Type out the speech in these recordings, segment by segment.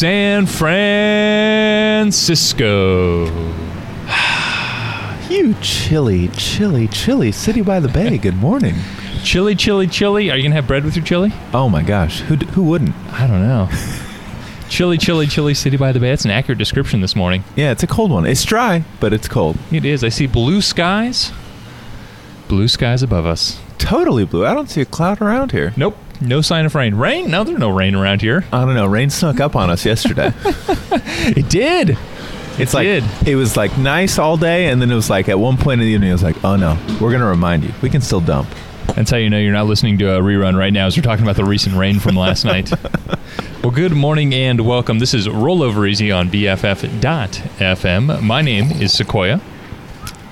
San Francisco. You chilly, chilly, chilly city by the bay. Good morning. Chili, chili, chili. Are you gonna have bread with your chili? Oh my gosh, who d- who wouldn't? I don't know. chili, chili, chili, city by the bay. That's an accurate description this morning. Yeah, it's a cold one. It's dry, but it's cold. It is. I see blue skies. Blue skies above us. Totally blue. I don't see a cloud around here. Nope. No sign of rain. Rain? No, there's no rain around here. I don't know. Rain snuck up on us yesterday. It did. It's like did. it was like nice all day, and then it was like at one point in the evening, it was like, oh no, we're gonna remind you. We can still dump. That's how you know you're not listening to a rerun right now, as we're talking about the recent rain from last night. Well, good morning and welcome. This is Rollover Easy on BFF.FM. My name is Sequoia.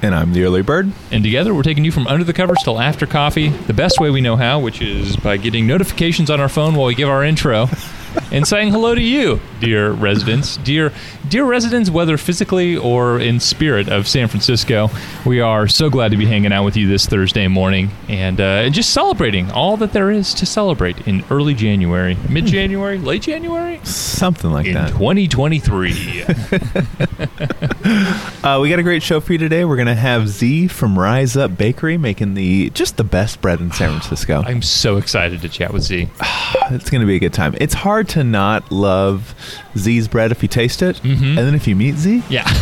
And I'm the early bird. And together, we're taking you from under the covers till after coffee, the best way we know how, which is by getting notifications on our phone while we give our intro and saying hello to you, dear residents, dear dear residents, whether physically or in spirit of San Francisco, we are so glad to be hanging out with you this Thursday morning and uh, just celebrating all that there is to celebrate in early January, mid January, late January, Something like in that. 2023. Uh, we got a great show for you today. We're gonna have Z from Rise Up Bakery making the just the best bread in San Francisco. I'm so excited to chat with Z. It's gonna be a good time. It's hard to not love Z's bread if you taste it, Mhm. and then if you meet Z, Yeah.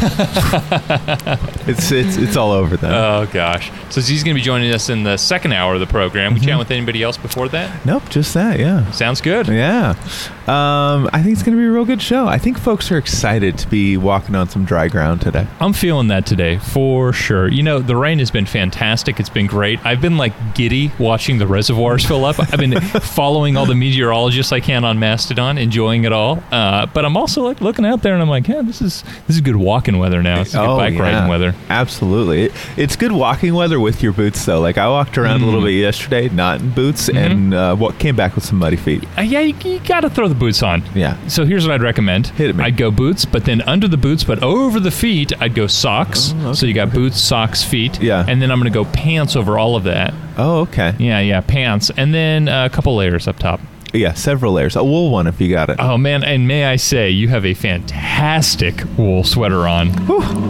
it's it's it's all over then. oh gosh. So Z's going to be joining us in the second hour of the program. We chat with anybody else before that? nope, just that. Yeah. Sounds good. Yeah. Um, I think it's going to be a real good show. I think folks are excited to be walking on some dry ground today. I'm feeling that today for sure. You know, the rain has been fantastic. It's been great. I've been like giddy watching the reservoirs fill up. I've been following all the meteorologists I can on Mastodon, enjoying it all. Uh, but I'm also like looking out there and I'm like, yeah, this is this is good walking weather now. It's good bike riding weather. Absolutely. It- it's good walking weather with your boots, though. Like, I walked around a little Mm. bit yesterday, not in boots, Mhm. and uh, what came back with some muddy feet. Uh, yeah, you, you got to throw the boots on. Yeah. So here's what I'd recommend. Hit it. I'd go boots, but then under the boots, but over the feet, I'd go socks. Oh, okay, So you got boots, socks, feet. Yeah. And then I'm going to go pants over all of that. Oh, okay. Yeah, yeah, pants. And then uh, a couple layers up top. Yeah, several layers. A wool one if you got it. Oh, man. And may I say, you have a fantastic wool sweater on.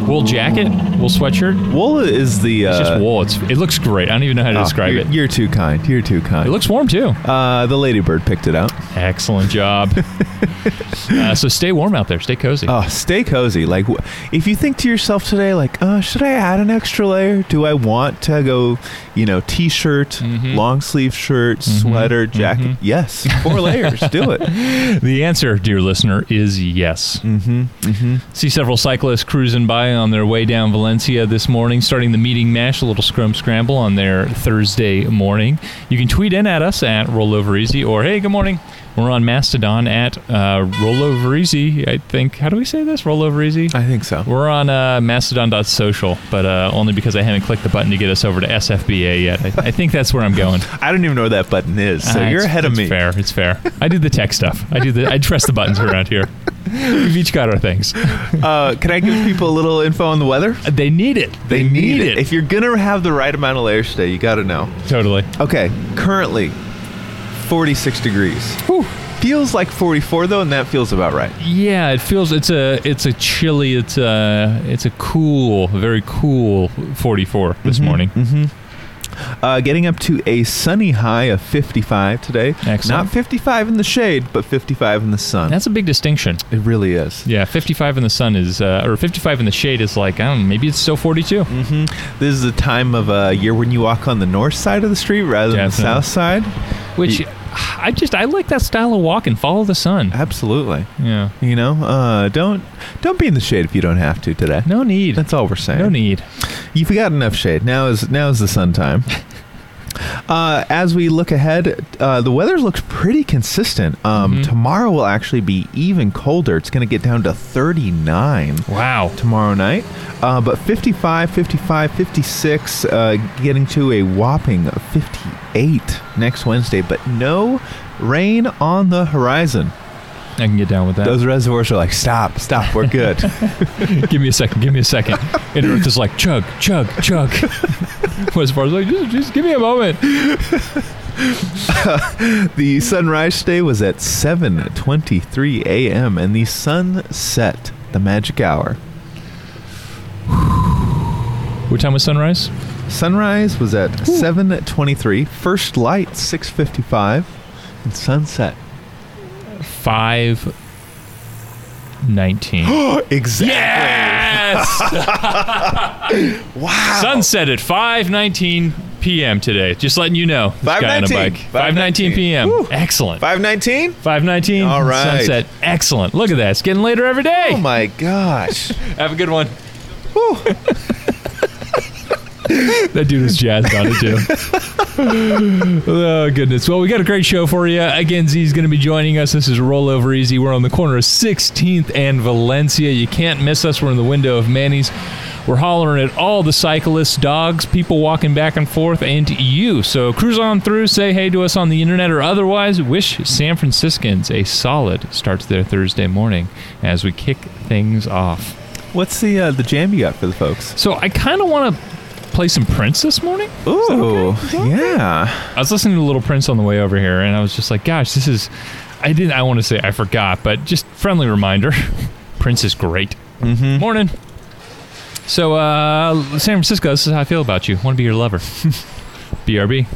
Wool jacket, wool sweatshirt. Wool is the. Uh, It's just wool. It's, it looks great. I don't even know how to oh, describe you're, it. You're too kind. You're too kind. It looks warm, too. uh, the ladybird picked it out. Excellent job. uh, so stay warm out there. Stay cozy. Oh, stay cozy. Like, if you think to yourself today, like, uh, should I add an extra layer? Do I want to go, you know, t-shirt, Mhm. long sleeve shirt, sweater, jacket? mhm. Yes, four layers. Do it. The answer, dear listener, is yes. Mm-hmm. Mm-hmm. See several cyclists cruising by on their way down Valencia this morning, starting the meeting mash, a little scrum scramble on their Thursday morning. You can tweet in at us at Rollover Easy or hey, good morning. We're on Mastodon at uh, Rollover Easy. I think. How do we say this? Rollover Easy. I think so. We're on uh, Mastodon.social, but uh, only because I haven't clicked the button to get us over to SFBA yet. I, I think that's where I'm going. I don't even know where that button is, so Ah, you're ahead of me. Fair, it's fair. I do the tech stuff. I do the. I press the buttons around here. We've each got our things. Uh, can I give people a little info on the weather? They need it. They need it. If you're gonna have the right amount of layers today, you got to know. totally. Okay, currently 46 degrees. Whew. Feels like 44 though, and that feels about right. Yeah, it feels it's a it's a chilly it's a it's a cool very cool 44 this morning. Mm-hmm. Uh, getting up to a sunny high of 55 today. Excellent. Not 55 in the shade, but 55 in the sun. That's a big distinction. it really is. Yeah, 55 in the sun is uh, or 55 in the shade is like I don't know, maybe it's still 42. hmm This is a time of uh, year when you walk on the north side of the street rather than the south side. Which Ye- I just I like that style of walking. Follow the sun. Absolutely. Yeah. You know, uh, don't don't be in the shade if you don't have to today. No need. That's all we're saying. No need. You've got enough shade. Now is now is the sun time. Uh, as we look ahead, uh, the weather looks pretty consistent. Um, Mhm. Tomorrow will actually be even colder. It's going to get down to 39 Wow. tomorrow night. Uh, but 55, 55, 56, uh, getting to a whopping 58 next Wednesday. But no rain on the horizon. I can get down with that. Those reservoirs are like, stop, stop, we're good. give me a second. Give me a second. And Earth is like chug, chug, chug. as far as like just, just give me a moment. The sunrise today was at 7:23 a.m. and the sun set, the magic hour. What time was sunrise? Sunrise was at 7:23, first light 6:55, and sunset. Five nineteen. exactly. yes. Wow. Sunset at five nineteen p.m. today. Just letting you know. This guy on a 5:19. bike. Five nineteen p.m. Woo. Excellent. 5:19? Five nineteen. All right. Sunset. Excellent. Look at that. It's getting later every day. Oh my gosh. Have a good one. That dude is jazzed on it too. oh goodness. Well, we got a great show for you. Again, Z's going to be joining us. This is Rollover Easy. We're on the corner of 16th and Valencia. You can't miss us. We're in the window of Manny's We're hollering at all the cyclists, dogs, people walking back and forth, and you. So cruise on through, say hey to us on the internet or otherwise. Wish San Franciscans a solid start to their Thursday morning as we kick things off. What's the uh, the jam you got for the folks? So I kind of want to play some Prince this morning. Ooh, yeah. I was listening to Little Prince on the way over here, and I was just like, gosh, this is. I didn't. I want to say I forgot, but just friendly reminder. Prince is great. Mm-hmm. Morning. So, uh, San Francisco, this is how I feel about you. Want to be your lover. BRB.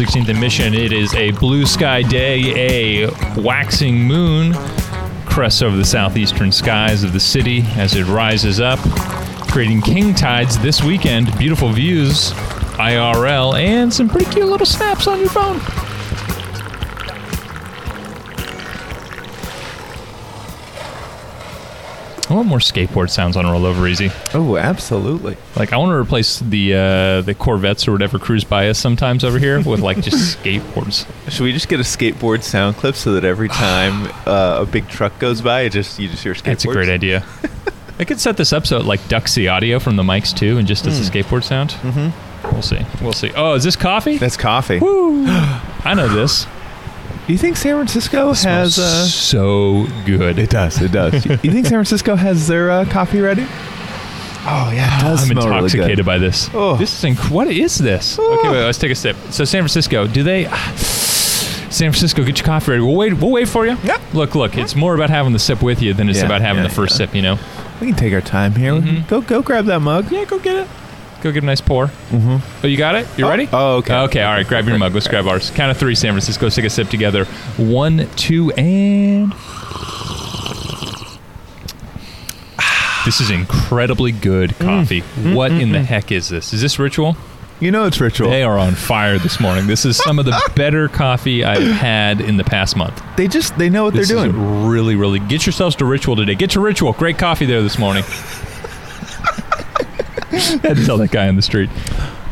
16th and Mission. It is a blue sky day, a waxing moon crests over the southeastern skies of the city as it rises up, creating king tides this weekend. Beautiful views, IRL, and some pretty cute little snaps on your phone. I want more skateboard sounds on Rollover Easy. Oh, absolutely. Like I want to replace the uh, the Corvettes or whatever cruise by us sometimes over here with like just skateboards. Should we just get a skateboard sound clip so that every time uh, a big truck goes by, it just you just hear skateboards? That's a great idea. I could set this up so it like Duxie audio from the mics too, and just as a skateboard sound. Mm-hmm. We'll see. We'll see. Oh, is this coffee? That's coffee. Woo! I know this. Do you think San Francisco has? Uh, so good. it does. It does. you think San Francisco has their uh, coffee ready? Oh yeah, it does I'm smell really intoxicated good. by this. Oh. This is inc- what is this? Okay, wait, let's take a sip. So San Francisco, do they? San Francisco, get your coffee ready. We'll wait. We'll wait for you. Yep. Look, look. It's more about having the sip with you than it's Yeah, about having yeah, the first yeah. sip. You know. We can take our time here. Mhm. Go go grab that mug. Yeah, go get it. Go get a nice pour. Mm-hmm. Oh, you got it? You Oh, ready? oh, okay. Okay, all right. Grab your mug. Let's grab ours. Count of three, San Francisco. Let's take a sip together. One, two, and. This is incredibly good mm. coffee. Mm-hmm. What in the mm-hmm. heck is this? Is this ritual? You know it's ritual. They are on fire this morning. This is some of the better coffee I've had in the past month. They just they know what This they're is doing. really, really. Get yourselves to Ritual today. Get to Ritual. Great coffee there this morning. Had to tell that guy on the street.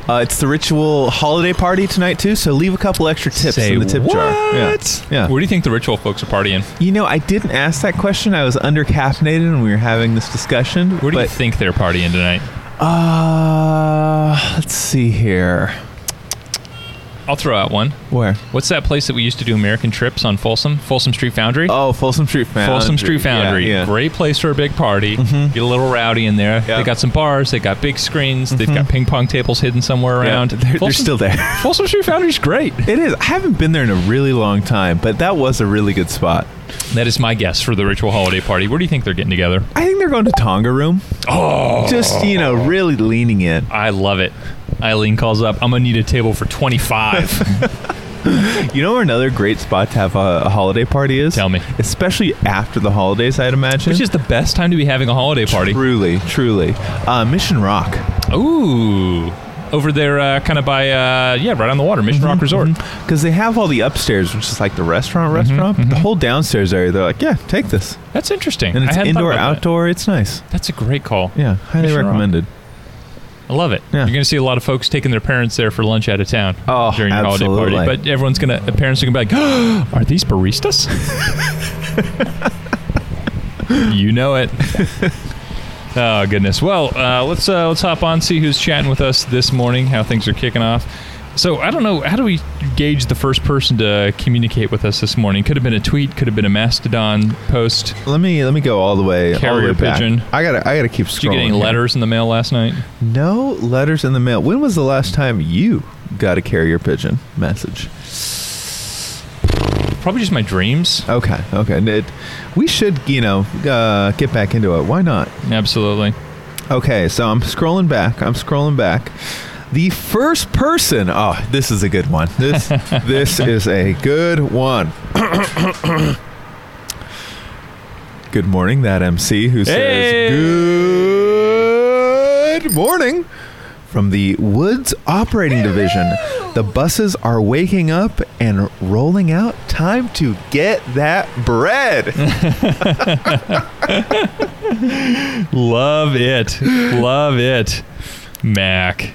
Uh, it's the ritual holiday party tonight too, so leave a couple extra tips Say in the tip jar. Yeah. yeah. Where do you think the ritual folks are partying? You know, I didn't ask that question. I was under caffeinated when we were having this discussion. Where do you think they're partying tonight? Uh, let's see here. I'll throw out one. Where? What's that place that we used to do American trips on Folsom? Folsom Street Foundry? Oh, Folsom Street Foundry. Folsom Street Foundry. Yeah, yeah. Great place for a big party. Mm-hmm. Get a little rowdy in there. Yeah. They got some bars. They got big screens. They've mm-hmm. got ping pong tables hidden somewhere around. they're, they're Folsom- still there. Folsom Street Foundry's great. it is. I haven't been there in a really long time, but that was a really good spot. That is my guess for the ritual holiday party. Where do you think they're getting together? I think they're going to Tonga Room. Oh, Just, you know, really leaning in. I love it. Eileen calls up. I'm gonna need a table for 25. You know where another great spot to have a, a holiday party is? Tell me. Especially after the holidays, I'd imagine. Which is the best time to be having a holiday party. Truly, truly. Uh, Mission Rock. Ooh, over there, uh, kind of by uh, yeah, right on the water, Mission Rock Resort. Because they have all the upstairs, which is like the restaurant, restaurant. but The whole downstairs area, they're like, yeah, take this. That's interesting. And it's indoor, about that. outdoor. It's nice. That's a great call. Yeah, highly Mission Rock. I love it. Yeah. You're going to see a lot of folks taking their parents there for lunch out of town Oh, during your holiday party. But everyone's going to, the parents are going to be like, are these baristas? you know it. oh goodness. Well, uh, let's uh, let's hop on see who's chatting with us this morning. How things are kicking off. So I don't know. How do we gauge the first person to communicate with us this morning? Could have been a tweet. Could have been a Mastodon post. Let me let me go all the way. all the Carrier way back. pigeon. I gotta I gotta keep Did you scrolling. get any here. letters in the mail last night? No letters in the mail. When was the last time you got a carrier pigeon message? Probably just my dreams. Okay, okay. It, we should, you know, uh, get back into it. Why not? Absolutely. Okay, so I'm scrolling back. I'm scrolling back. The first person. Oh, this is a good one. This this is a good one. good morning, that MC who Hey! says good morning from the Woods Operating Division. The buses are waking up and rolling out. Time to get that bread. Love it. Love it. Mac.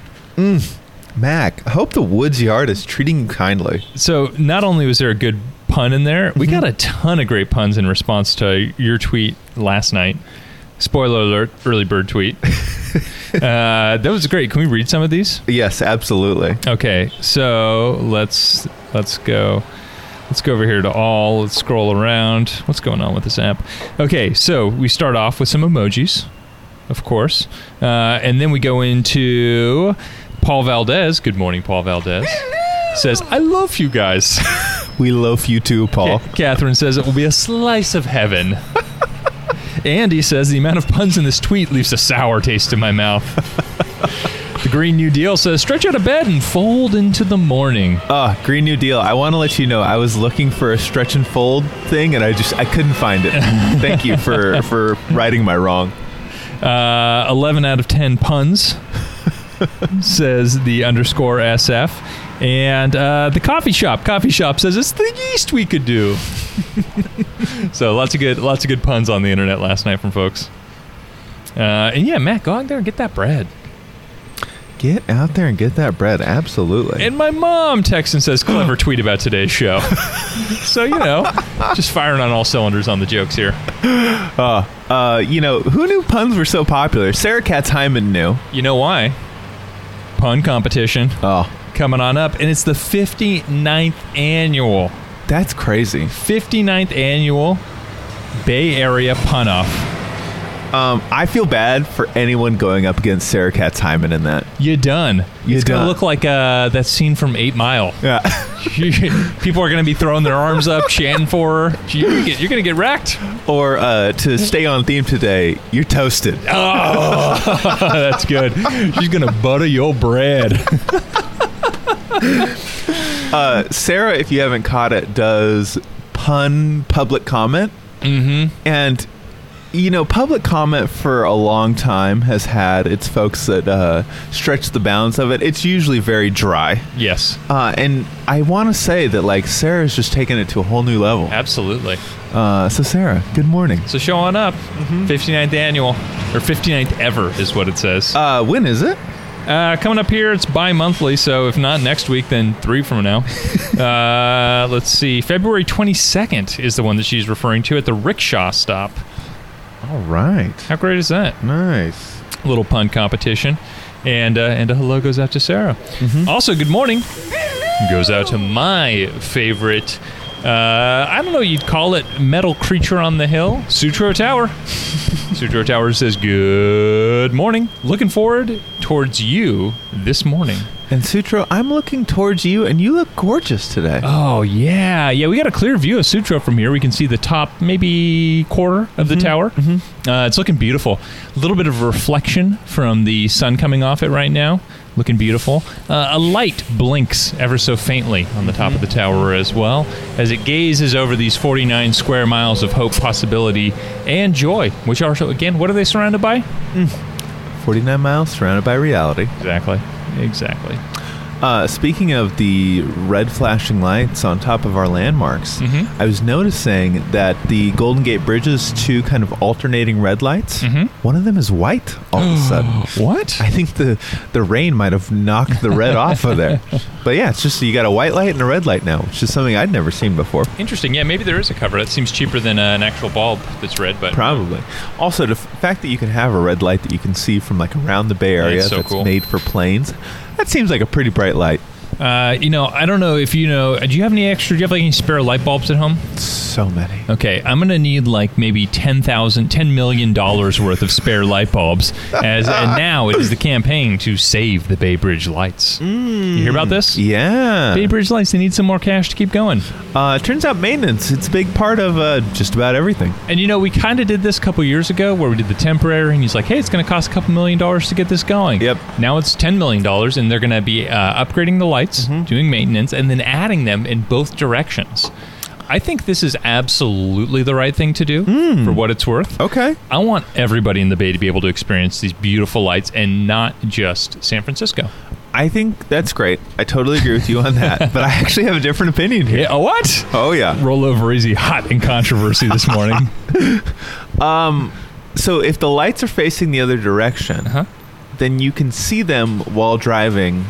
Mac, I hope the Woods Yard is treating you kindly. So not only was there a good pun in there, we got a ton of great puns in response to your tweet last night. Spoiler alert, early bird tweet. uh, that was great. Can we read some of these? Yes, absolutely. Okay, so let's let's go. Let's go over here to all. Let's scroll around. What's going on with this app? Okay, so we start off with some emojis, of course, uh, and then we go into Paul Valdez. Good morning, Paul Valdez. Says, "I love you guys." We love you too, Paul. Ca- Catherine says it will be a slice of heaven. Andy says the amount of puns in this tweet leaves a sour taste in my mouth. the Green New Deal says stretch out of bed and fold into the morning. Ah, Green New Deal. I want to let you know I was looking for a stretch and fold thing, and I just I couldn't find it. Thank you for for righting my wrong. Uh, 11 out of 10 puns, says the underscore SF. And uh, the coffee shop, coffee shop says it's the least we could do. so lots of good, lots of good puns on the internet last night from folks. Uh, and yeah, Matt, go out there and get that bread. Get out there and get that bread. Absolutely. And my mom texts and says, clever tweet about today's show. so, you know, just firing on all cylinders on the jokes here. uh, uh, you know, who knew puns were so popular? Sarah Katz Hyman knew. You know why? Pun competition Oh, coming on up, and it's the 59th annual. that's crazy. 59th annual Bay Area Pun Off. Um, I feel bad for anyone going up against Sarah Katz Hyman in that. You're done. You it's going to done. look like uh, that scene from 8 Mile. Yeah. People are going to be throwing their arms up, chanting for her. You're going to get wrecked. or uh, to stay on theme today, you're toasted. Oh, that's good. She's going to butter your bread. Uh, Sarah, if you haven't caught it, does pun public comment. Mm-hmm. And, you know, public comment for a long time has had its folks that uh, stretch the bounds of it. It's usually very dry. Yes, Uh, and I want to say that, like, Sarah's just taken it to a whole new level. absolutely. Uh, so, Sarah, good morning. So show on up. 59th annual, or 59th ever is what it says. Uh, when is it? Uh, coming up here, it's bi-monthly, so if not next week, then three from now. uh, let's see. February 22nd is the one that she's referring to at the rickshaw stop. All right. How great is that? Nice. Little pun competition. And, uh, and a hello goes out to Sarah. Also, good morning goes out to my favorite. Uh, I don't know. You'd call it metal creature on the hill, Sutro Tower. Sutro Tower says, "Good morning. Looking forward towards you this morning." And Sutro, I'm looking towards you, and you look gorgeous today. Oh yeah, yeah. We got a clear view of Sutro from here. We can see the top, maybe quarter of the tower. Uh, it's looking beautiful. A little bit of reflection from the sun coming off it right now. Looking beautiful. Uh, a light blinks ever so faintly on the top of the tower as well as it gazes over these 49 square miles of hope, possibility, and joy. Which are so again, what are they surrounded by? 49 miles surrounded by reality. Exactly. Exactly. Uh, speaking of the red flashing lights on top of our landmarks, Mhm. I was noticing that the Golden Gate Bridge's two kind of alternating red lights, Mhm. one of them is white all of a sudden. What? I think the, the rain might have knocked the red off of there. But yeah, it's just you got a white light and a red light now, which is something I'd never seen before. Interesting. Yeah, maybe there is a cover. That seems cheaper than uh, an actual bulb that's red, but Probably. Also, the f- fact that you can have a red light that you can see from like around the Bay Area it's so that's cool. made for planes, that seems like a pretty bright light. Uh, you know, I don't know if you know. Do you have any extra? Do you have like any spare light bulbs at home? So many. Okay, I'm gonna need like maybe ten thousand, ten million dollars worth of spare light bulbs. As and now it is the campaign to save the Bay Bridge lights. You hear about this? Yeah. Bay Bridge lights. They need some more cash to keep going. Uh, it turns out maintenance, it's a big part of uh, just about everything. And you know, we kind of did this a couple years ago where we did the temporary, and he's like, hey, it's going to cost a couple million dollars to get this going. Yep. Now it's $10 million, and they're going to be uh, upgrading the lights, Mm-hmm. doing maintenance, and then adding them in both directions. I think this is absolutely the right thing to do Hmm. for what it's worth. Okay. I want everybody in the Bay to be able to experience these beautiful lights and not just San Francisco. I think that's great. I totally agree with you on that. but I actually have a different opinion here. Yeah, oh, what? Oh, yeah. Rollover easy, hot in controversy this morning. um So if the lights are facing the other direction, Uh-huh. then you can see them while driving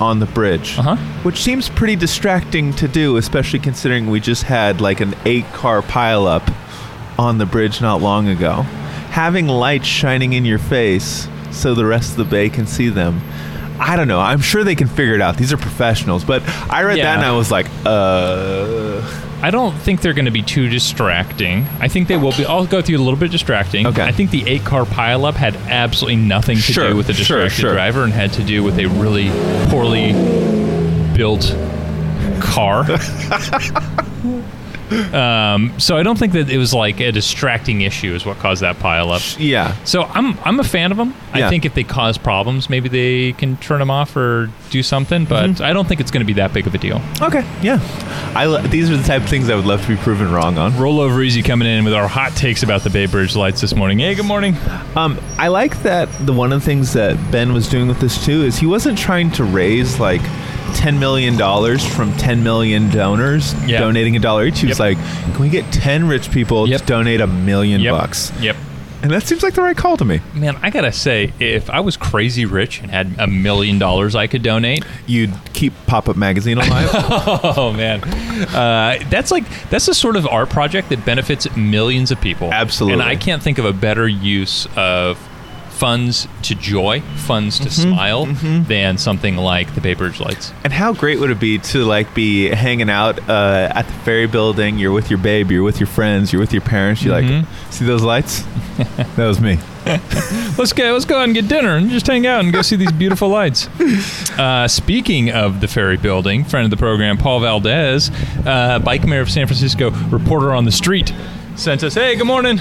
on the bridge. Uh-huh. Which seems pretty distracting to do, especially considering we just had like an eight car pileup on the bridge not long ago. Having lights shining in your face so the rest of the bay can see them. I don't know. I'm sure they can figure it out. These are professionals. But I read Yeah. that and I was like, uh. I don't think they're going to be too distracting. I think they will be. I'll go through a little bit distracting. Okay. I think the eight car pileup had absolutely nothing to Sure, do with the sure, distracted sure. driver and had to do with a really poorly built car. um, so I don't think that it was like a distracting issue is what caused that pile up. Yeah. So I'm I'm a fan of them. Yeah. I think if they cause problems, maybe they can turn them off or do something. But Mm-hmm. I don't think it's going to be that big of a deal. Okay. Yeah. I lo- these are the type of things I would love to be proven wrong on. Rollover easy coming in with our hot takes about the Bay Bridge lights this morning. Hey, good morning. Um, I like that the one of the things that Ben was doing with this too is he wasn't trying to raise like ten million dollars from ten million donors Yeah. donating a dollar each. He was Yep. like, "Can we get ten rich people Yep. to donate a million Yep. bucks?" Yep. And that seems like the right call to me. Man, I gotta say, if I was crazy rich and had a million dollars I could donate, You'd keep Pop Up Magazine alive. oh man, uh, that's like that's a sort of art project that benefits millions of people. Absolutely. and I can't think of a better use of funds to joy, funds to smile, than something like the Bay Bridge lights. and how great would it be to like be hanging out uh, at the ferry building? You're with your babe, you're with your friends, you're with your parents. You're like, see those lights? that was me. Let's go. Let's go out and get dinner and just hang out and go see these beautiful lights. Uh, speaking of the ferry building, friend of the program, Paul Valdez, uh, bike mayor of San Francisco, reporter on the street, sent us. Hey, good morning.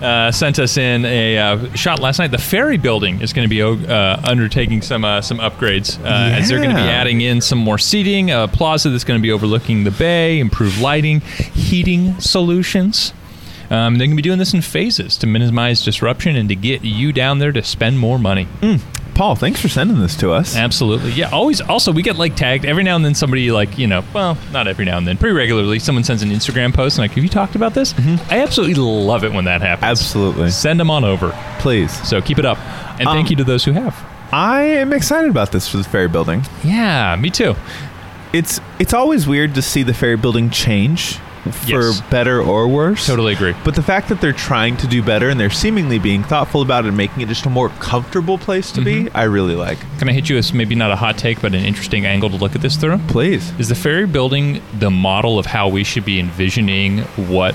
Uh, sent us in a uh, shot last night. The ferry building is going to be uh, undertaking some uh, some upgrades uh, as they're going to be adding in some more seating, a plaza that's going to be overlooking the bay, improved lighting, heating solutions. Um, they're going to be doing this in phases to minimize disruption and to get you down there to spend more money. Paul, thanks for sending this to us. Absolutely. Yeah. Always. Also, we get like tagged every now and then. Somebody like you know, well, not every now and then, pretty regularly. Someone sends an Instagram post and like, have you talked about this? I absolutely love it when that happens. Absolutely. Send them on over. Please. So keep it up, and Um, thank you to those who have. I am excited about this for the ferry building. Yeah, me too. It's it's always weird to see the ferry building change for Yes. better or worse. Totally agree. But the fact that they're trying to do better and they're seemingly being thoughtful about it and making it just a more comfortable place to Mm-hmm. be, I really like. Can I hit you as maybe not a hot take, but an interesting angle to look at this through? Please. Is the ferry building the model of how we should be envisioning what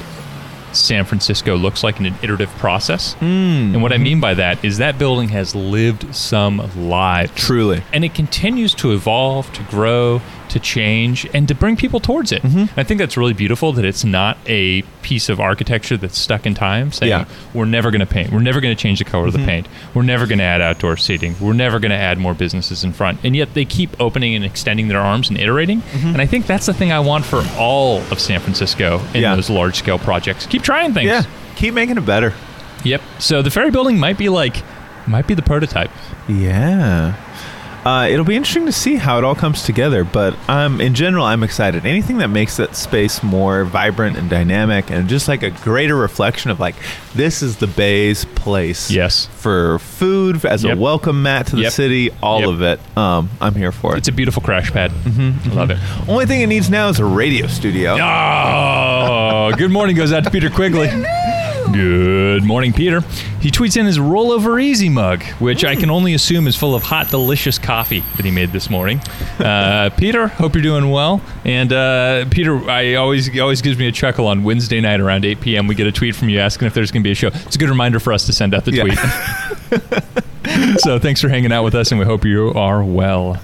San Francisco looks like in an iterative process? Mm, And what I mean by that is that building has lived some lives. Truly. And it continues to evolve, to grow, to change, and to bring people towards it. Mm-hmm. I think that's really beautiful that it's not a piece of architecture that's stuck in time saying, Yeah. Mm-hmm. we're never going to paint. We're never going to change the color of the paint. We're never going to add outdoor seating. We're never going to add more businesses in front. And yet they keep opening and extending their arms and iterating. Mm-hmm. And I think that's the thing I want for all of San Francisco in Yeah. those large scale projects. Keep trying things. Yeah. Keep making it better. Yep. So the ferry building might be like, might be the prototype. Yeah. Uh, it'll be interesting to see how it all comes together, but um, in general, I'm excited. Anything that makes that space more vibrant and dynamic and just like a greater reflection of like, this is the Bay's place. Yes. For food, as Yep. a welcome mat to the Yep. city, all Yep. of it. Um, I'm here for it. It's a beautiful crash pad. Mm-hmm. I love it. Only thing it needs now is a radio studio. Oh, good morning goes out to Peter Quigley. Good morning, Peter. He tweets in his rollover easy mug, which I can only assume is full of hot, delicious coffee that he made this morning. Uh, Peter, hope you're doing well. And uh, Peter, I always he always gives me a chuckle on Wednesday night around 8 p.m. We get a tweet from you asking if there's going to be a show. It's a good reminder for us to send out the Yeah. tweet. so thanks for hanging out with us, and we hope you are well.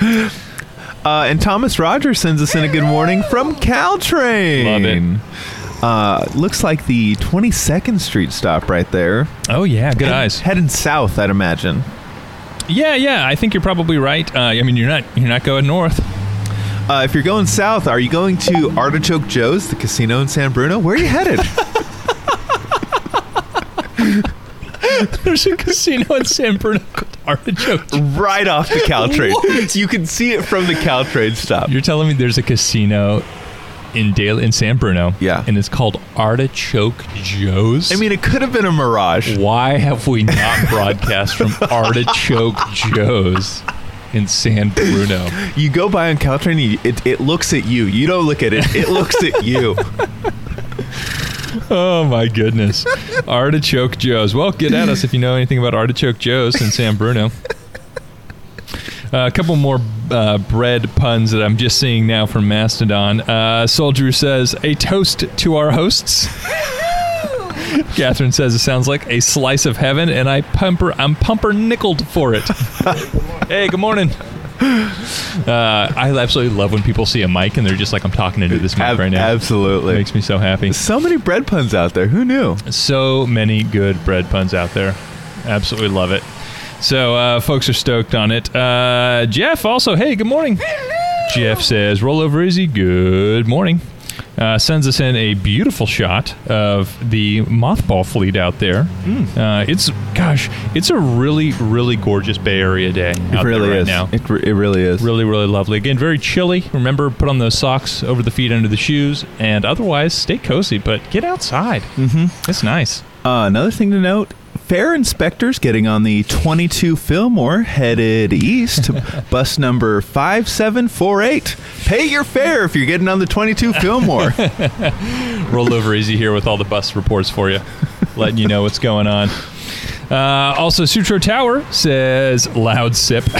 Uh, and Thomas Rogers sends us in a good morning from Caltrain. Love it. Uh, looks like the 22nd Street stop right there. Oh yeah, good eyes. Heading south, I'd imagine. Yeah, yeah. I think you're probably right. Uh, I mean, you're not you're not going north. Uh, if you're going south, are you going to Artichoke Joe's, the casino in San Bruno? Where are you headed? There's a casino in San Bruno called Artichoke. right off the Caltrain. You can see it from the Caltrain stop. You're telling me there's a casino in Dale in San Bruno. Yeah. And it's called Artichoke Joe's. I mean, it could have been a mirage. why have we not broadcast from Artichoke Joe's in San Bruno? You go by on Caltrain, you, it, it looks at you. You don't look at it. It looks at you. Oh my goodness. Artichoke Joe's. Well, get at us if you know anything about Artichoke Joe's in San Bruno. Uh, a couple more uh, bread puns that I'm just seeing now from Mastodon. Uh, Soldier says, a toast to our hosts. Catherine says it sounds like a slice of heaven, and I pumper I'm pumpernickeled for it. hey, good morning. Uh, I absolutely love when people see a mic and they're just like, I'm talking into this mic Ab- right now. Absolutely. It Absolutely. makes me so happy. So many bread puns out there. Who knew? So many good bread puns out there. Absolutely love it. So uh, folks are stoked on it. Uh, Jeff also, hey, good morning. Jeff says, roll over Izzy, good morning. Uh, sends us in a beautiful shot of the mothball fleet out there. Uh, it's, gosh, it's a really, really gorgeous Bay Area day out it really right is. now. It, re- it really is. Really, really lovely. Again, very chilly. Remember, put on those socks over the feet under the shoes, and otherwise, stay cozy. But get outside. Mm-hmm. It's nice. Uh, another thing to note fare inspectors getting on the 22 Fillmore headed east, bus number 5748. Pay your fare if you're getting on the 22 Fillmore. Roll over easy here with all the bus reports for you, letting you know what's going on. Uh, also, Sutro Tower says loud sip.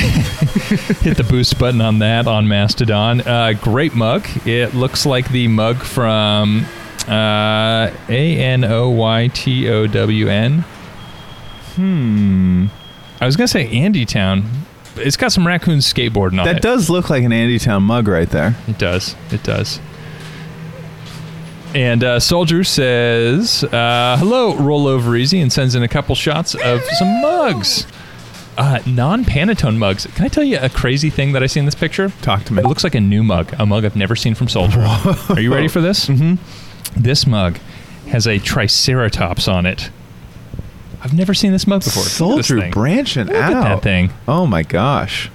Hit the boost button on that on Mastodon. Uh, great mug. It looks like the mug from uh, A N O Y T O W N. Hmm. I was gonna say Andy Town. It's got some raccoon skateboarding on that it. does look like an Andy Town mug right there. It does. It does. And uh, Soldier says, uh, hello, roll over easy, and sends in a couple shots of some mugs. Uh, non Pantone mugs. Can I tell you a crazy thing that I see in this picture? Talk to me. It looks like a new mug, a mug I've never seen from Soldier. Are you ready for this? Mm-hmm. This mug has a Triceratops on it. I've never seen this mug before. Soldier branching Look out. at that thing. Oh my gosh.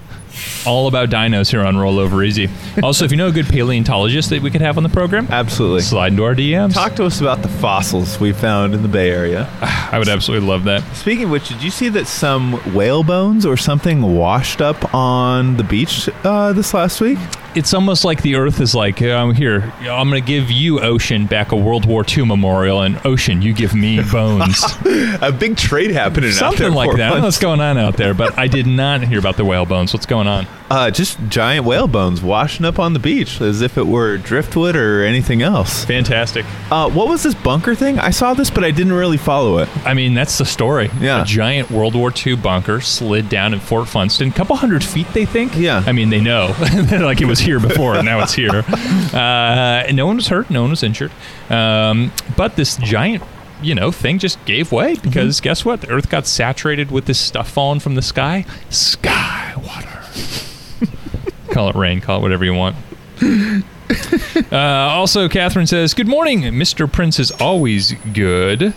All about dinos here on Rollover Easy. Also, if you know a good paleontologist that we could have on the program, Absolutely. slide into our DMs. Talk to us about the fossils we found in the Bay Area. I would absolutely love that. Speaking of which, did you see that some whale bones or something washed up on the beach uh, this last week? It's almost like the Earth is like, um, here, I'm going to give you, Ocean, back a World War II memorial, and Ocean, you give me bones. A big trade happening out there. Something like that. I don't know what's going on out there, but I did not hear about the whale bones. What's going on? Uh, just giant whale bones washing up on the beach as if it were driftwood or anything else. Fantastic. Uh, what was this bunker thing? I saw this, but I didn't really follow it. I mean, that's the story. Yeah. A giant World War II bunker slid down in Fort Funston. A couple hundred feet, they think. Yeah. I mean, they know. Like it was here before, and now it's here. Uh, no one was hurt. No one was injured. Um, but this giant, you know, thing just gave way because Mm-hmm. guess what? The Earth got saturated with this stuff falling from the sky. Sky water. Call it rain. Call it whatever you want. Uh, also, Catherine says, Good morning. Mr. Prince is always good.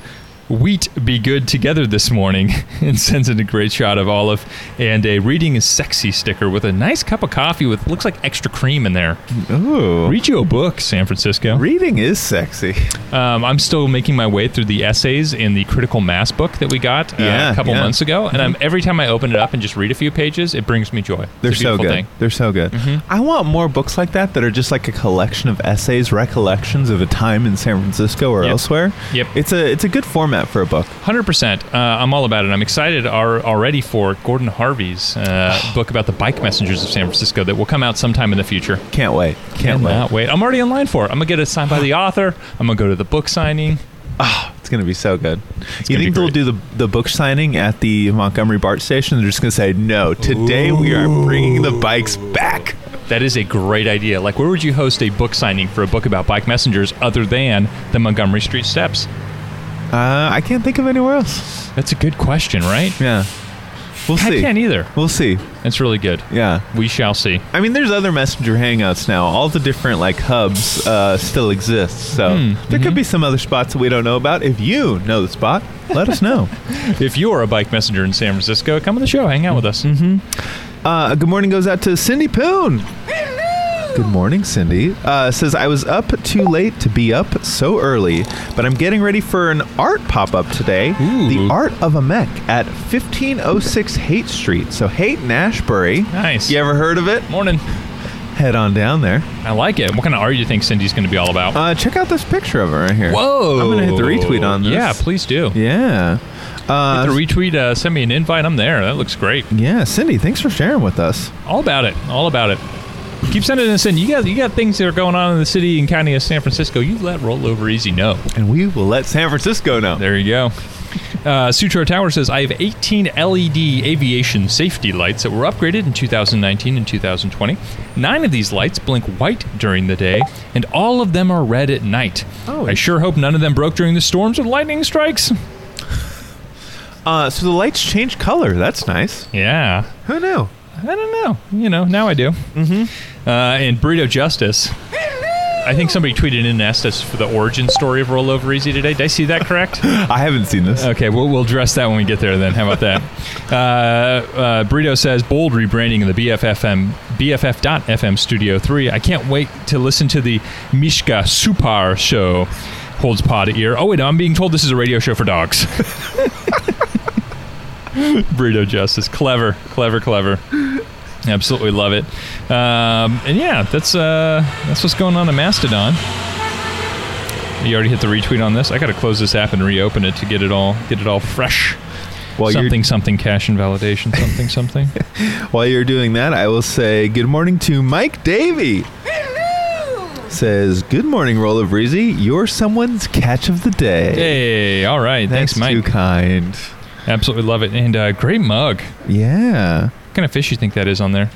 Wheat be good together this morning and sends in a great shot of Olive and a reading is sexy sticker with a nice cup of coffee with looks like extra cream in there. Ooh. Read you a book, San Francisco. Reading is sexy. Um, I'm still making my way through the essays in the critical mass book that we got uh, Yeah, a couple yeah. months ago, and I'm, every time I open it up and just read a few pages, it brings me joy. They're so good. thing. Mm-hmm. They're so good. I want more books like that that are just like a collection of essays, recollections of a time in San Francisco or Yep. elsewhere. Yep. It's a it's a good format for a book. Hundred percent. Uh, I'm all about it. I'm excited already for Gordon Harvey's uh, book about the bike messengers of San Francisco that will come out sometime in the future. Can't wait. Can't Cannot wait. wait. I'm already in line for it. I'm gonna get it signed by the author. I'm gonna go to the book signing. Oh, it's gonna be so good. you think they'll do the the book signing at the Montgomery BART station? They're just gonna say no. Today we are bringing the bikes back. That is a great idea. Like, where would you host a book signing for a book about bike messengers other than the Montgomery Street Steps? Uh, I can't think of anywhere else. That's a good question, right? Yeah, we'll see. I see. can't either. We'll see. It's really good. Yeah. We shall see. I mean, there's other messenger hangouts now. All the different like hubs uh, still exist. So Hmm, there mm-hmm. could be some other spots that we don't know about. If you know the spot, let us know. If you're a bike messenger in San Francisco, come on the show, hang out with us. Uh, good morning goes out to Cindy Poon. Good morning, Cindy. Uh, says I was up too late to be up so early, but I'm getting ready for an art pop up today. Ooh. The Art of a Mech at 1506 Haight Street. So Haight and Ashbury. Nice. You ever heard of it? Morning. Head on down there. I like it. What kind of art do you think Cindy's going to be all about? Uh, check out this picture of her right here. Whoa! I'm gonna hit the retweet on this. Yeah, please do. Yeah. Uh, Hit the retweet. Uh, send me an invite. I'm there. That looks great. yeah, Cindy, thanks for sharing with us. All about it. All about it. Keep sending us in. You got you got things that are going on in the city and county of San Francisco. You let Rollover Easy know. And we will let San Francisco know. There you go. Uh, Sutro Tower says I have 18 LED aviation safety lights that were upgraded in 2019 and 2020. Nine of these lights blink white during the day, and all of them are red at night. Oh. I sure hope none of them broke during the storms or lightning strikes. Uh, so the lights change color. That's nice. Yeah. Who knew? I don't know. You know, now I do. Mm-hmm. Uh, and Burrito Justice. I think somebody tweeted in and asked us for the origin story of Rollover Easy today. Did I see that correct? I haven't seen this. okay, we'll, we'll address that when we get there then. How about that? uh, uh, Burrito says, bold rebranding of the BFFM, BFF.FM Studio 3. I can't wait to listen to the Mishka Supar show. Holds pod ear. Oh, wait, I'm being told this is a radio show for dogs. Burrito Justice. Clever, clever, clever. Absolutely love it. Um, and yeah, that's uh, that's what's going on in Mastodon. You already hit the retweet on this. I got to close this app and reopen it to get it all get it all fresh. While something something cache invalidation something something. while you're doing that, I will say good morning to Mike Davey. Says good morning, Rollover Easy. You're someone's catch of the day. hey, all right, That's thanks, Mike. too kind. Absolutely love it, and uh, great mug. Yeah. What kind of fish you think that is on there?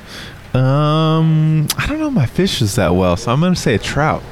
Um, I don't know my fishes that well, so I'm gonna say a trout.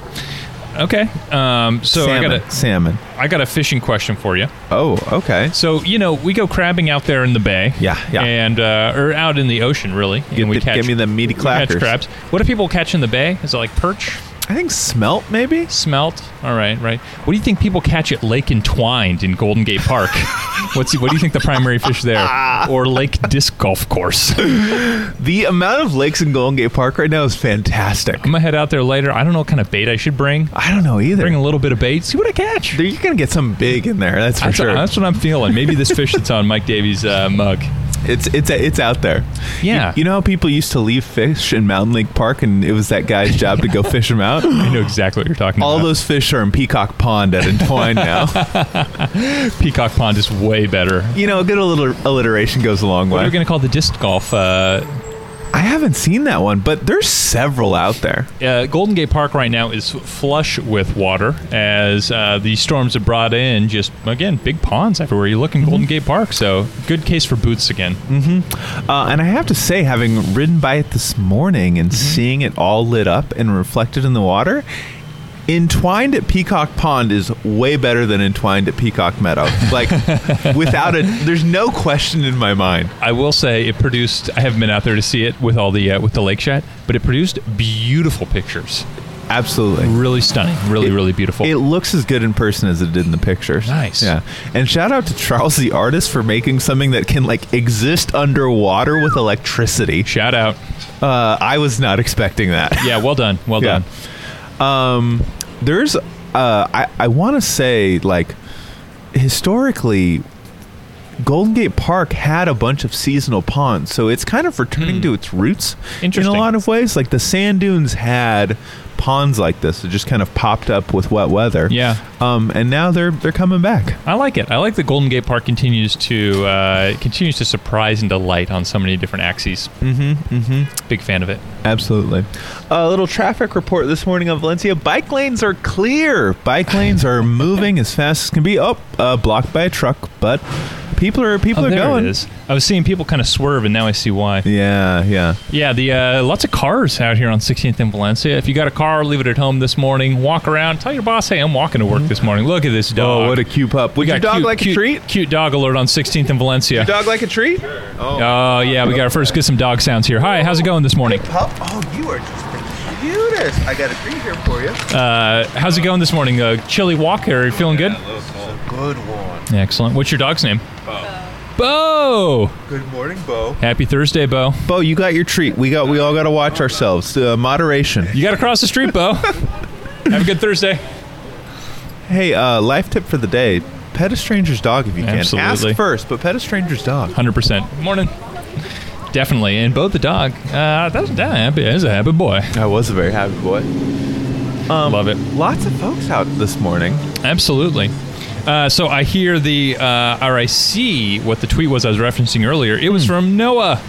Okay, um, so salmon. I got a salmon. I got a fishing question for you. Oh, okay. So you know we go crabbing out there in the bay. Yeah, yeah. And uh, or out in the ocean really, Get and we the- catch. give me the meaty we catch crabs. What do people catch in the bay? Is it like perch? I think smelt maybe. Smelt. All right, right. What do you think people catch at Lake Entwined in Golden Gate Park? What's what do you think the primary fish there? Or Lake Disc Golf Course? I'm The amount of lakes in Golden Gate Park right now is fantastic. I'm gonna head out there later. I don't know what kind of bait I should bring. I don't know either. Bring a little bit of bait. See what I catch. You're gonna get something big in there. That's for That's, sure. that's what I'm feeling. Maybe this fish that's on Mike Davey's uh, mug. It's it's it's out there. Yeah. You, you know how people used to leave fish in Mountain Lake Park, and it was that guy's job to go fish them out. I know exactly what you're talking All about. All those fish are in Peacock Pond at Entwine now. Peacock Pond is way better. you know, a good little alliteration goes a long What are way. We're going to call the disc golf? Uh, I haven't seen that one, but there's several out there. uh, Golden Gate Park right now is flush with water as uh, the storms have brought in just, again, big ponds everywhere you look in Mm-hmm. Golden Gate Park. So, good case for boots again. Uh, and I have to say, having ridden by it this morning and seeing it all lit up and reflected in the water, entwined at Peacock Pond is way better than entwined at Peacock Meadow. Like, without a, there's no question in my mind. I will say it produced. I haven't been out there to see it with all the uh, with the lake shot, but it produced beautiful pictures. Absolutely. Really stunning. Really, It- really beautiful. It looks as good in person as it did in the pictures. Nice. Yeah. And shout out to Charles the artist for making something that can like exist underwater with electricity. Shout out. Uh, I was not expecting that. Yeah, well done. Well Yeah. done. Um, there's, uh, I, I want to say, like, historically, Golden Gate Park had a bunch of seasonal ponds, so it's kind of returning to its roots in a lot of ways. Like the sand dunes had ponds like this that just kind of popped up with wet weather. Yeah. Um, and now they're they're coming back. I like it. I like that Golden Gate Park continues to uh, continues to surprise and delight on so many different axes. Mm-hmm. Mm-hmm. Big fan of it. Absolutely. A little traffic report this morning on Valencia. Bike lanes are clear. Bike lanes are moving as fast as can be. Oh, uh, blocked by a truck, but people are people oh, are there going. it is. I was seeing people kind of swerve, and now I see why. Yeah, yeah. Yeah, the uh, lots of cars out here on 16th and Valencia. If you got a car, leave it at home this morning. Walk around. Tell your boss, hey, I'm walking to work this morning. Look at this dog. Oh, what a cute pup. Would We your got dog cute, like cute, a treat? Cute dog alert on 16th and Valencia. Your Dog like a treat? Oh yeah, we got to first get some dog sounds here. Hi, how's it going this morning? Pup? Oh, you are just the cutest. I got a treat here for you. Uh, how's it going this morning? Uh, chilly walk? Are you feeling good? Good one. Excellent. What's your dog's name? Bo. Bo. Good morning, Bo. Happy Thursday, Bo. Bo, you got your treat. We got. We all got to watch ourselves. Uh, moderation. You got to cross the street, Bo. Have a good Thursday. Hey, uh, life tip for the day: pet a stranger's dog if you can. Absolutely. Ask first, but pet a stranger's dog. 100%. Morning. Definitely. And both the dog, uh, that's that happy. That's a happy boy. I was a very happy boy. Um, Love it. Lots of folks out this morning. Absolutely. Uh, so I hear the, uh, or I see what the tweet was I was referencing earlier. It was from Noah.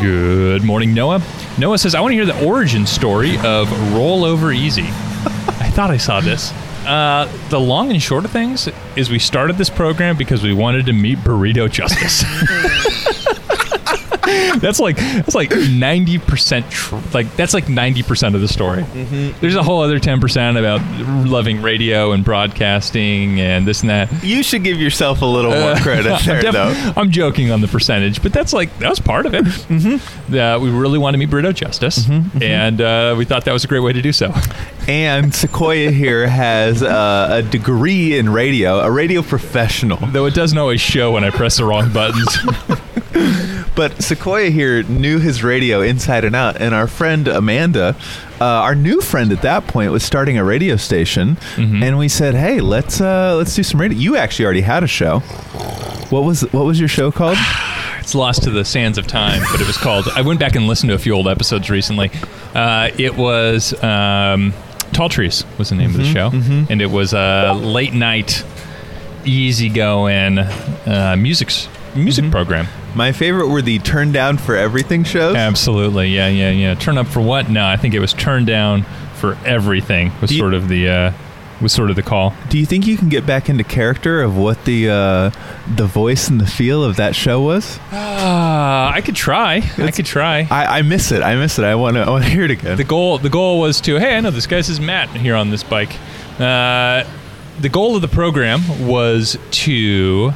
Good morning, Noah. Noah says, I want to hear the origin story of Roll Over Easy. I thought I saw this. Uh, the long and short of things is we started this program because we wanted to meet Burrito Justice. that's like that's like ninety percent tr- like that's like ninety percent of the story. There's a whole other ten percent about loving radio and broadcasting and this and that. You should give yourself a little more credit I'm, there, def- though. I'm joking on the percentage, but that's like that was part of it. Mm-hmm. Uh, we really wanted to meet Burrito Justice, and uh, we thought that was a great way to do so. And Sequoia here has uh, a degree in radio, a radio professional. Though it doesn't always show when I press the wrong buttons. But Sequoia here knew his radio inside and out. And our friend Amanda, uh, our new friend at that point, was starting a radio station. And we said, "Hey, let's uh, let's do some radio." You actually already had a show. What was what was your show called? it's lost to the sands of time, but it was called. I went back and listened to a few old episodes recently. Uh, it was um, Tall Trees was the name of the show, and it was a late night, easygoing uh, music music program. My favorite were the "Turn Down for Everything" shows. Absolutely, yeah, yeah, yeah. Turn up for what? No, I think it was turn down for everything. Was you- sort of the uh, was sort of the call. Do you think you can get back into character of what the uh, the voice and the feel of that show was? Uh, I could try. I could try. I, I miss it. I miss it. I want to. I want to hear it again. the goal the goal was to hey I know this guy's says Matt here on this bike. Uh, the goal of the program was to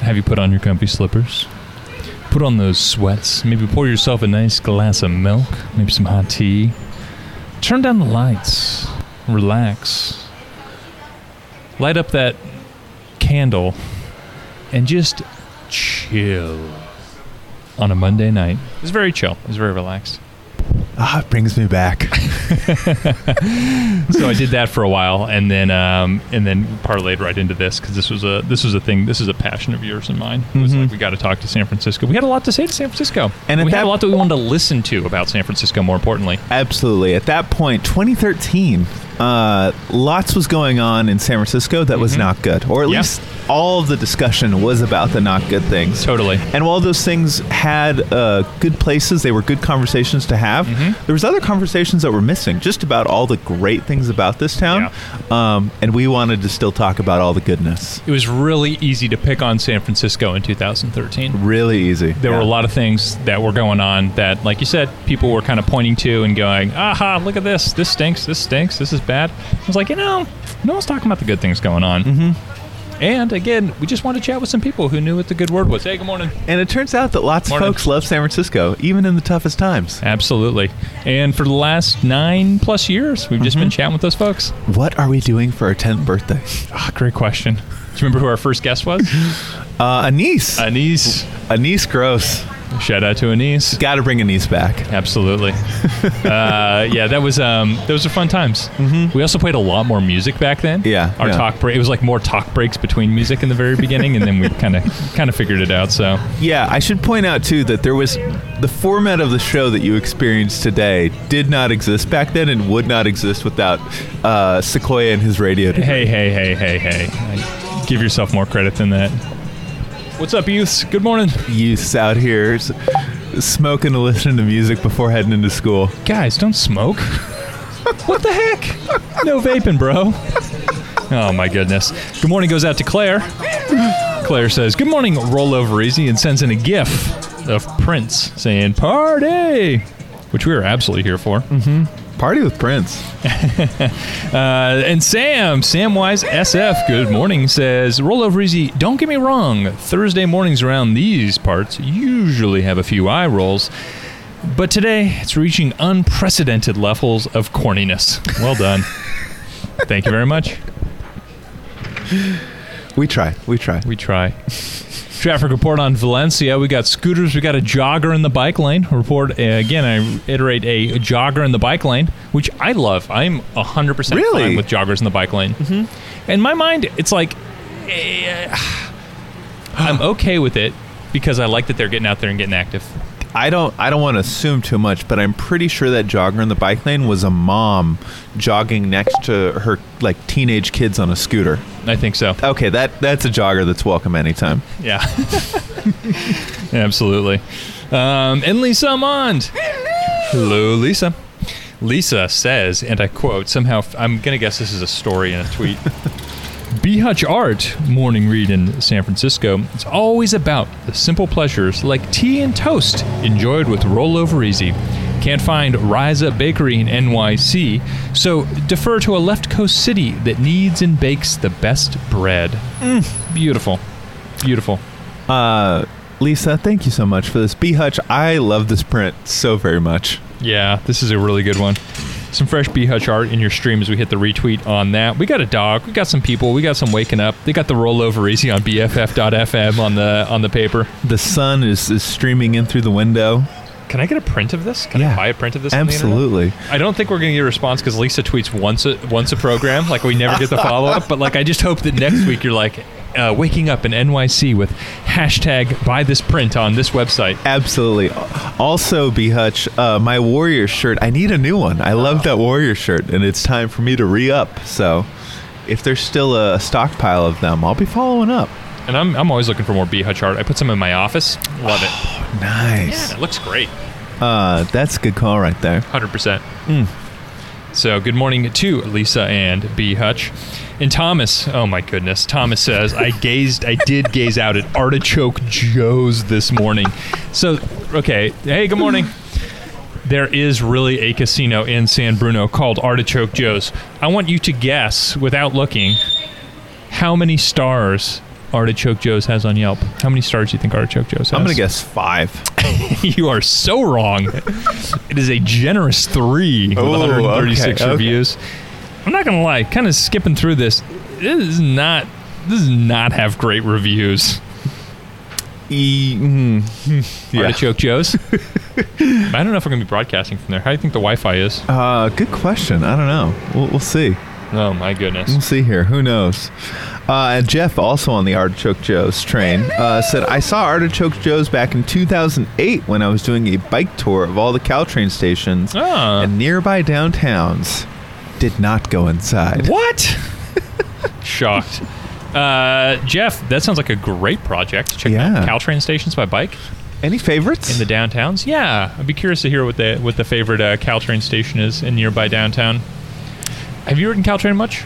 have you put on your comfy slippers, put on those sweats, maybe pour yourself a nice glass of milk, maybe some hot tea. turn down the lights, relax, light up that candle, and just chill on a Monday night. It's very chill. It's very relaxed. Ah, it brings me back. so I did that for a while, and then um, and then parlayed right into this because this was a this was a thing. This is a passion of yours and mine. It was like we got to talk to San Francisco. We had a lot to say to San Francisco, And we had a lot that we wanted to listen to about San Francisco. More importantly, Absolutely. At that point, 2013, uh, lots was going on in San Francisco that was not good, or at Yeah. least all of the discussion was about the not good things. totally. And while those things had uh, good places, they were good conversations to have. Mm-hmm. There was other conversations that were missing, just about all the great things about this town. Um, and we wanted to still talk about all the goodness. It was really easy to pick on San Francisco in 2013. Really easy. There were a lot of things that were going on that, like you said, people were kind of pointing to and going, "Aha! Look at this! This stinks! This stinks! This is bad." I was like, you know, no one's talking about the good things going on. Mm-hmm. And again, we just wanted to chat with some people who knew what the good word was. Hey, good morning. And it turns out that lots Morning. of folks love San Francisco, even in the toughest times. Absolutely. And for the last nine plus years, we've just been chatting with those folks. What are we doing for our 10th birthday? Ah, great question. Do you remember who our first guest was? Uh, Anise. Anise. Anise Gross. Shout out to Anise. Got to bring Anise back. Absolutely. uh, yeah, that was um, those were fun times. Mm-hmm. We also played a lot more music back then. Yeah, our yeah. talk break. It was like more talk breaks between music in the very beginning, and then we kind of kind of figured it out. So Yeah, I should point out too that there was the format of the show that you experienced today did not exist back then and would not exist without uh, Sequoia and his radio. degree. hey, hey, hey, hey, hey, give yourself more credit than that. What's up, youths? Good morning, Youths out here s- smoking and listening to music before heading into school. guys. Don't smoke. what the heck? No vaping, bro. Oh my goodness. Good morning goes out to Claire. Claire says, Good morning, roll over easy, and sends in a gif of Prince saying, Party! Which we are absolutely here for. Mm-hmm. Party with Prince. Uh, and Sam, Samwise SF, good morning, says, Roll over easy, don't get me wrong. Thursday mornings around these parts usually have a few eye rolls. But today, it's reaching unprecedented levels of corniness. Well done. Thank you very much. We try. We try. We try. Traffic report on Valencia. We got scooters. We got a jogger in the bike lane. Report uh, again. I iterate a jogger in the bike lane, which I love. I'm hundred percent Really? fine with joggers in the bike lane. Mm-hmm. In my mind, it's like eh, I'm okay with it because I like that they're getting out there and getting active. I don't. I don't want to assume too much, but I'm pretty sure that jogger in the bike lane was a mom jogging next to her like teenage kids on a scooter. I think so. Okay, that that's a jogger that's welcome anytime. Yeah. Absolutely. Um, and Lisa Mond. Hello, Lisa. Lisa says, and I quote, somehow, I'm going to guess this is a story in a tweet. B Hutch Art morning read in San Francisco. It's always about the simple pleasures like tea and toast enjoyed with rollover easy. Can't find Rise Up Bakery in NYC, so defer to a left coast city that kneads and bakes the best bread. Beautiful. Beautiful. Uh, Lisa, thank you so much for this. B Hutch, I love this print so very much. Yeah, this is a really good one. Some fresh B Hutch art in your stream as we hit the retweet on that. We got a dog. We got some people. We got some waking up. They got the rollover easy on BFF.FM on the on the paper. The sun is, is streaming in through the window. Can I get a print of this? Can I Yeah, buy a print of this? Absolutely. I don't think we're going to get a response because Lisa tweets once a once a program. Like we never get the follow up. But like I just hope that next week you're like uh, waking up in NYC with hashtag buy this print on this website. Absolutely. Also, B Hutch, uh, my Warrior shirt, I need a new one. I love that Warrior shirt, and it's time for me to re up. So, if there's still a stockpile of them, I'll be following up. And I'm, I'm always looking for more B Hutch art. I put some in my office. Love it. Nice. Yeah, It looks great. Uh, that's a good call right there. Hundred percent. So good morning to Lisa and B Hutch. And Thomas, oh my goodness, Thomas says, I gazed, I did gaze out at Artichoke Joe's this morning. So, okay, hey, good morning. There is really a casino in San Bruno called Artichoke Joe's. I want you to guess, without looking, how many stars Artichoke Joe's has on Yelp? How many stars do you think Artichoke Joe's has? I'm gonna guess five. you are so wrong. it is a generous three with Oh, 136 okay, okay. reviews. I'm not gonna lie, kind of skipping through this. This is not. This does not have great reviews. E- mm, yeah. Artichoke Joe's. I don't know if we're gonna be broadcasting from there. How do you think the Wi-Fi is? Uh, good question. I don't know. We'll, we'll see. Oh my goodness. We'll see here. Who knows? Uh, and Jeff, also on the Artichoke Joe's train, uh, said, I saw Artichoke Joe's back in 2008 when I was doing a bike tour of all the Caltrain stations Ah. and nearby downtowns. Did not go inside. What? Shocked. Uh, Jeff, that sounds like a great project. Check Yeah. out Caltrain stations by bike Any favorites? in the downtowns. Yeah, I'd be curious to hear what the what the favorite uh, Caltrain station is in nearby downtown. Have you ridden Caltrain much?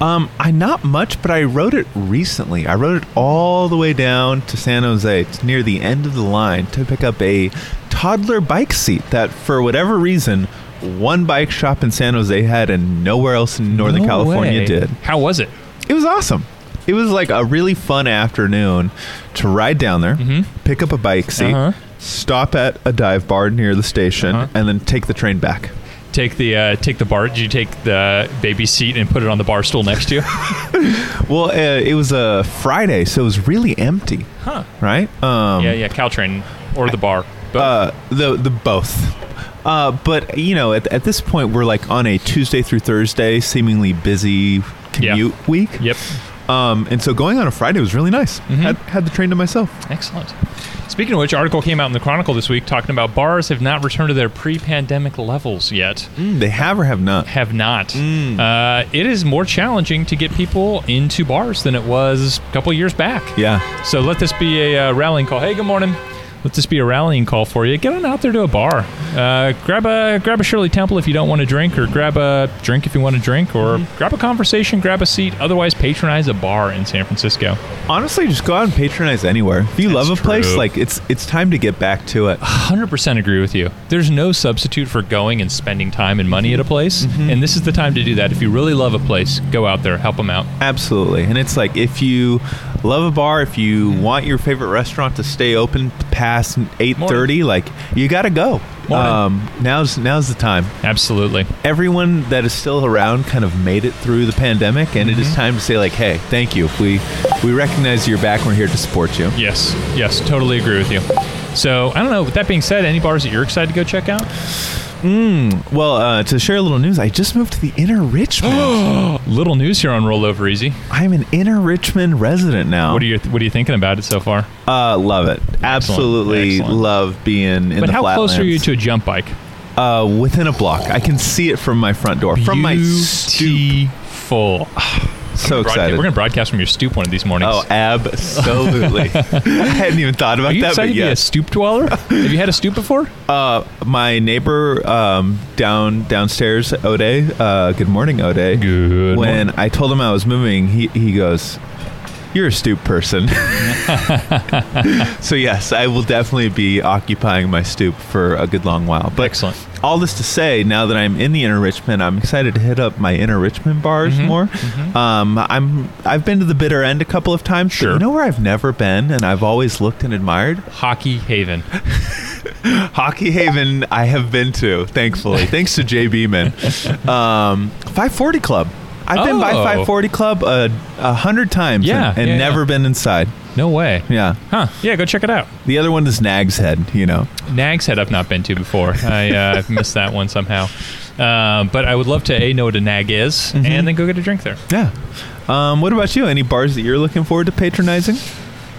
Um, I not much, but I rode it recently. I rode it all the way down to San Jose, to near the end of the line, to pick up a toddler bike seat that, for whatever reason, one bike shop in San Jose had and nowhere else in Northern No California way. did. How was it? It was awesome. It was like a really fun afternoon to ride down there, Mhm. pick up a bike seat, Uh-huh. stop at a dive bar near the station, Uh-huh. and then take the train back. Take the uh, take the bar. Did you take the baby seat and put it on the bar stool next to you? Well, uh, it was a Friday, so it was really empty, huh? right? Um, Yeah, yeah. Caltrain or the bar. Both. Uh, the the both. Uh, but you know, at, at this point, we're like on a Tuesday through Thursday, seemingly busy commute week. yep. Um, and so going on a Friday was really nice. Mhm. Had, had the train to myself. Excellent. Speaking of which, article came out in the Chronicle this week talking about bars have not returned to their pre-pandemic levels yet. They have or have not. Have not. Mm. Uh, it is more challenging to get people into bars than it was a couple years back. Yeah. So let this be a uh, rallying call. Hey, good morning. Let this be a rallying call for you. Get on out there to a bar. Uh, grab a grab a Shirley Temple if you don't want to drink, or grab a drink if you want to drink, or Mm-hmm. grab a conversation, grab a seat. Otherwise, patronize a bar in San Francisco. Honestly, just go out and patronize anywhere. If you That's love a place, like it's it's time to get back to it. 100% agree with you. There's no substitute for going and spending time and money at a place, Mm-hmm. and this is the time to do that. If you really love a place, go out there, help them out. Absolutely. And it's like if you love a bar, if you Mm-hmm. want your favorite restaurant to stay open past 8:30, like you got to go. Um, now's now's the time. Absolutely. Everyone that is still around kind of made it through the pandemic and it Mm-hmm. is time to say like, "Hey, thank you. We we recognize you're back. We're here to support you." Yes, yes, totally agree with you. So I don't know. With that being said, any bars that you're excited to go check out? Well, uh, to share a little news, I just moved to the Inner Richmond. Little news here on Rollover Easy. I'm an Inner Richmond resident now. What are you What are you thinking about it so far? Uh, love it. Absolutely Excellent. love being in but the how close are you to a jump bike? Uh, within a block. I can see it from my front door. From my stoop. Beautiful. So Broadca- excited. We're gonna broadcast from your stoop one of these mornings. Oh, absolutely. I hadn't even thought about are you that, excited but to be a stoop dweller? Have you had a stoop before? Uh, my neighbor um, down downstairs, Ode. Uh, good morning, Ode. Good When morning. I told him I was moving, he he goes, "You're a stoop person." so yes, I will definitely be occupying my stoop for a good long while. But Excellent. all this to say, now that I'm in the inner Richmond, I'm excited to hit up my inner Richmond bars Mhm, more. Um, I'm I've been to the bitter end a couple of times. but Sure. you know where I've never been, and I've always looked and admired Hockey Haven. Hockey Haven. I have been to, thankfully, thanks to Jay Beeman. Um, 540 Club. I've been by Oh. 540 Club a, a hundred times Yeah, and, and yeah, never yeah. been inside. No way. Yeah. Huh. Yeah, go check it out. The other one is Nag's Head, you know. Nag's Head I've not been to before. I, uh, I've missed that one somehow. Uh, but I would love to A, know what a nag is, Mm-hmm. and then go get a drink there. Yeah. Um, what about you? Any bars that you're looking forward to patronizing?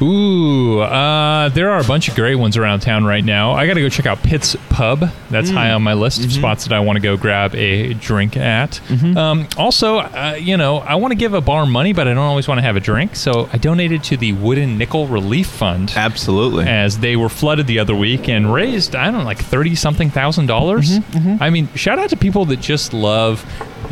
Ooh, uh, there are a bunch of great ones around town right now. I got to go check out Pitt's Pub. That's high on my list of spots that I want to go grab a drink at. Um, also, uh, you know, I want to give a bar money, but I don't always want to have a drink. So I donated to the Wooden Nickel Relief Fund. Absolutely. as they were flooded the other week and raised I don't know like thirty something thousand dollars. I mean, shout out to people that just love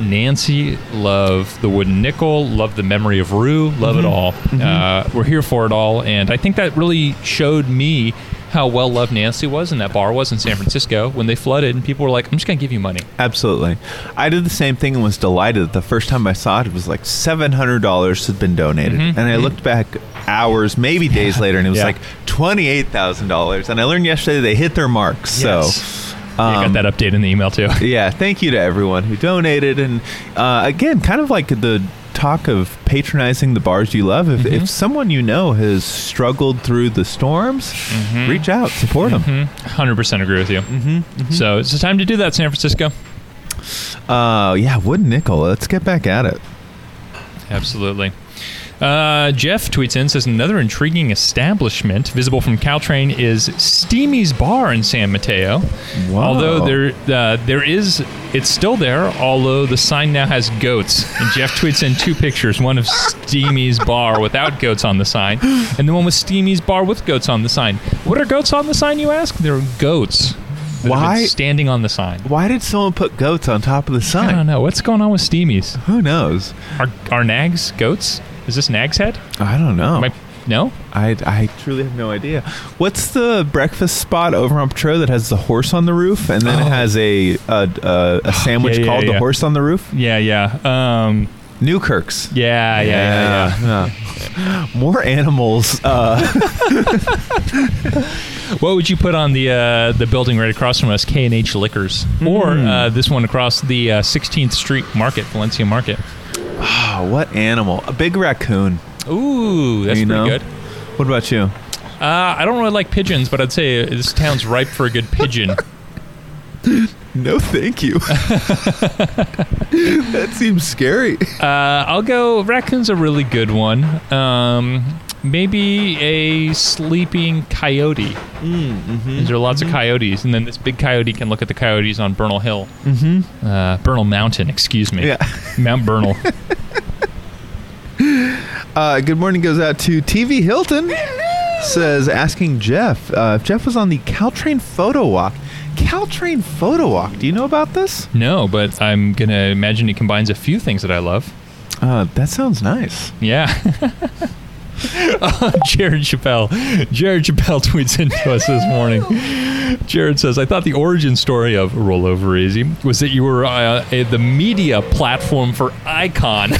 Nancy, love the wooden nickel, love the memory of Rue, love it all. Uh, we're here for it all, and I think that really showed me how well loved Nancy was and that bar was in San Francisco when they flooded and people were like, I'm just going to give you money. Absolutely. I did the same thing and was delighted. that The first time I saw it, it was like $700 had been donated. Mhm, And I mhm. looked back hours, maybe days later, and it was Yeah. like $28,000. And I learned yesterday they hit their marks. Yes. So. Yeah, I um, got that update in the email too. yeah, thank you to everyone who donated. And uh, again, kind of like the talk of patronizing the bars you love. If, Mhm. if someone you know has struggled through the storms, Mhm. reach out, support them. Mhm. 100% agree with you. Mm-hmm. So it's the time to do that, San Francisco. Uh, yeah, wood nickel. Let's get back at it. Absolutely. Uh, Jeff tweets in says another intriguing establishment visible from Caltrain is Steamy's Bar in San Mateo. Wow. Although there uh, there is it's still there, although the sign now has goats. And Jeff tweets in two pictures: one of Steamy's Bar without goats on the sign, and the one with Steamy's Bar with goats on the sign. What are goats on the sign? You ask. They're goats. that have been Why- standing on the sign? Why did someone put goats on top of the sign? I don't know. What's going on with Steamy's? Who knows? Are are nags goats? Is this Nag's head? I don't know. I- no. I, I truly have no idea. What's the breakfast spot over on Petro that has the horse on the roof, and then it Oh. has a a, a, a sandwich yeah, called yeah. the horse on the roof? Yeah, yeah. Um, Newkirk's. yeah, yeah, yeah, yeah. yeah. More animals. Uh, What would you put on the uh, the building right across from us, K and H Liquors, or Hmm. uh, this one across the uh, 16th Street Market, Valencia Market? Oh, what animal? A big raccoon. Ooh, that's You pretty know? good. What about you? Uh, I don't really like pigeons, but I'd say this town's ripe for a good pigeon. No, thank you. that seems scary. Uh, I'll go. Raccoon's a really good one. Um, maybe a sleeping coyote. Mm-hmm. There are lots of coyotes, and then this big coyote can look at the coyotes on Bernal Hill, Mm-hmm. uh, Bernal Mountain. Excuse me, Yeah. Mount Bernal. Uh, good morning goes out to TV Hilton. Says asking Jeff uh, if Jeff was on the Caltrain photo walk. Caltrain photo walk. Do you know about this? No, but I'm gonna imagine he combines a few things that I love. Uh, that sounds nice. Yeah. oh, Jared Chappelle. Jared Chappelle tweets into us this morning. Jared says, I thought the origin story of Rollover Easy was that you were uh, a, the media platform for Icon.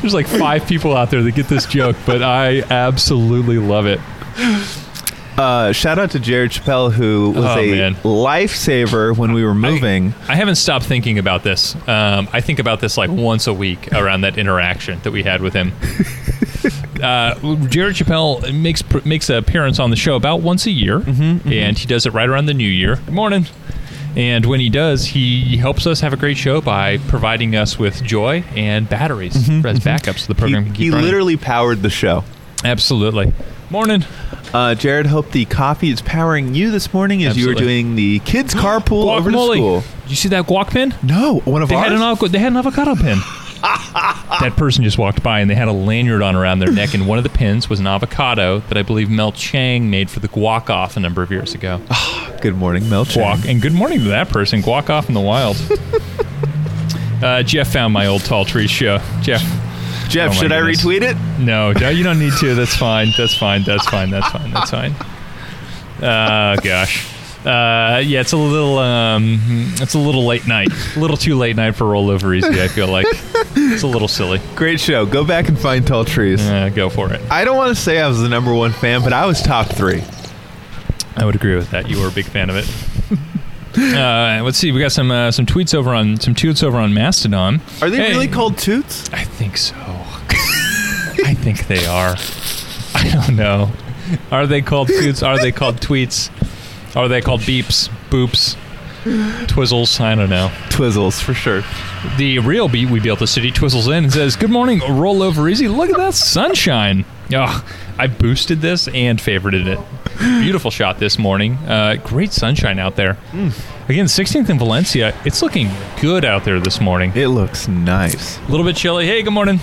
There's like five people out there that get this joke, but I absolutely love it. Uh, shout out to Jared Chappelle, who was Oh, a man. lifesaver when we were moving. I haven't stopped thinking about this. Um, I think about this like once a week around that interaction that we had with him. uh, Jared Chappelle makes makes an appearance on the show about once a year, and he does it right around the New Year. Good morning. And when he does, he helps us have a great show by providing us with joy and batteries as backups so the he program can keep he literally powered the show. Absolutely. Morning. Uh, Jared, hope the coffee is powering you this morning as you were doing the kids' carpool over to Guacamole. school. Did you see that guac pin? No, one of They ours. had an avocado. They had an avocado pin. that person just walked by and they had a lanyard on around their neck, and one of the pins was an avocado that I believe Mel Chang made for the guac off a number of years ago. Good morning, Mel. Chang. Guac, and good morning to that person. Guac off in the wild. uh, Jeff found my old tall tree show. Jeff, Jeff, Oh should I retweet it? no, no, you don't need to. That's fine. That's fine. That's fine. That's fine. That's fine. Uh, gosh. Uh, yeah, it's a little, um, it's a little late night. A little too late night for rollover easy. I feel like it's a little silly. Great show. Go back and find tall trees. Uh, go for it. I don't want to say I was the number one fan, but I was top three. I would agree with that. You were a big fan of it. uh, let's see. We got some uh, some tweets over on some tweets over on Mastodon. Are they Hey. really called toots? I think so. I think they are. I don't know. Are they called tweets? Are they called tweets? Are they called beeps, boops, twizzles? I don't know. Twizzles for sure. The real beat we built the city twizzles in and says, "Good morning, roll over easy. Look at that sunshine." Oh, I boosted this and favorited it. Beautiful shot this morning. Uh, great sunshine out there. Again, 16th in Valencia. It's looking good out there this morning. It looks nice. A little bit chilly. Hey, good morning.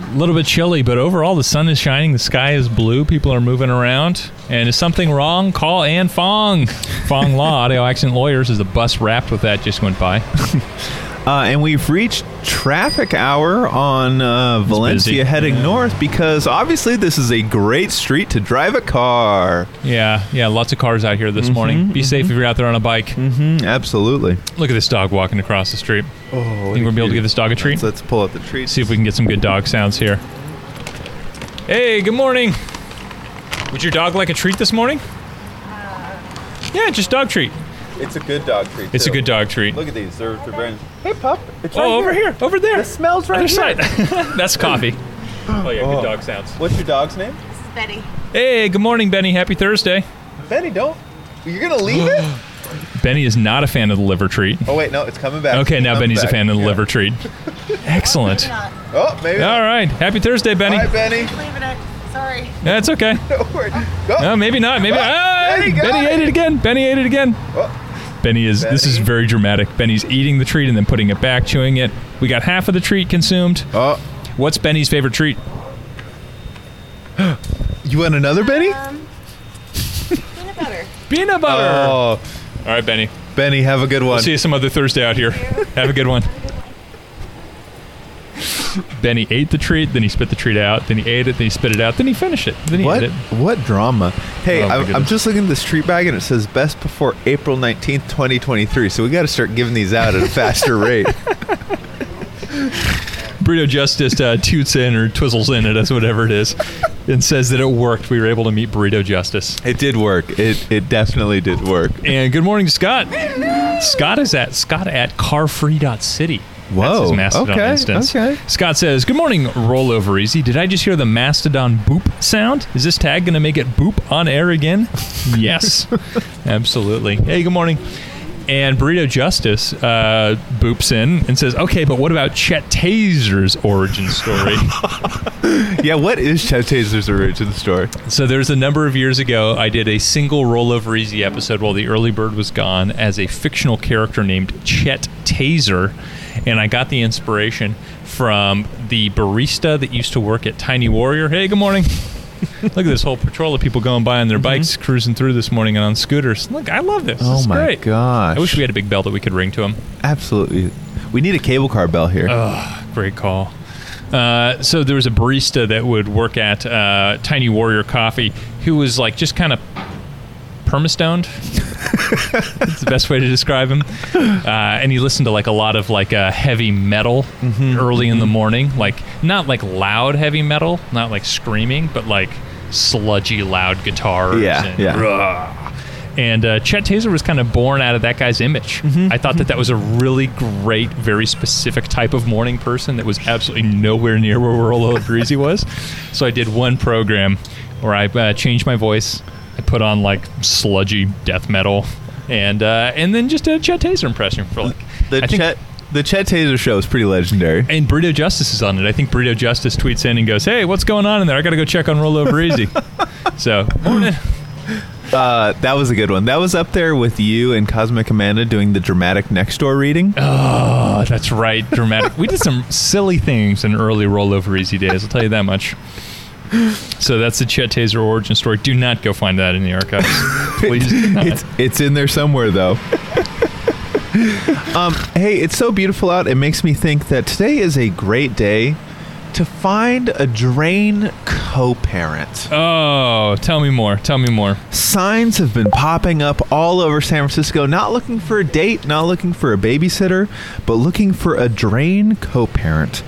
A little bit chilly, but overall the sun is shining, the sky is blue, people are moving around. And is something wrong? Call Ann Fong. Fong Law, audio accident lawyers, as the bus wrapped with that just went by. Uh, and we've reached traffic hour on uh, Valencia heading north because obviously this is a great street to drive a car. Yeah, yeah, lots of cars out here this morning. Be safe if you're out there on a bike. Mm, absolutely. Look at this dog walking across the street. Oh, Think we'll be able to give this dog a treat? Let's, let's pull up the treats. See if we can get some good dog sounds here. Hey, good morning. Would your dog like a treat this morning? Uh, yeah, just dog treat. It's a good dog treat. It's a good dog treat. Look at these. They're, they're brand. Hey, pup. It's Oh, over here, over there. It smells right Other here. side. That's coffee. Oh yeah, Oh. good dog sounds. What's your dog's name? This is Betty. Hey, good morning, Benny. Happy Thursday. Benny. Don't. You're gonna leave it? Benny is not a fan of the liver treat. Oh wait, no, it's coming back. Okay, It's now coming Benny's a fan of the Yeah. liver treat. Excellent. Not Oh, maybe. All right. Happy Thursday, Benny. Hi, Benny. leaving it. Sorry. That's okay. Don't No, maybe not. Maybe. Ah, Benny Benny it. ate it again. Benny ate it again. Oh, Benny is. This is very dramatic. Benny's eating the treat and then putting it back, chewing it. We got half of the treat consumed. oh. What's Benny's favorite treat? You want another Benny? Um, peanut butter. Peanut butter. Oh, All right, Benny. Benny, have a good one. We'll see you some other Thursday out here. Have a good one. Benny ate the treat, then he spit the treat out, then he ate it, then he spit it out, then he finished it, then he What? ate it. What drama? Hey, Oh, I'm, I'm just looking at this treat bag and it says best before April 19th, 2023. So we got to start giving these out at a faster rate. Burrito Justice uh, toots in or twizzles in it, as whatever it is, and says that it worked. We were able to meet Burrito Justice. It did work. It it definitely did work. And good morning, Scott. Scott is at Scott at carfree.city. That's Whoa, his Mastodon okay, instance. okay. Scott says, Good morning, rollover easy. Did I just hear the Mastodon boop sound? Is this tag going to make it boop on air again? yes, absolutely. Hey, good morning. And Burrito Justice uh, boops in and says, Okay, but what about Chet Taser's origin story? Yeah, what is Chet Taser's origin story? So there's a number of years ago, I did a single rollover easy episode while the early bird was gone as a fictional character named Chet Taser, and I got the inspiration from the barista that used to work at Tiny Warrior. Hey, good morning. Look at this whole patrol of people going by on their bikes, cruising through this morning and on scooters. Look, I love this. Oh This is my great. gosh. I wish we had a big bell that we could ring to them. Absolutely. We need a cable car bell here. Oh, great call. Uh, so there was a barista that would work at uh, Tiny Warrior Coffee who was like just kind of permastoned. That's the best way to describe him. Uh, and he listened to like a lot of like uh, heavy metal Mm-hmm, early in the morning, like not like loud heavy metal, not like screaming, but like sludgy loud guitars. Yeah, and yeah. "Rah." And uh, Chet Taser was kind of born out of that guy's image. Mm-hmm, I thought that that was a really great, very specific type of morning person that was absolutely nowhere near where Rollover Easy was. So I did one program where I uh, changed my voice. Put on like sludgy death metal, and uh, and then just a Chet Taser impression for like the I think- Chet the Chet Taser show is pretty legendary. And Burrito Justice is on it. I think Burrito Justice tweets in and goes, "Hey, what's going on in there? I got to go check on Rollover Easy." so. Uh, that was a good one. That was up there with you and Cosmic Amanda doing the dramatic next door reading. Oh, that's right. Dramatic. we did some silly things in early rollover easy days. I'll tell you that much. So that's the Chet Taser origin story. Do not go find that in the archives. Please. it's it's in there somewhere though. um, hey, it's so beautiful out. It makes me think that today is a great day to find a drain co-parent. oh, tell me more. Tell me more. Signs have been popping up all over San Francisco, not looking for a date, not looking for a babysitter, but looking for a drain co-parent.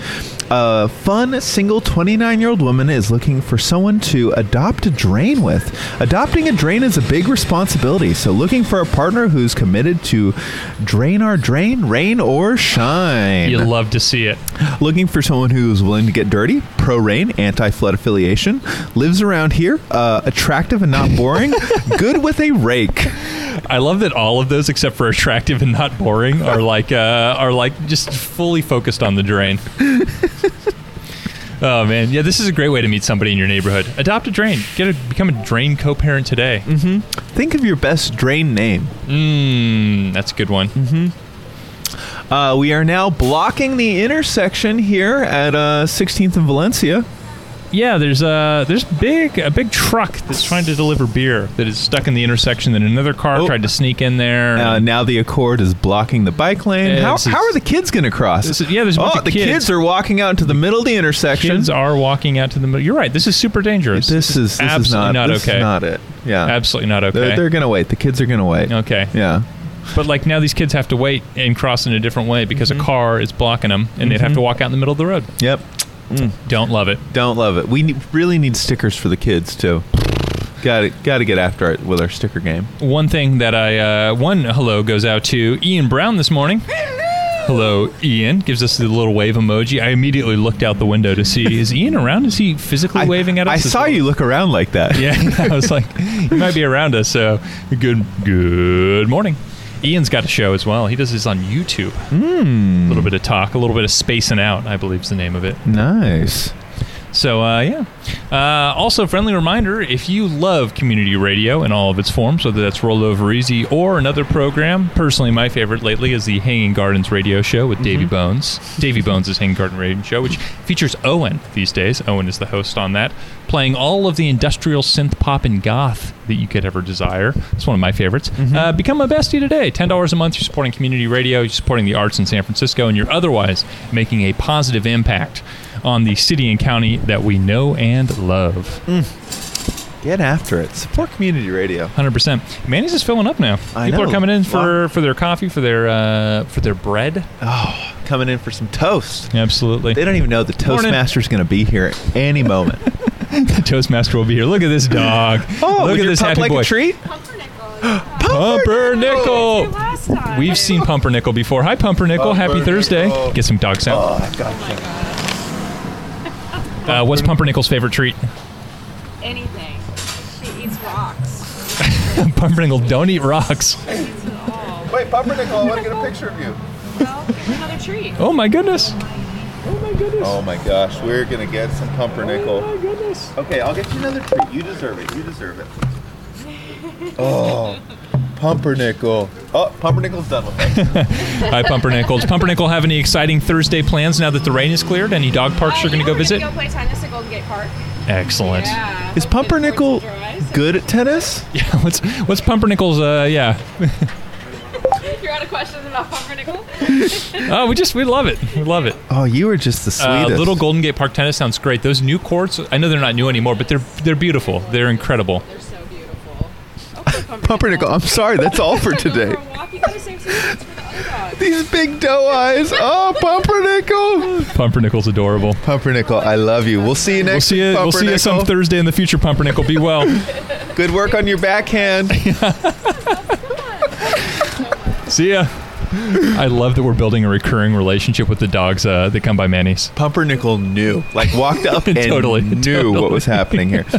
A fun single 29 year old woman is looking for someone to adopt a drain with. Adopting a drain is a big responsibility, so looking for a partner who's committed to drain our drain, rain or shine. You love to see it. Looking for someone who's willing to get dirty, pro rain, anti flood affiliation, lives around here, uh, attractive and not boring, good with a rake. I love that all of those, except for attractive and not boring, are like uh, are like just fully focused on the drain. oh man, yeah, this is a great way to meet somebody in your neighborhood. Adopt a drain. Get a become a drain co-parent today. Think of your best drain name. Mmm, that's a good one. Uh, we are now blocking the intersection here at uh, 16th and Valencia. Yeah, there's a there's big a big truck that's trying to deliver beer that is stuck in the intersection. Then another car Oh. tried to sneak in there. Uh, now the Accord is blocking the bike lane. How, how are the kids going to cross? Is- yeah, there's a bunch oh, the kids. kids. are walking out into the middle of the intersection. Kids are walking out to the middle. You're right. This is super dangerous. this is this absolutely is not, this okay. Is not it. Yeah, Absolutely not okay. They're, they're going to wait. The kids are going to wait. okay. Yeah. But like now, these kids have to wait and cross in a different way because Mm-hmm. a car is blocking them, and they'd have to walk out in the middle of the road. Yep. Don't love it. Don't love it. We ne- really need stickers for the kids too. Got to got to get after it with our sticker game. One thing that I uh, one hello goes out to Ian Brown this morning. Hello, Ian. Gives us the little wave emoji. I immediately looked out the window to see is Ian around? Is he physically I, waving at us? I saw well? you look around like that. Yeah, I was like, he might be around us. So good, good morning. Ian's got a show as well. He does this on YouTube. Hmm. A little bit of talk, a little bit of spacing out. I believe is the name of it. Nice. So uh, yeah. Uh, also, friendly reminder: if you love community radio in all of its forms, whether that's Rollover Easy or another program, personally my favorite lately is the Hanging Gardens Radio Show with Davy Bones. Davy Bones' is Hanging Garden Radio Show, which features Owen these days. Owen is the host on that, playing all of the industrial synth pop and goth that you could ever desire. It's one of my favorites. Uh, become a bestie today. Ten dollars a month. You're supporting community radio. You're supporting the arts in San Francisco, and you're otherwise making a positive impact on the city and county that we know and love. Get after it. Support community radio. 100%. Manny's is filling up now. I People know. are coming in for, for their coffee, for their uh, for their bread. Oh, coming in for some toast. Absolutely. They don't even know the Morning. Toastmaster's going to be here any moment. the Toastmaster will be here. Look at this dog. Oh, Look at this pup happy like boy. a treat? Pumpernickel. Last time. We've seen Pumpernickel before. Hi, Pumpernickel. Happy Thursday. Get some dog sound. Oh, I gotcha. Uh, what's Pumpernickel's favorite treat? anything. She eats rocks. Pumpernickel, don't eat rocks. She eats it all. Wait, Pumpernickel, I want to get a picture of you. Well, here's another treat. Oh my goodness. Oh my goodness. Oh my gosh, we're going to get some pumpernickel. Oh my goodness. Okay, I'll get you another treat. You deserve it. You deserve it. Oh, pumpernickel. Oh, pumpernickel's done with us. Hi, Pumpernickel. Does Pumpernickel have any exciting Thursday plans now that the rain is cleared? Any dog parks you're going to go visit? Go play tennis at Golden Gate Park. Excellent. Yeah. Is pumpernickel good at tennis? Yeah, what's what's Pumpernickel's? Uh, yeah. You're out of questions about pumpernickel? Oh, we just we love it. We love it. Oh, you were just the Uh, sweetest. little Golden Gate Park tennis sounds great. Those new courts, I know they're not new anymore, but they're they're beautiful. They're incredible. They're so beautiful. Okay, Pumpernickel, I'm sorry, that's all for today. For a walk, you gotta save some treats for the other dogs. These big doe eyes. Oh, pumpernickel. Pumpernickel's adorable. Pumpernickel, I love you. We'll see you next We'll see you. week, We'll see you some Thursday in the future, Pumpernickel. Be well. Good work on your backhand. see ya. I love that we're building a recurring relationship with the dogs uh, that come by Manny's. Pumpernickel knew, like walked up and Totally, knew totally. what was happening here.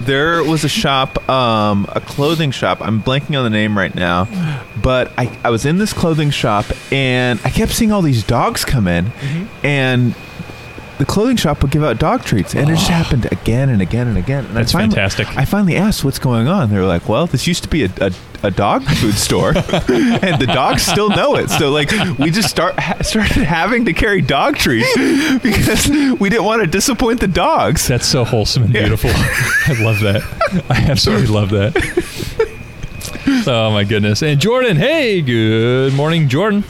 There was a shop, um, a clothing shop. I'm blanking on the name right now, but I, I was in this clothing shop and I kept seeing all these dogs come in, Mm-hmm. and the clothing shop would give out dog treats, and it just happened again and again and again. And That's I finally, fantastic. I finally asked what's going on. They were like, "Well, this used to be a, a, a dog food store, and the dogs still know it. So like, we just start ha- started having to carry dog treats because we didn't want to disappoint the dogs." That's so wholesome and beautiful. I love that. I absolutely love that. Oh my goodness! And Jordan, hey, good morning, Jordan.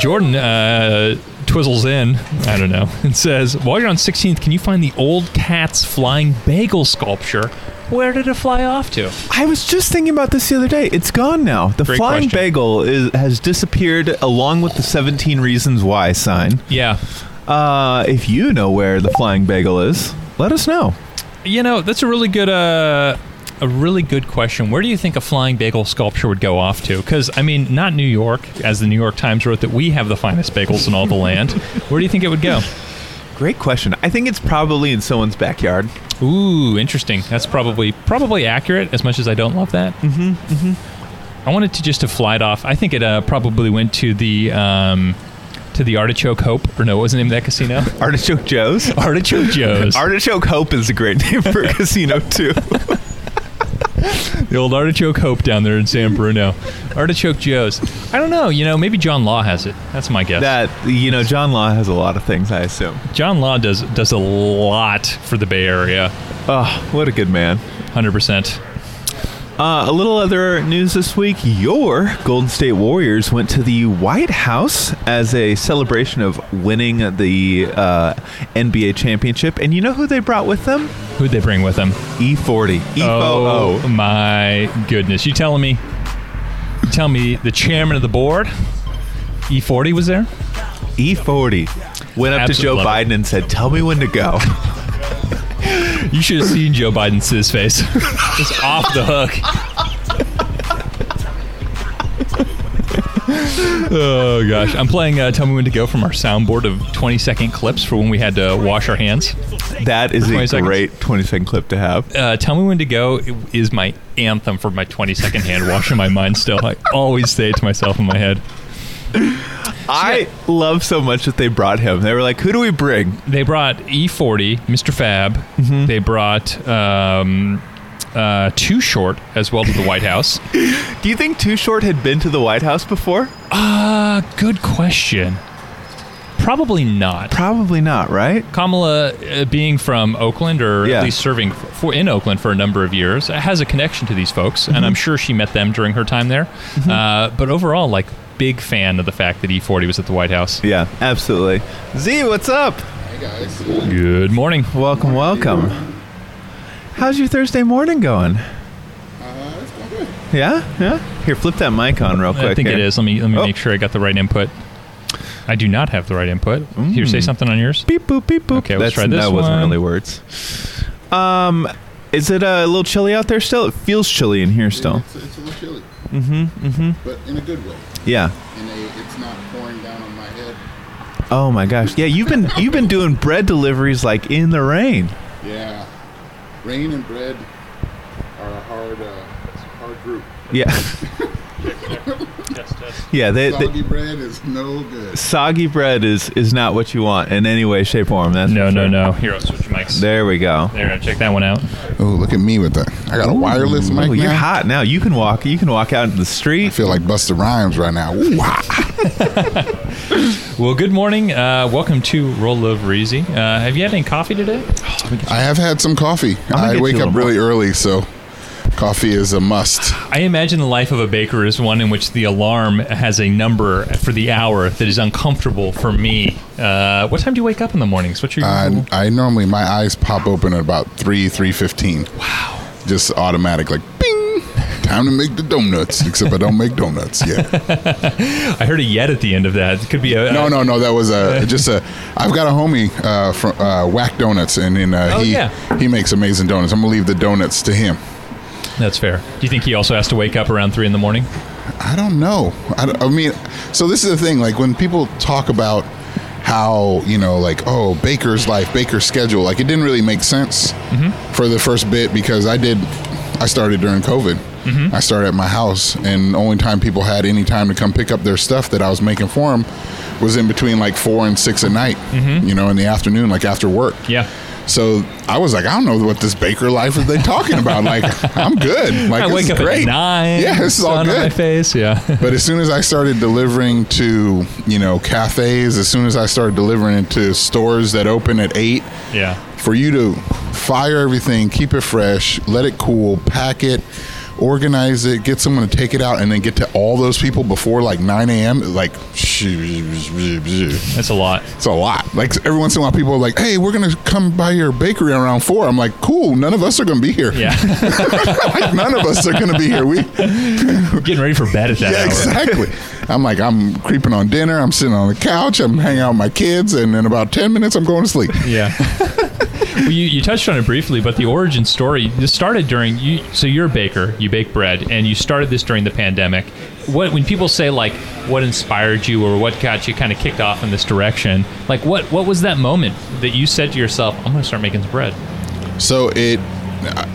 Jordan uh, twizzles in. I don't know. And says, "While you're on 16th, can you find the old Katz flying bagel sculpture? Where did it fly off to?" I was just thinking about this the other day. It's gone now. The Great flying question. bagel is, has disappeared along with the 17 reasons why sign. Yeah. Uh, if you know where the flying bagel is, let us know. You know, that's a really good uh a really good question. Where do you think a flying bagel sculpture would go off to? Because I mean, not New York, as the New York Times wrote that we have the finest bagels in all the land. Where do you think it would go? Great question. I think it's probably in someone's backyard. Ooh, interesting. That's probably probably accurate. As much as I don't love that. Mm-hmm. Mm-hmm. I wanted to just to fly it off. I think it uh, probably went to the um, to the Artichoke Hope, or no, what was the name of that casino? Artichoke Joe's. Artichoke Joe's. Artichoke Hope is a great name for a casino too. the old Artichoke Hope down there in San Bruno. Artichoke Joe's. I don't know. You know, maybe John Law has it. That's my guess. That you know, John Law has a lot of things. I assume. John Law does does a lot for the Bay Area. Oh, what a good man. Hundred percent. Uh, a little other news this week. Your Golden State Warriors went to the White House as a celebration of winning the uh, NBA championship. And you know who they brought with them? Who'd they bring with them? E40. Oh E40. my goodness! You telling me? You telling me the chairman of the board, E40, was there? E40. Went up to Joe love it. Biden and said, Tell me when to go. You should have seen Joe Biden's his face. Just off the hook. oh gosh, I'm playing uh, "Tell Me When to Go" from our soundboard of 20 second clips for when we had to wash our hands. That is a seconds. great 20 second clip to have. Uh, "Tell Me When to Go" is my anthem for my 20 second hand wash in my mind. Still, I always say it to myself in my head. I love so much that they brought him. They were like, Who do we bring? They brought E40, Mr. Fab. They brought um, uh, Too Short as well to the White House. Do you think Too Short had been to the White House before? Uh, good question. Probably not. Probably not, right? Kamala, uh, being from Oakland, or Yeah. at least serving for, in Oakland for a number of years, has a connection to these folks, and I'm sure she met them during her time there. Uh, but overall, like, big fan of the fact that E40 was at the White House. Yeah, absolutely. Z, what's up? Good morning. Welcome, welcome. How's your Thursday morning going? Uh, yeah, yeah. Here, flip that mic on real quick. I think here. it is. Let me let me Oh. make sure I got the right input. I do not have the right input. Here, say mm. something on yours. Beep boop beep boop. Okay, let's That's- try this That wasn't one. really words. Um, is it uh, a little chilly out there still? It feels chilly in here still. It's, it's a little chilly. Mm-hmm, mm-hmm. But in a good way. Yeah. In a, it's not pouring down on my head. Oh my gosh. Yeah, you've been you've been doing bread deliveries like in the rain. Yeah. Rain and bread are a hard, uh, hard group. Yeah. yeah. They, they, Soggy bread is no good. soggy bread is is not what you want in any way, shape, or form. That's No, no, sure. no. Here, I'll switch mics. There we go. There, check that one out. Oh, look at me with that. I got a wireless mic Oh, you're hot now. You can walk. You can walk out into the street. I feel like Busta Rhymes right now. Ooh. Well, good morning. Uh, welcome to Rollover Easy. Uh, have you had any coffee today? I have had some coffee. I wake up really more. early, so coffee is a must. I imagine the life of a baker is one in which the alarm has a number for the hour that is uncomfortable for me. Uh, what time do you wake up in the mornings? What's your I, I normally my eyes pop open at about three three fifteen. Wow! Just automatic, like bing. Time to make the donuts. Except I don't make donuts yet. I heard a yet at the end of that. It could be a No, no, no. That was a just a. I've got a homie uh, from uh, Whack Donuts, and in uh, Oh, he yeah. he makes amazing donuts. I'm gonna leave the donuts to him. That's fair. Do you think he also has to wake up around three in the morning? I don't know. I, don't- I mean, so this is the thing. Like when people talk about how you know, like oh, baker's life, baker's schedule, like it didn't really make sense mm-hmm. for the first bit because I did. I started during COVID. Mm-hmm. I started at my house, and the only time people had any time to come pick up their stuff that I was making for them was in between like four and six at night. Mm-hmm. You know, in the afternoon, like after work. Yeah. So I was like, I don't know what this baker life is they talking about. Like, I'm good. Like, I wake up great. at nine. Yeah, this is all on my face. Yeah. But as soon as I started delivering to, you know, cafes, as soon as I started delivering it to stores that open at eight, yeah. for you to fire everything, keep it fresh, let it cool, pack it, organize it, get someone to take it out, and then get to all those people before like 9 a.m., like, it's That's a lot. It's a lot. Like every once in a while, people are like, hey, we're going to come by your bakery around four. I'm like, cool, none of us are going to be here. Yeah. like, none of us are going to be here. We, are Getting ready for bed at that yeah, hour. exactly. I'm like, I'm creeping on dinner. I'm sitting on the couch. I'm hanging out with my kids, and in about ten minutes, I'm going to sleep. Yeah. well, you, you touched on it briefly, but the origin story this started during you. So you're a baker, you bake bread, and you started this during the pandemic. What when people say like what inspired you or what got you kind of kicked off in this direction? Like what what was that moment that you said to yourself, I'm going to start making some bread? So it,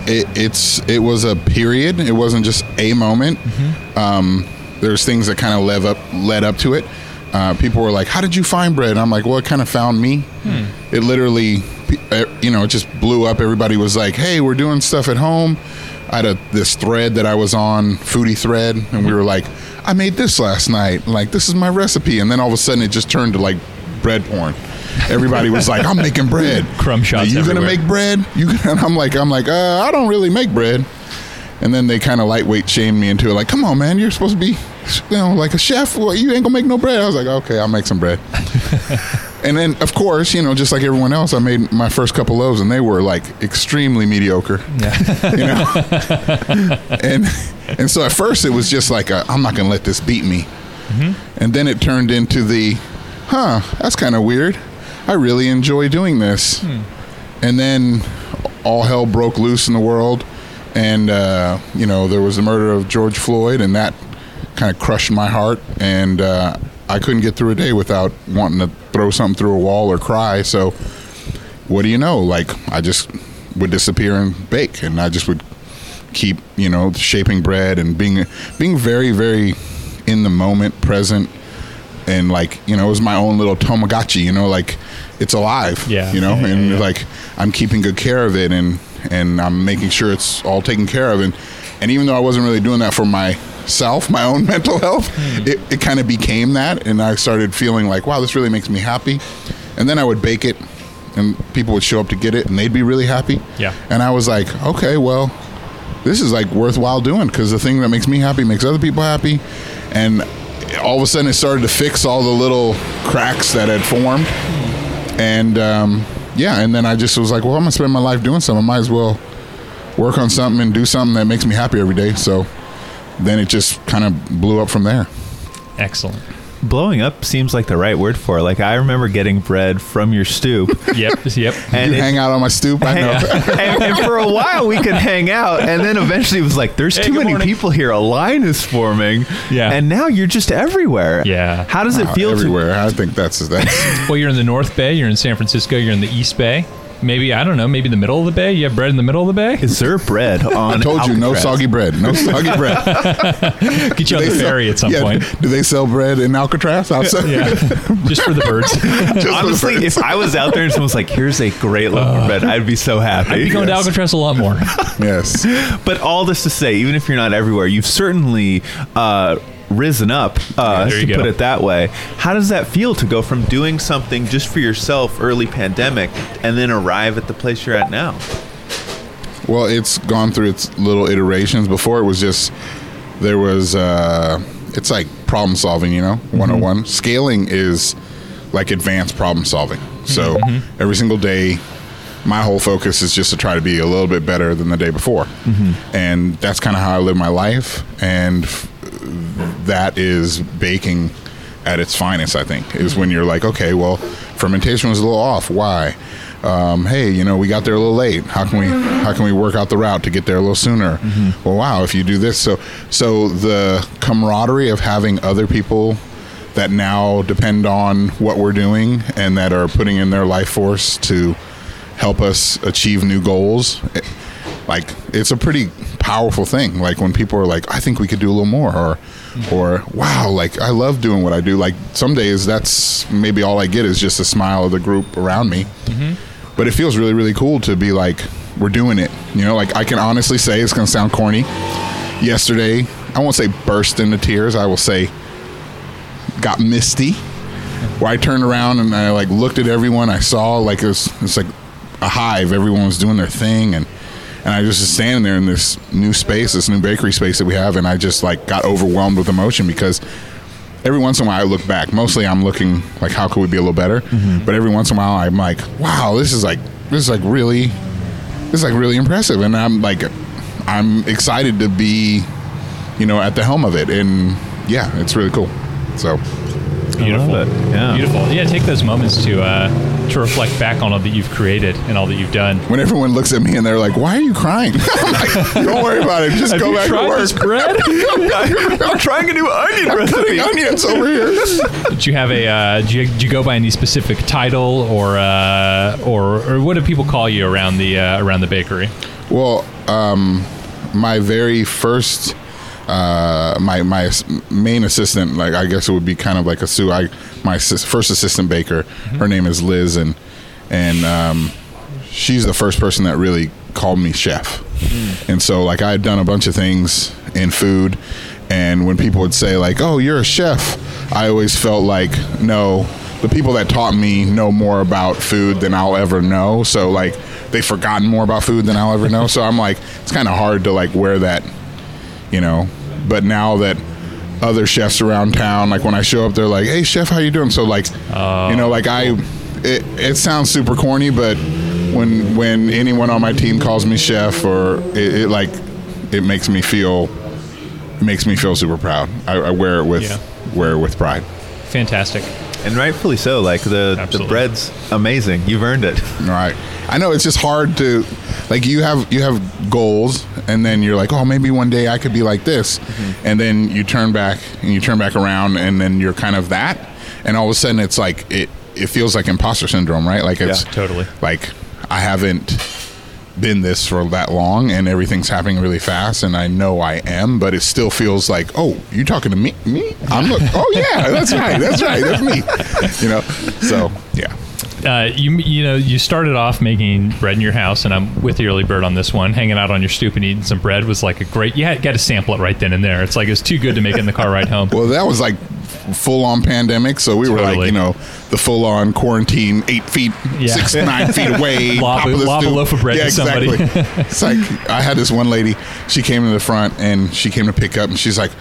it, it's, it was a period. It wasn't just a moment. Um, there's things that kind of led up, led up to it. Uh, people were like, "How did you find bread?" And I'm like, "Well, it kind of found me. It literally you know, it just blew up. Everybody was like, "Hey, we're doing stuff at home." I had a, this thread that I was on, foodie thread, and we were like, "I made this last night. Like, this is my recipe." And then all of a sudden, it just turned to like bread porn. Everybody was like, "I'm making bread." Crumb shots Are you gonna make bread? You? Gonna, and I'm like, I'm like, uh, I don't really make bread. And then they kind of lightweight shamed me into it, like, come on, man, you're supposed to be, you know, like a chef. Well, you ain't gonna make no bread. I was like, okay, I'll make some bread. and then, of course, you know, just like everyone else, I made my first couple loaves, and they were like extremely mediocre. Yeah. you know. and and so at first it was just like, i I'm not gonna let this beat me. And then it turned into the, huh, that's kind of weird. I really enjoy doing this. And then all hell broke loose in the world. And, uh, you know, there was the murder of George Floyd, and that kind of crushed my heart. And uh, I couldn't get through a day without wanting to throw something through a wall or cry. So, what do you know? Like, I just would disappear and bake, and I just would keep, you know, shaping bread and being being very, very in the moment, present, and like, you know, it was my own little Tamagotchi. You know, like it's alive. Yeah. You know, Yeah, and yeah. like I'm keeping good care of it, and and I'm making sure it's all taken care of, and and even though I wasn't really doing that for myself, my own mental health, Hmm. it, it kind of became that, and I started feeling like, wow, this really makes me happy, and then I would bake it. And people would show up to get it, and they'd be really happy. Yeah. And I was like, okay, well, this is like worthwhile doing because the thing that makes me happy makes other people happy, and all of a sudden it started to fix all the little cracks that had formed, and um, yeah, and then I just was like, well, I'm gonna spend my life doing something. I might as well work on something and do something that makes me happy every day. So then it just kind of blew up from there. Excellent. Blowing up seems like the right word for it. Like I remember getting bread from your stoop, Yep. Yep. and you it- hang out on my stoop. I know. and, and for a while we could hang out, and then eventually it was like, "There's Hey, too many morning. people here. A line is forming." Yeah. and now you're just everywhere. Yeah. How does it uh, feel to everywhere. I think that's that's Well, you're in the North Bay. You're in San Francisco. You're in the East Bay. Maybe I don't know. Maybe the middle of the bay. You have bread in the middle of the bay. Is there bread on? I told you no Alcatraz? soggy bread. No soggy bread. Get you on They the sell- ferry at some yeah, point. Do they sell bread in Alcatraz outside? Yeah, just for the birds. Just for the Honestly, birds. if I was out there and someone was like, "Here's a great loaf of bread," I'd be so happy. I'd be going to Alcatraz a lot more. yes. But all this to say, even if you're not everywhere, you've certainly uh, risen up, uh, there you to go. put it that way. How does that feel to go from doing something just for yourself early pandemic and then arrive at the place you're at now? Well, it's gone through its little iterations. Before it was just there was uh it's like problem solving, you know, 101. Scaling is like advanced problem solving. So every single day my whole focus is just to try to be a little bit better than the day before. And that's kind of how I live my life and f- that is baking at its finest, I think, is when you're like, okay, well, fermentation was a little off. Why? Um, hey, you know, we got there a little late. How can we how can we work out the route to get there a little sooner? Well, wow, if you do this, so so the camaraderie of having other people that now depend on what we're doing and that are putting in their life force to help us achieve new goals. eh, Like it's a pretty powerful thing. Like when people are like, "I think we could do a little more," or, or "Wow, like I love doing what I do." Like some days that's maybe all I get is just a smile of the group around me. Mm-hmm. But it feels really, really cool to be like, we're doing it. You know, like I can honestly say it's going to sound corny. Yesterday, I won't say burst into tears. I will say got misty where I turned around and I like looked at everyone. I saw like it was it's like a hive. Everyone was doing their thing, and and I just was standing there in this new space, this new bakery space that we have, and I just like got overwhelmed with emotion because every once in a while I look back. Mostly I'm looking like how could we be a little better, mm-hmm. but every once in a while I'm like, wow, this is like this is like really this is like really impressive, and I'm like I'm excited to be you know at the helm of it, and yeah, it's really cool. So. Beautiful. love it. Yeah. Beautiful. Yeah, take those moments to uh, to reflect back on all that you've created and all that you've done. when everyone looks at me and they're like, "Why are you crying?" I'm like, "Don't worry about it. Just go back to work." bread? I'm trying a new onion Cutting recipe. onions over here. Did you have a? Uh, did, you, did you go by any specific title or uh, or or what do people call you around the uh, around the bakery? well, um, my very first, uh, my my main assistant, like I guess it would be kind of like a Sue. I my first assistant baker. Her name is Liz, and and um, she's the first person that really called me chef. And so like I had done a bunch of things in food and when people would say like, "Oh, you're a chef." I always felt like, "No, the people that taught me know more about food than I'll ever know." So like they've forgotten more about food than I'll ever know. So I'm like it's kind of hard to like wear that, you know. But now that other chefs around town, like when I show up, they're like, "Hey, chef, how you doing?" So like, oh, you know, like I, it, it sounds super corny, but when when anyone on my team calls me chef, or it, it like, it makes me feel, it makes me feel super proud. I, I wear it with Yeah. wear it with pride. Fantastic. And rightfully so. Like the the bread's amazing. You've earned it. Right. I know it's just hard to like you have you have goals and then you're like, "Oh, maybe one day I could be like this." Mm-hmm. And then you turn back and you turn back around and then you're kind of that and all of a sudden it's like it it feels like imposter syndrome, right? Like it's Yeah, totally. like I haven't been this for that long and everything's happening really fast and I know I am, but it still feels like, oh, you're talking to me? Me? I'm look, oh yeah, that's right, that's right, that's me. You know? So yeah. Uh, you you know you started off making bread in your house, and I'm with the early bird on this one. Hanging out on your stoop and eating some bread was like a great. You had got to sample it right then and there. It's like it's too good to make it in the car ride home. Well, that was like full on pandemic, so we were like, you know, the full on quarantine, eight feet, Yeah. six, nine feet away. Lob top of the lob a loaf of bread yeah. Exactly. it's like I had this one lady. She came to the front and she came to pick up, and she's like.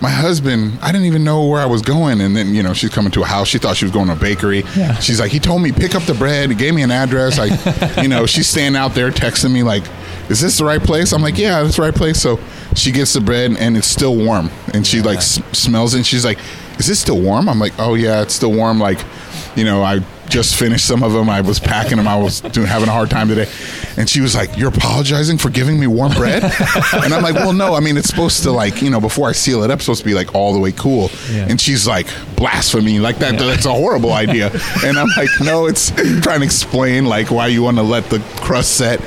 My husband, I didn't even know where I was going, and then you know she's coming to a house. She thought she was going to a bakery. Yeah. She's like, he told me pick up the bread. He gave me an address. I, you know, she's standing out there texting me like, "Is this the right place?" I'm like, "Yeah, that's the right place." So she gets the bread and it's still warm, and she like s- smells it. and She's like, "Is this still warm?" I'm like, "Oh yeah, it's still warm." Like, you know, I just finished some of them. I was packing them. I was doing, having a hard time today, and she was like, "You're apologizing for giving me warm bread?" and I'm like, "Well, no. I mean, it's supposed to like, you know, before I seal it up, it's supposed to be like all the way cool." Yeah. And she's like, "Blasphemy! Like that? That's a horrible idea." And I'm like, "No, it's trying to explain like why you want to let the crust set."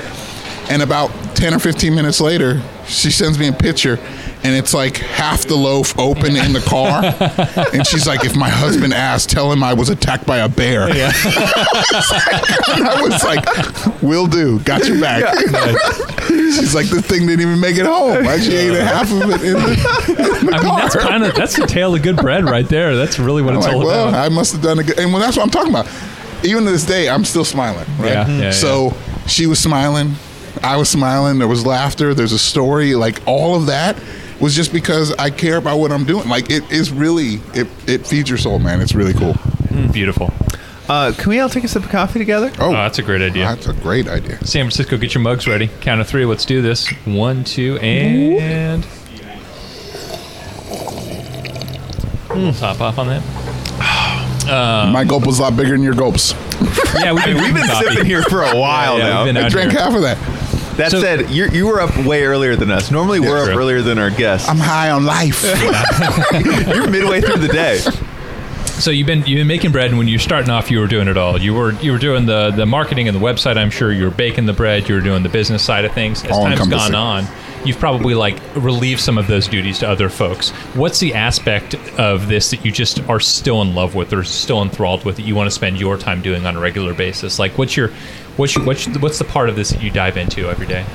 And about 10 or 15 minutes later, she sends me a picture and it's like half the loaf open in the car. and she's like, if my husband asked, tell him I was attacked by a bear. Yeah. and I was like, will do. Got your back. she's like, this thing didn't even make it home. Like, she ate half of it in the, in the I mean, car. that's kind of that's the tale of good bread right there. That's really what I'm it's like, all well, about. I must have done a good. And well, that's what I'm talking about. Even to this day, I'm still smiling. Right? Yeah, yeah, so she was smiling, I was smiling. There was laughter. There's a story. Like all of that was just because I care about what I'm doing. Like it is really it. It feeds your soul, man. It's really cool. Mm. Beautiful. Uh, can we all take a sip of coffee together? Oh, Oh, that's a great idea. that's a great idea. San Francisco, get your mugs ready. Count of three. Let's do this. One, two, and. We'll top off on that. Um, My gulp was a lot bigger than your gulps. Yeah, we've been, We've been sipping here for a while Yeah, now. we've been I drank here. half of that. That So- said, you you were up way earlier than us. Normally, we're up true. earlier than our guests. I'm high on life. You're midway through the day. So you've been you've been making bread, and when you're starting off, you were doing it all. You were you were doing the the marketing and the website. I'm sure you were baking the bread. You were doing the business side of things. As All time's encompassing. gone on, you've probably like relieved some of those duties to other folks. What's the aspect of this that you just are still in love with, or still enthralled with, that you want to spend your time doing on a regular basis? Like, what's your what's your, what's what's the part of this that you dive into every day?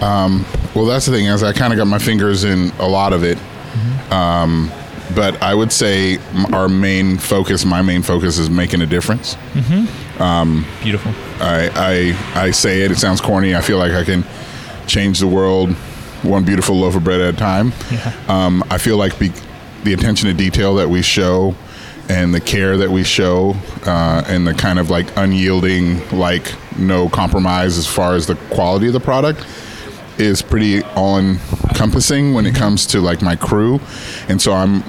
Um, well, that's the thing is I kind of got my fingers in a lot of it. Mm-hmm. Um, but I would say our main focus, my main focus, is making a difference. Mm-hmm. Um, Beautiful. I, I I say it. It sounds corny. I feel like I can change the world one beautiful loaf of bread at a time. Um, I feel like be, the attention to detail that we show and the care that we show uh, and the kind of like unyielding, like no compromise as far as the quality of the product is pretty all encompassing when it comes to like my crew. And so I'm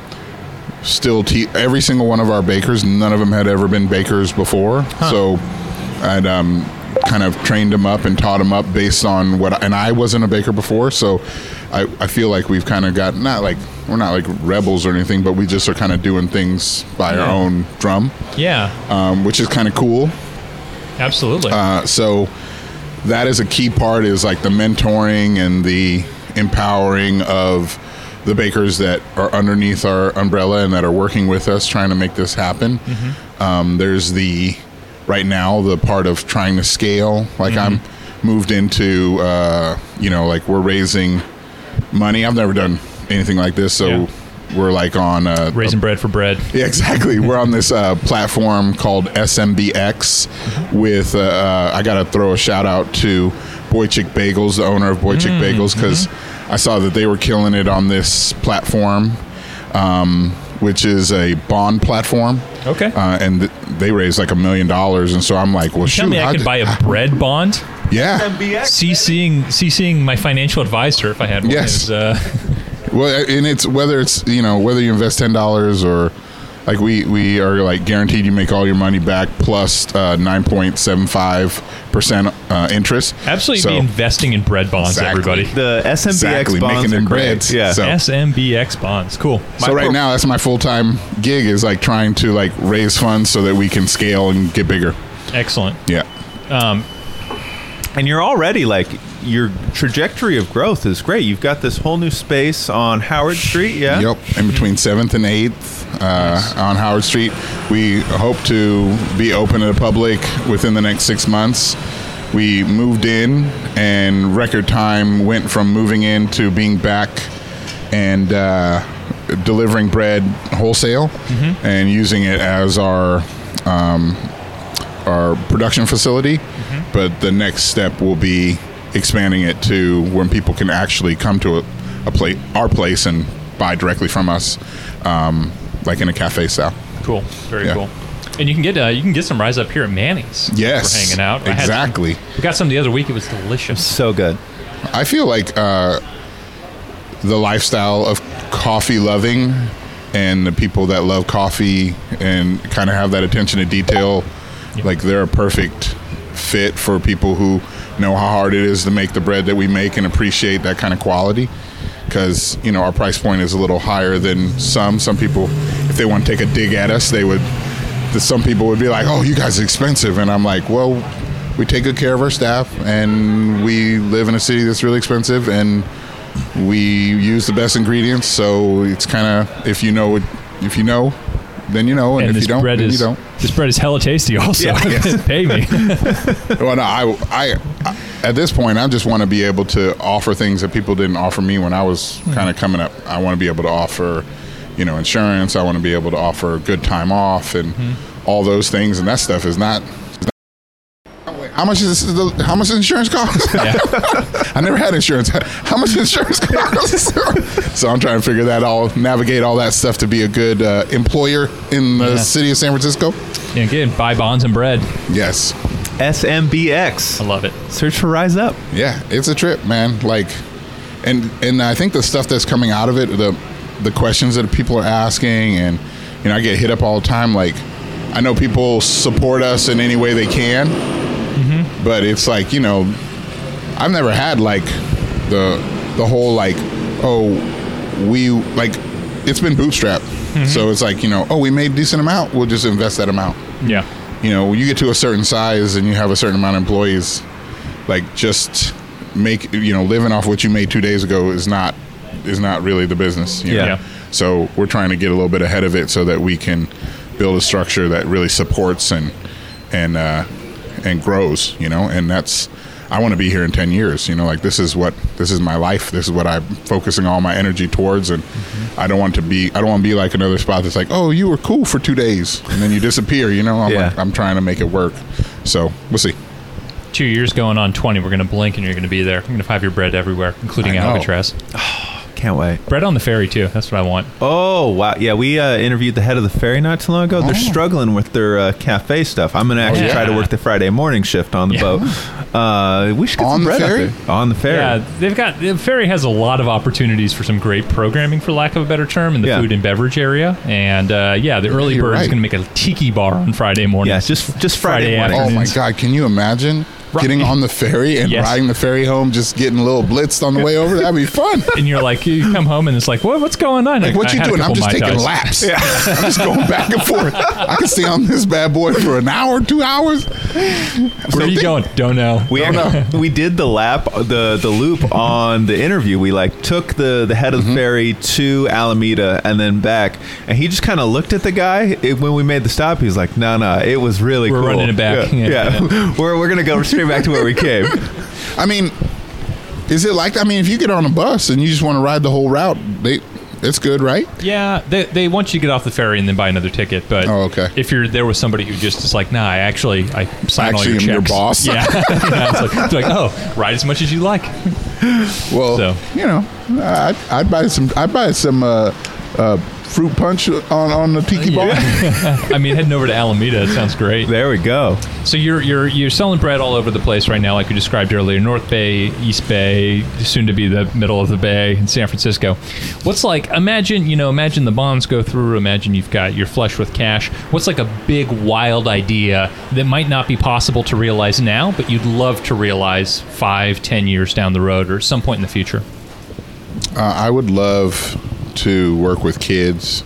still te- every single one of our bakers none of them had ever been bakers before so i'd um, kind of trained them up and taught them up based on what and i wasn't a baker before so i, I feel like we've kind of got not like we're not like rebels or anything but we just are kind of doing things by our own drum. Yeah, um, which is kind of cool. Absolutely. uh, so that is a key part is like the mentoring and the empowering of the bakers that are underneath our umbrella and that are working with us trying to make this happen. Um, there's the right now the part of trying to scale. Like I'm moved into, uh, you know, like we're raising money. I've never done anything like this, so Yeah. we're like on uh, Raising bread for bread. yeah, exactly. We're on this uh, platform called SMBX. With uh, uh, I got to throw a shout out to Boichik Bagels, the owner of Boichik Bagels, because I saw that they were killing it on this platform, um, which is a bond platform. Okay. Uh, and th- they raised like a million dollars, and so I'm like, well, Tell shoot, me I how could did- buy a bread bond. yeah. CCing CCing my financial advisor if I had one. Yes. Is, uh, Well, and it's whether it's you know whether you invest ten dollars or like we we are like guaranteed you make all your money back plus uh, nine point seven five percent uh, interest. absolutely So- be investing in bread bonds, Exactly. everybody. The SMBX Exactly, bonds making are great. breads. Yeah. So- SMBX bonds. Cool. So My right pro- now that's my full time gig is like trying to like raise funds so that we can scale and get bigger. Excellent. Yeah. Um, And you're already like your trajectory of growth is great. You've got this whole new space on Howard Street. Yeah. Yep. In between seventh and eighth uh, on Howard Street, we hope to be open to the public within the next six months. We moved in, and record time went from moving in to being back and uh, delivering bread wholesale and using it as our um, our production facility. But the next step will be expanding it to when people can actually come to a, a place, our place, and buy directly from us, um, like in a cafe style. cool. Very Yeah. cool. And you can get uh, you can get some Rize Up here at Manny's. Yes, For hanging out. I had some- exactly. we got some the other week. It was delicious. So good. I feel like uh, the lifestyle of coffee loving and the people that love coffee and kind of have that attention to detail, like they're a perfect fit for people who know how hard it is to make the bread that we make and appreciate that kind of quality. Because you know our price point is a little higher than some. Some people, if they want to take a dig at us, they would. Some people would be like, "Oh, you guys are expensive," and I'm like, "Well, we take good care of our staff, and we live in a city that's really expensive, and we use the best ingredients. So it's kind of if you know if you know, then you know, and, And if this you don't, bread is you don't. this bread is hella tasty. Also, pay me. Well, no, I, I, I, at this point, I just want to be able to offer things that people didn't offer me when I was hmm. kind of coming up. I want to be able to offer, you know, insurance. I want to be able to offer good time off and hmm. all those things, and that stuff is not. Is not- How much is this, the, how much does insurance cost? I never had insurance. How much insurance costs? so I'm trying to figure that all, navigate all that stuff to be a good uh, employer in the Yeah. city of San Francisco. Yeah, again, buy bonds and bread. Yes, SMBX. I love it. Search for Rize Up. Yeah, it's a trip, man. Like, and and I think the stuff that's coming out of it, the the questions that people are asking, and you know, I get hit up all the time. Like, I know people support us in any way they can, but it's like you know, I've never had like the the whole like, oh, we like, it's been bootstrapped. So it's like you know, oh, we made a decent amount. We'll just invest that amount Yeah. you know, when you get to a certain size and you have a certain amount of employees, like just make you know living off what you made two days ago is not is not really the business. you know? Yeah. So we're trying to get a little bit ahead of it so that we can build a structure that really supports and and uh, and grows. You know, and that's I want to be here in ten years. You know, like this is what this is my life. This is what I'm focusing all my energy towards, and mm-hmm. I don't want to be I don't want to be like another spot that's like, oh, you were cool for two days and then you disappear. You know, I'm Yeah. like I'm trying to make it work. So we'll see. Two years going on 20, we're going to blink and you're going to be there. You're going to have your bread everywhere, including. Alcatraz. Can't wait. Bread on the ferry, too. That's what I want. Oh wow! Yeah, we uh, interviewed the head of the ferry not too long ago. They're Oh. struggling with their uh, cafe stuff. I'm gonna actually yeah. try to work the Friday morning shift on the Yeah. boat. Uh, we should get On some the bread out ferry? there. on the ferry. Yeah, they've got the ferry has a lot of opportunities for some great programming, for lack of a better term, in the Yeah. food and beverage area. And uh, yeah, the early you're bird is going to make a tiki bar on Friday morning. Yeah, just just Friday, Friday morning. Oh my God! Can you imagine? Getting on the ferry and Yes. riding the ferry home, just getting a little blitzed on the way over. That'd be fun. And you're like, you come home and it's like, what, what's going on? Like, what I you doing? I'm just taking Tais. laps. I'm just going back and forth. I can stay on this bad boy for an hour, two hours. Where are you think- going? Don't know. We Don't actually, we did the lap the the loop on the interview. We like took the the head of Mm-hmm. the ferry to Alameda and then back, and he just kind of looked at the guy it, when we made the stop. He was like, "No, no, it was really cool. We're cool. running it back." Yeah, Yeah. yeah. we're we're gonna go straight back to where we came. I mean, is it like? I mean, if you get on a bus and you just want to ride the whole route, they, it's good, right? Yeah, they, they want you to get off the ferry and then buy another ticket. But Oh, okay. if you're there with somebody who just is like, nah, I actually I sign all Actually your am your checks. boss. Yeah, yeah it's, like, it's like, oh, ride as much as you like. Well, So. you know, I'd, I'd buy some. I'd buy some uh, uh, fruit punch on on the tiki bar. I mean, heading over to Alameda, it sounds great. There we go. So you're you're you're selling bread all over the place right now, like you described earlier. North Bay, East Bay, soon to be the middle of the bay in San Francisco. What's like? Imagine you know, imagine the bonds go through. Imagine you've got you're flush with cash. What's like a big wild idea that might not be possible to realize now, but you'd love to realize five, ten years down the road, or some point in the future? Uh, I would love to work with kids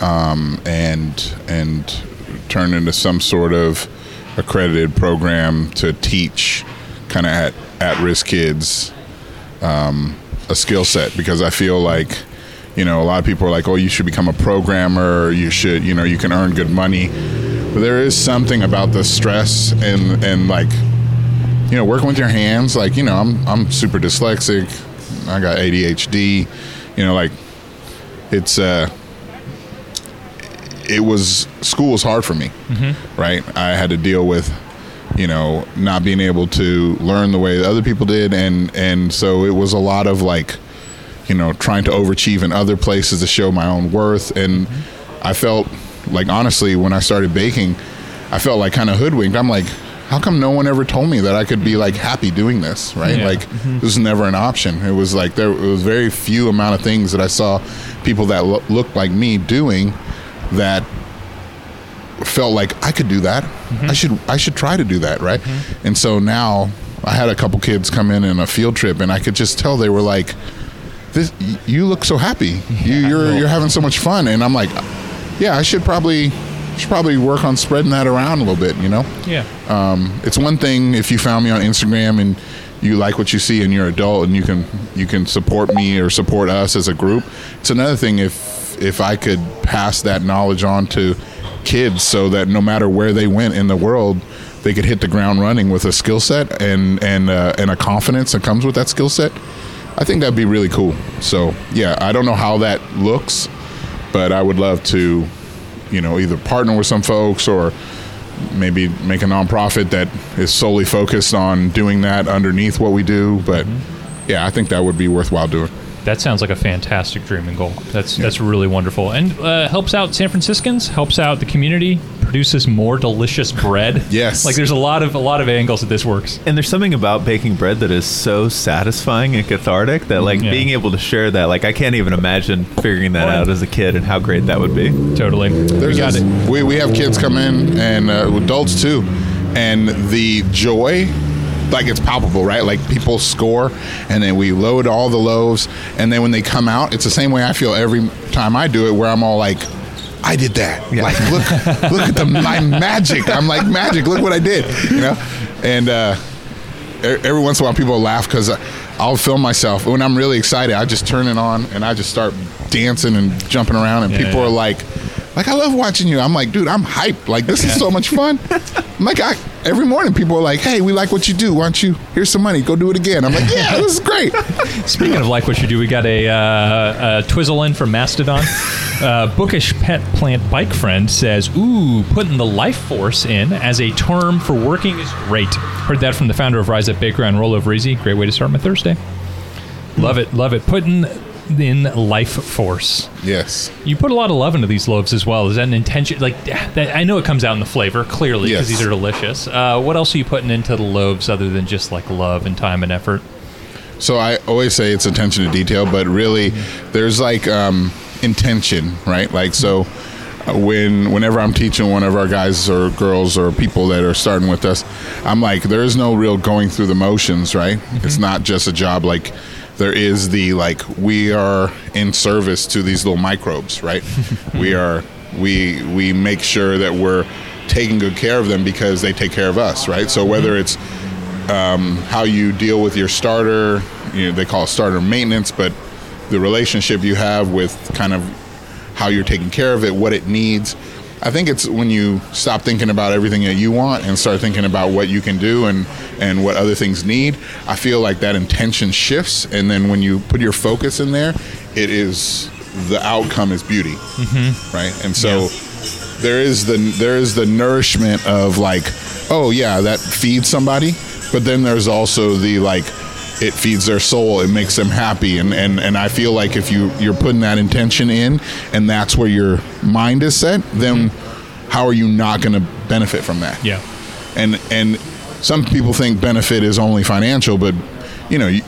um, and and turn into some sort of accredited program to teach kind of at at risk kids um, a skill set because I feel like you know a lot of people are like oh you should become a programmer you should you know you can earn good money but there is something about the stress and and like you know, working with your hands, like, you know, I'm I'm super dyslexic. I got ADHD. You know, like it's uh it was school was hard for me. Right? I had to deal with you know, not being able to learn the way that other people did and and so it was a lot of like you know, trying to overachieve in other places to show my own worth and I felt like honestly when I started baking, I felt like kind of hoodwinked. I'm like how come no one ever told me that I could be like happy doing this, right? Yeah. Like mm-hmm. this was never an option. It was like there it was very few amount of things that I saw people that lo- looked like me doing that felt like I could do that. Mm-hmm. I should I should try to do that, right? Mm-hmm. And so now I had a couple kids come in on a field trip, and I could just tell they were like, "This, you look so happy. You, you're you're having so much fun." And I'm like, "Yeah, I should probably should probably work on spreading that around a little bit." You know, Yeah. um, it's one thing if you found me on Instagram and you like what you see and you're adult and you can you can support me or support us as a group. It's another thing if if I could pass that knowledge on to kids so that no matter where they went in the world, they could hit the ground running with a skill set and and uh, and a confidence that comes with that skill set. I think that'd be really cool. So yeah, I don't know how that looks, but I would love to, you know, either partner with some folks or maybe make a nonprofit that is solely focused on doing that underneath what we do. But mm-hmm. yeah, I think that would be worthwhile doing. That sounds like a fantastic dream and goal. That's that's really wonderful, and uh, helps out San Franciscans, helps out the community, produces more delicious bread. Yes. like there's a lot of a lot of angles that this works. And there's something about baking bread that is so satisfying and cathartic that like Yeah. being able to share that like I can't even imagine figuring that out as a kid and how great that would be. Totally, There's we got this- it. We, we have kids come in and uh, adults too, and the joy, like it's palpable, right? Like people score, and then we load all the loaves, and then when they come out, it's the same way I feel every time I do it, where I'm all like. I did that. Like, look, look at the my magic. I'm like magic. Look what I did. You know, and uh, every once in a while people laugh because I'll film myself when I'm really excited. I just turn it on and I just start dancing and jumping around, and Yeah, people yeah. are like, like I love watching you. I'm like, dude, I'm hyped. Like this is so much fun. I'm like, I, every morning people are like, hey, we like what you do. Why don't you? Here's some money. Go do it again. I'm like, yeah, this is great. Speaking of like what you do, we got a, uh, a twizzle in from Mastodon. Uh, bookish pet plant bike friend says, "Ooh, putting the life force in as a term for working is great." Heard that from the founder of Rize Up Baker on Rollover Easy. Great way to start my Thursday. Love it, love it. Putting in life force. Yes. You put a lot of love into these loaves as well. Is that an intention? Like, that, I know it comes out in the flavor clearly because Yes. these are delicious. Uh, what else are you putting into the loaves other than just like love and time and effort? So I always say it's attention to detail, but really, there's like um, intention, right? Like so. when whenever I'm teaching one of our guys or girls or people that are starting with us, I'm like, there is no real going through the motions, right? It's not just a job like there is the like we are in service to these little microbes, right? we are we we make sure that we're taking good care of them because they take care of us, right? So whether it's um, how you deal with your starter, you know, they call it starter maintenance, but the relationship you have with kind of how you're taking care of it, what it needs. I think it's when you stop thinking about everything that you want and start thinking about what you can do and, and what other things need. I feel like that intention shifts, and then when you put your focus in there, it is the outcome is beauty, mm-hmm. right? And so there is the there is the nourishment of like, oh yeah, that feeds somebody, but then there's also the like it feeds their soul it makes them happy and, and and i feel like if you you're putting that intention in and that's where your mind is set then how are you not going to benefit from that? Yeah. and and some people think benefit is only financial but you know you,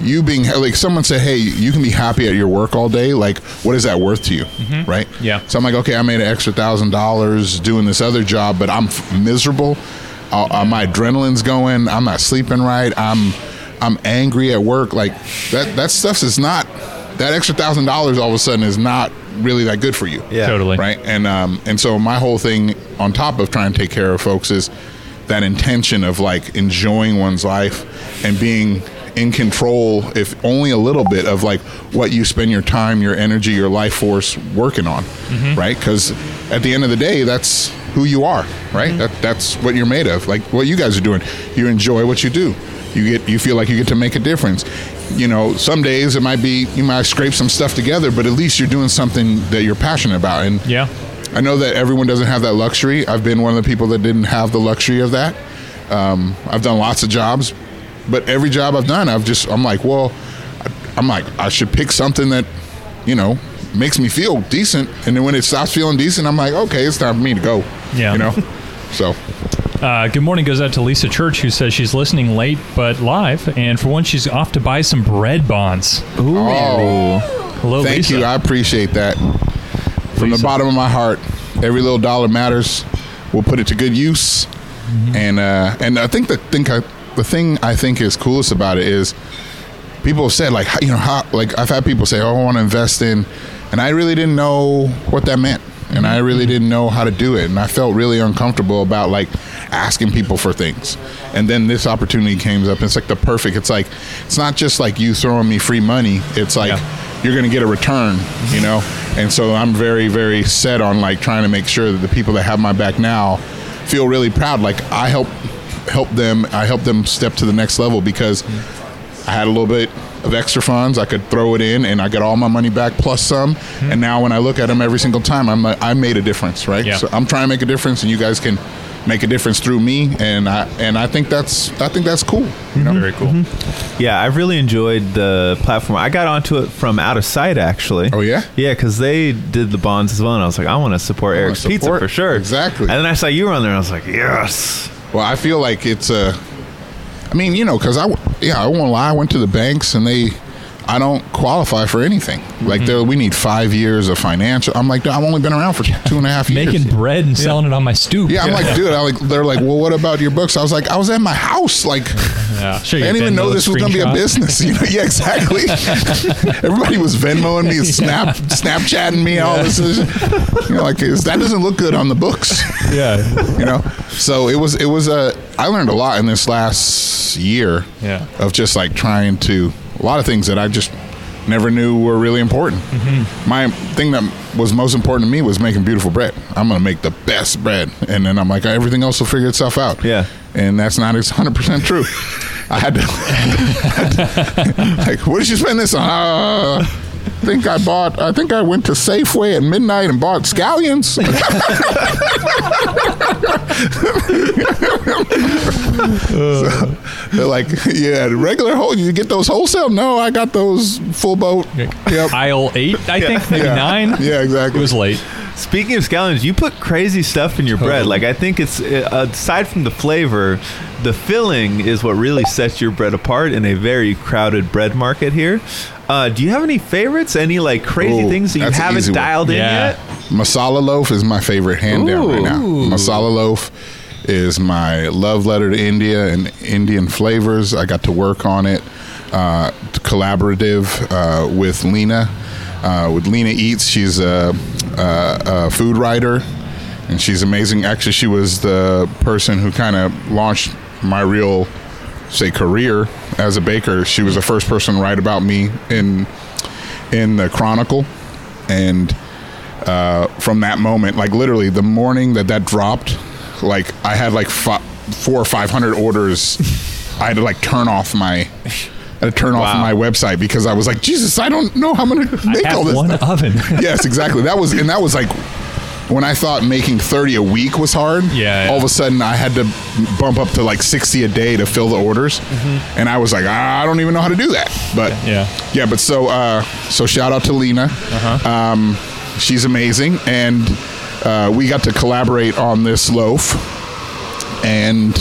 you being like someone said hey you can be happy at your work all day like what is that worth to you? Right? Yeah. so i'm like okay i made an extra thousand dollars doing this other job but i'm f- miserable. Uh, uh, my adrenaline's going. I'm not sleeping right. I'm i'm angry at work. Like that that stuff is not that extra thousand dollars all of a sudden is not really that good for you. Yeah. Totally. right? And um and so my whole thing on top of trying to take care of folks is that intention of like enjoying one's life and being in control if only a little bit of like what you spend your time your energy your life force working on. Right? Because at the end of the day that's who you are. Right? That, that's what you're made of. Like what you guys are doing. You enjoy what you do you get you feel like you get to make a difference you know some days it might be you might scrape some stuff together but at least you're doing something that you're passionate about and Yeah. I know that everyone doesn't have that luxury. I've been one of the people that didn't have the luxury of that. Um, I've done lots of jobs, but every job I've done, I've just I'm like, well, I- I'm like I should pick something that, you know, makes me feel decent. And then when it stops feeling decent, I'm like, okay, it's time for me to go. Yeah. You know. So Uh, good morning goes out to Lisa Church, who says she's listening late but live, and for once she's off to buy some bread bonds. oh, Hello, thank Lisa. you. I appreciate that from the bottom of my heart. Every little dollar matters. We'll put it to good use. And uh, and I think the think I, the thing I think is coolest about it is people have said like you know how like I've had people say oh I want to invest in, and I really didn't know what that meant, and I really didn't know how to do it, and I felt really uncomfortable about like asking people for things, and then this opportunity came up. And it's like the perfect. It's like it's not just like you throwing me free money. It's like Yeah. you're going to get a return, you know. And so I'm very very set on like trying to make sure that the people that have my back now feel really proud. Like I help help them. I help them step to the next level because I had a little bit of extra funds. I could throw it in, and I got all my money back plus some. Hmm. And now when I look at them every single time, I'm like, I made a difference, right? Yeah. So I'm trying to make a difference, and you guys can make a difference through me. And I and I think that's I think that's cool. You know? Very cool. Mm-hmm. Yeah, I've really enjoyed the platform. I got onto it from Outta Sight, actually. Oh, yeah? yeah, because they did the bonds as well, and I was like, I want to support Eric's Pizza for sure. Exactly. And then I saw you were on there, and I was like, yes. Well, I feel like it's a. I mean, you know, because I yeah, I won't lie. I went to the banks and they, I don't qualify for anything. Like Mm-hmm. they we need five years of financial. I'm like, I've only been around for two and a half years. Making bread and selling it on my stoop. Yeah, I'm like, dude. I like. They're like, well, what about your books? I was like, I was at my house. Like, Yeah. You I didn't even Venmo know this was gonna be a business. You know? Yeah, exactly. Everybody was Venmoing me, snap, Snapchatting me, all this. You know, like is- that doesn't look good on the books Yeah. you know so it was it was a i learned a lot in this last year Yeah. of just like trying to a lot of things that i just never knew were really important. Mm-hmm. my thing that was most important to me was making beautiful bread. I'm gonna make the best bread. And then i'm like everything else will figure itself out. Yeah. and that's not 100% true. I had to like what did you spend this on? Uh, think I bought. I think I went to Safeway at midnight and bought scallions. So, they're like, yeah, regular whole. You get those wholesale? No, I got those full boat. Yep. Aisle eight, I think, maybe Yeah. nine. Yeah, exactly. It was late. Speaking of scallions, you put crazy stuff in your bread. Like I think it's uh, aside from the flavor, the filling is what really sets your bread apart in a very crowded bread market here. Uh, do you have any favorites? Any like crazy Ooh, things that you haven't easy one. dialed in Yeah. yet? masala loaf is my favorite hand down right now. Masala loaf is my love letter to India and Indian flavors. I got to work on it uh, collaborative uh, with Lena. Uh, with Lena Eats, she's a, a, a food writer, and she's amazing. Actually, she was the person who kind of launched my real, say, career as a baker. She was the first person to write about me in in the Chronicle, and uh, from that moment, like literally the morning that that dropped, like I had like fi- four or five hundred orders. I had to like turn off my. I had to turn off my website because I was like, Jesus, I don't know how I'm going to I make all this. one oven. yes, exactly. That was and that was like when I thought making 30 a week was hard. Yeah, yeah. All of a sudden, I had to bump up to like 60 a day to fill the orders, and I was like, I don't even know how to do that. But Mm-hmm. Yeah. yeah. But so uh, so shout out to Lena. Uh-huh. Um, she's amazing, and uh, we got to collaborate on this loaf, and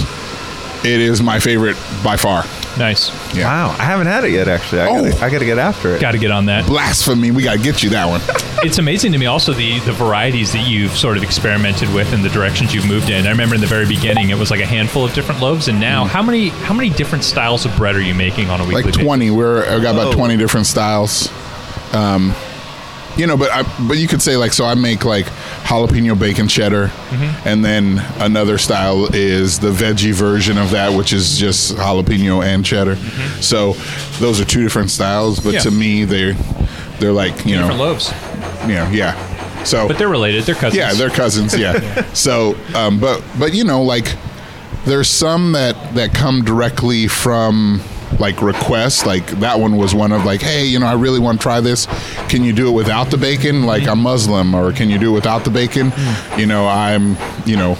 it is my favorite by far. Nice. Yeah. Wow, I haven't had it yet. Actually, I, Oh. gotta, I gotta get after it. Got to get on that. Blasphemy! We gotta get you that one. It's amazing to me also the the varieties that you've sort of experimented with and the directions you've moved in. I remember in the very beginning it was like a handful of different loaves, and now how many how many different styles of bread are you making on a weekly like basis? 20 we're i got about Whoa. 20 different styles um you know but I, but you could say like so i make like jalapeno bacon cheddar Mm-hmm. and then another style is the veggie version of that which is just jalapeno and cheddar so those are two different styles but Mm-hmm. Yeah. to me they're they're like you different know loaves, you know yeah so but they're related. They're cousins. yeah, they're cousins. Yeah. so, um, but but you know, like there's some that that come directly from like requests. Like that one was one of like, hey, you know, I really want to try this. Can you do it without the bacon? Like I'm Muslim, or can you do it without the bacon? You know, I'm you know.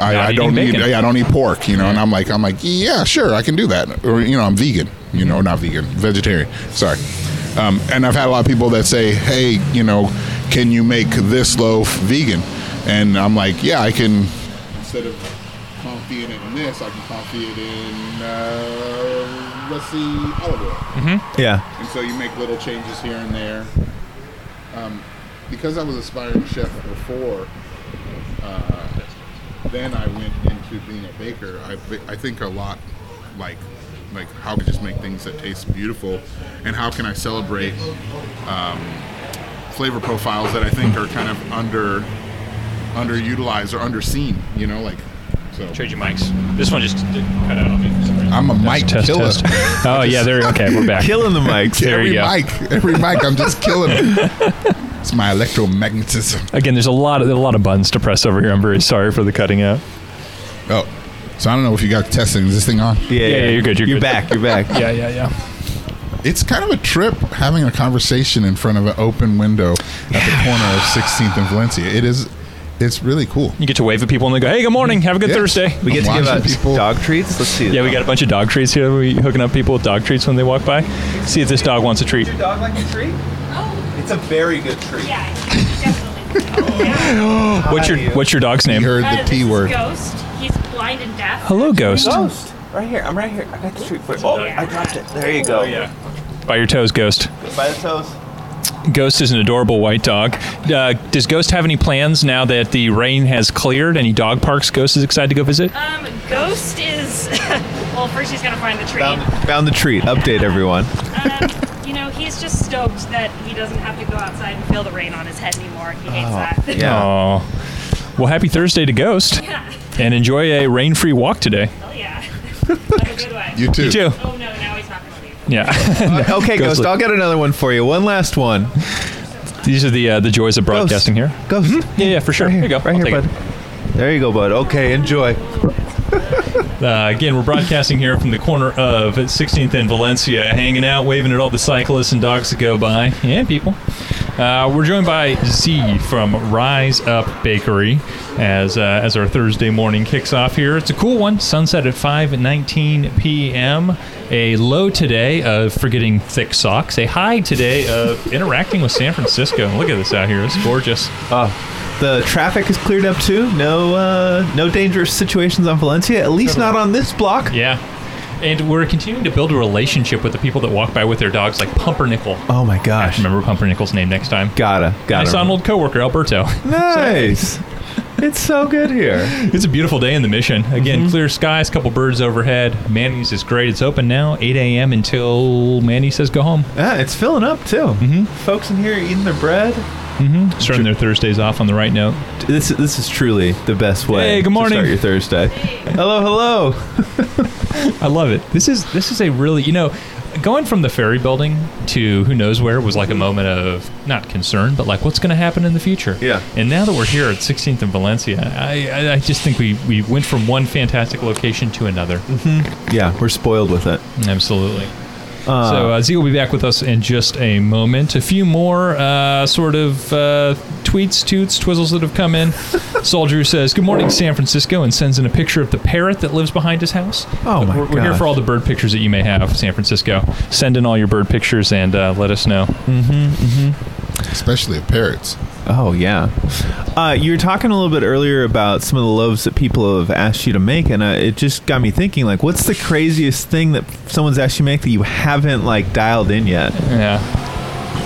I, I don't need yeah, I don't eat pork, you know, and I'm like I'm like yeah sure I can do that or you know I'm vegan you know not vegan vegetarian sorry um, and I've had a lot of people that say hey you know can you make this loaf vegan and I'm like yeah I can instead of coffee it in this I can coffee it in uh, let's see olive oil Yeah. and so you make little changes here and there. Um, because I was aspiring chef before, uh, then I went into being a baker. I, I think a lot like like how can I just make things that taste beautiful, and how can I celebrate um, flavor profiles that I think are kind of under underutilized or underseen. You know, like so. Trade your mics. This one just cut out on me. for some reason. I'm a mic Test killer. test. Oh yeah, there. Okay, we're back. Killing the mics. There every you go. mic, every mic, I'm just killing it. It's my electromagnetism. Again, there's a lot of a lot of buttons to press over here. I'm very sorry for the cutting out. Oh, so I don't know if you got testing. Is this thing on? Yeah, yeah, you're good, you're good. back. You're back. Yeah, yeah, yeah. It's kind of a trip having a conversation in front of an open window at the corner of 16th and Valencia. It is. It's really cool. You get to wave at people and they go, "Hey, good morning. Have a good Yeah. Thursday." We get to give Watching out people- dog treats. Let's see. Yeah, we got a bunch of dog treats here. We hooking up people with dog treats when they walk by. See if this dog wants a treat. your dog like a treat? Oh, It's a very good treat. Yeah, definitely. What's your What's your dog's You name? heard Uh, the this T is word. Ghost. He's blind and deaf. Hello, Ghost. Ghost. Right here. I'm right here. I got the treat for you. Oh, I dropped it. There you go. Yeah. By your toes, Ghost. By the toes. Ghost is an adorable white dog. Uh, does Ghost have any plans now that the rain has cleared? Any dog parks Ghost is excited to go visit? Um, Ghost is. well, first he's gonna find the tree. Found, found the treat. Update everyone. Um, you know, he's just stoked that he doesn't have to go outside and feel the rain on his head anymore. He hates that. Yeah. Oh. Well, happy Thursday to Ghost, Yeah. and enjoy a rain-free walk today. Hell yeah. Have a good one. You too. You too. Oh no, now he's not gonna leave. Yeah. Okay, Ghost Ghost. I'll get another one for you. One last one. These are the uh, the joys of broadcasting here. Ghost. Yeah, yeah, for sure. Right Here you go. Right I'll here, bud. There you go, bud. Okay, enjoy. Uh, again, we're broadcasting here from the corner of 16th and Valencia, hanging out, waving at all the cyclists and dogs that go by, and people. Uh, we're joined by Z from Rize Up Bakery as uh, as our Thursday morning kicks off here. It's a cool one. Sunset at 5:19 p.m. A low today of forgetting thick socks. A high today of interacting with San Francisco. Look at this out here. It's gorgeous. Uh, the traffic is cleared up too. No, uh, no dangerous situations on Valencia. At least not on this block. Yeah. And we're continuing to build a relationship with the people that walk by with their dogs, like Pumpernickel. Oh my gosh. Remember Pumpernickel's name next time. Gotta, I gotta. saw an old coworker, Alberto. Nice. it's so good here. It's a beautiful day in the mission. Again, Mm-hmm. clear skies, a couple birds overhead. Manny's is great. It's open now, 8 a.m. until Manny says go home. Yeah, it's filling up too. Mm-hmm. Folks in here eating their bread. Starting their Thursdays off on the right note. This this is truly the best way. Hey, good morning. To start your Thursday. Hello, hello. I love it. This is this is a really you know, going from the ferry building to who knows where was like a moment of not concern, but like what's going to happen in the future. Yeah. And now that we're here at 16th and Valencia, I I, I just think we we went from one fantastic location to another. Mm-hmm. Yeah, we're spoiled with it. Absolutely. So uh, Z will be back with us in just a moment. A few more uh, sort of uh, tweets, toots, twizzles that have come in. Soldier says, "Good morning, San Francisco," and sends in a picture of the parrot that lives behind his house. Oh, my we're, we're here for all the bird pictures that you may have, San Francisco. Send in all your bird pictures and uh, let us know. Especially of parrots. Oh yeah. Uh, you were talking a little bit earlier about some of the loaves that people have asked you to make, and uh, it just got me thinking. Like, what's the craziest thing that someone's asked you to make that you haven't like dialed in yet? Yeah.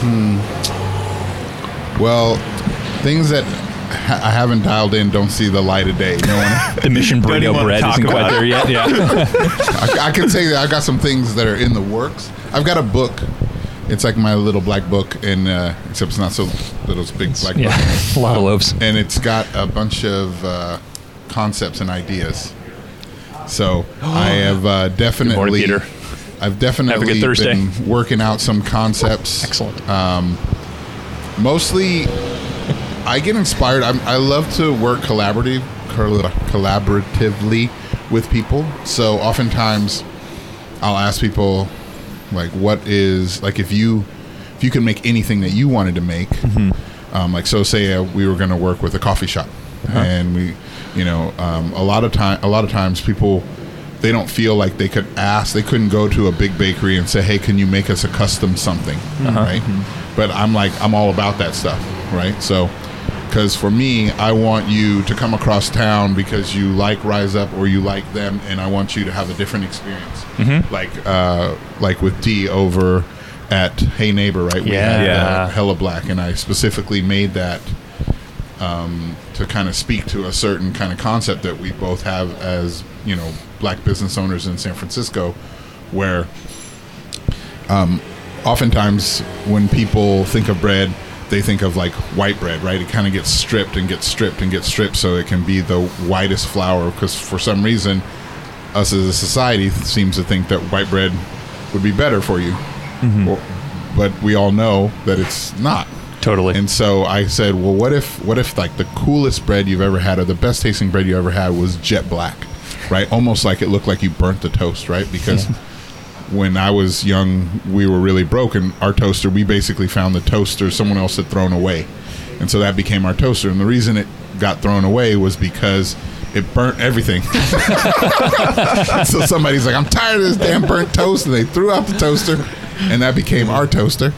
Hmm. Well, things that ha- I haven't dialed in don't see the light of day. No one. The mission Don't burrito bread isn't quite there yet. Yeah. I, I can say that I've got some things that are in the works. I've got a book. It's like my little black book, and uh, except it's not so little. It's big black yeah. book, a lot of loaves. and it's got a bunch of uh, concepts and ideas. So I have uh, definitely. Peter. I've definitely Have a good been working out some concepts. Excellent. mostly I get inspired. I'm, I love to work collaborative, collaboratively with people. So oftentimes, I'll ask people, like, what is like if you if you can make anything that you wanted to make, um, like so say uh, we were going to work with a coffee shop, and we, you know, um, a lot of time a lot of times people. They don't feel like they could ask. They couldn't go to a big bakery and say, "Hey, can you make us a custom something?" Right? But I'm like, I'm all about that stuff, right? So, because for me, I want you to come across town because you like Rize Up or you like them, and I want you to have a different experience. Like, uh, like with D over at Hey Neighbor, right? We had, Yeah. uh, Hella Black, and I specifically made that um, to kind of speak to a certain kind of concept that we both have as you know black business owners in San Francisco, where um, oftentimes when people think of bread, they think of like white bread, right? It kind of gets stripped and gets stripped and gets stripped so it can be the whitest flour because for some reason, us as a society seems to think that white bread would be better for you. Mm-hmm. Or- but we all know that it's not. Totally. And so I said, well, what if what if like the coolest bread you've ever had or the best tasting bread you ever had was jet black, right? Almost like it looked like you burnt the toast, right? Because when I was young, we were really broken. Our toaster, we basically found the toaster someone else had thrown away, and so that became our toaster. And the reason it got thrown away was because it burnt everything. so somebody's like, "I'm tired of this damn burnt toast," and they threw out the toaster, and that became our toaster.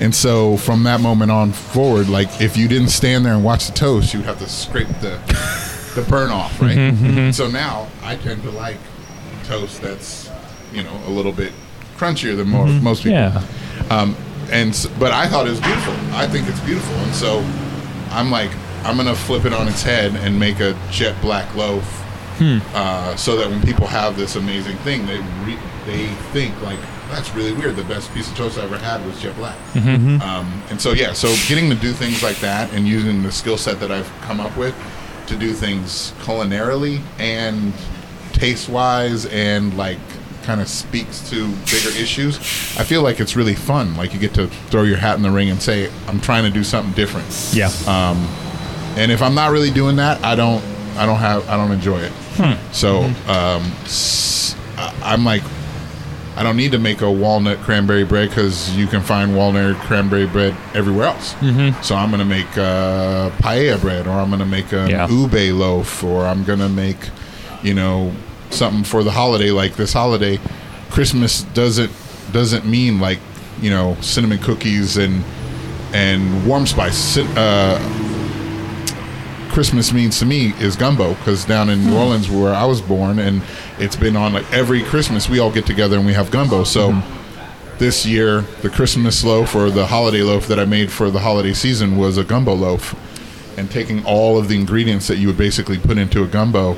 And so from that moment on forward, like if you didn't stand there and watch the toast, you'd have to scrape the the burn off, right? Mm-hmm, mm-hmm. So now I tend to like toast that's you know a little bit crunchier than more, most people. yeah. Um, and but I thought it was beautiful. I think it's beautiful, and so I'm like, I'm gonna flip it on its head and make a jet black loaf, uh, so that when people have this amazing thing, they re- they think like that's really weird. The best piece of toast I ever had was jet black. Um, and so yeah, so getting to do things like that and using the skill set that I've come up with to do things culinarily and taste wise and like kind of speaks to bigger issues. I feel like it's really fun. Like you get to throw your hat in the ring and say, "I'm trying to do something different." Yeah. And if I'm not really doing that, I don't, I don't have, I don't enjoy it. So um, s- I- I'm like, I don't need to make a walnut cranberry bread because you can find walnut cranberry bread everywhere else. Mm-hmm. So I'm gonna make uh, paella bread, or I'm gonna make an Yeah. ube loaf, or I'm gonna make, you know, something for the holiday. Like this holiday, Christmas doesn't doesn't mean like you know cinnamon cookies and and warm spice. Uh, Christmas means to me is gumbo because down in New Orleans where I was born and it's been on like every Christmas we all get together and we have gumbo. So Mm-hmm. this year the Christmas loaf or the holiday loaf that I made for the holiday season was a gumbo loaf, and taking all of the ingredients that you would basically put into a gumbo.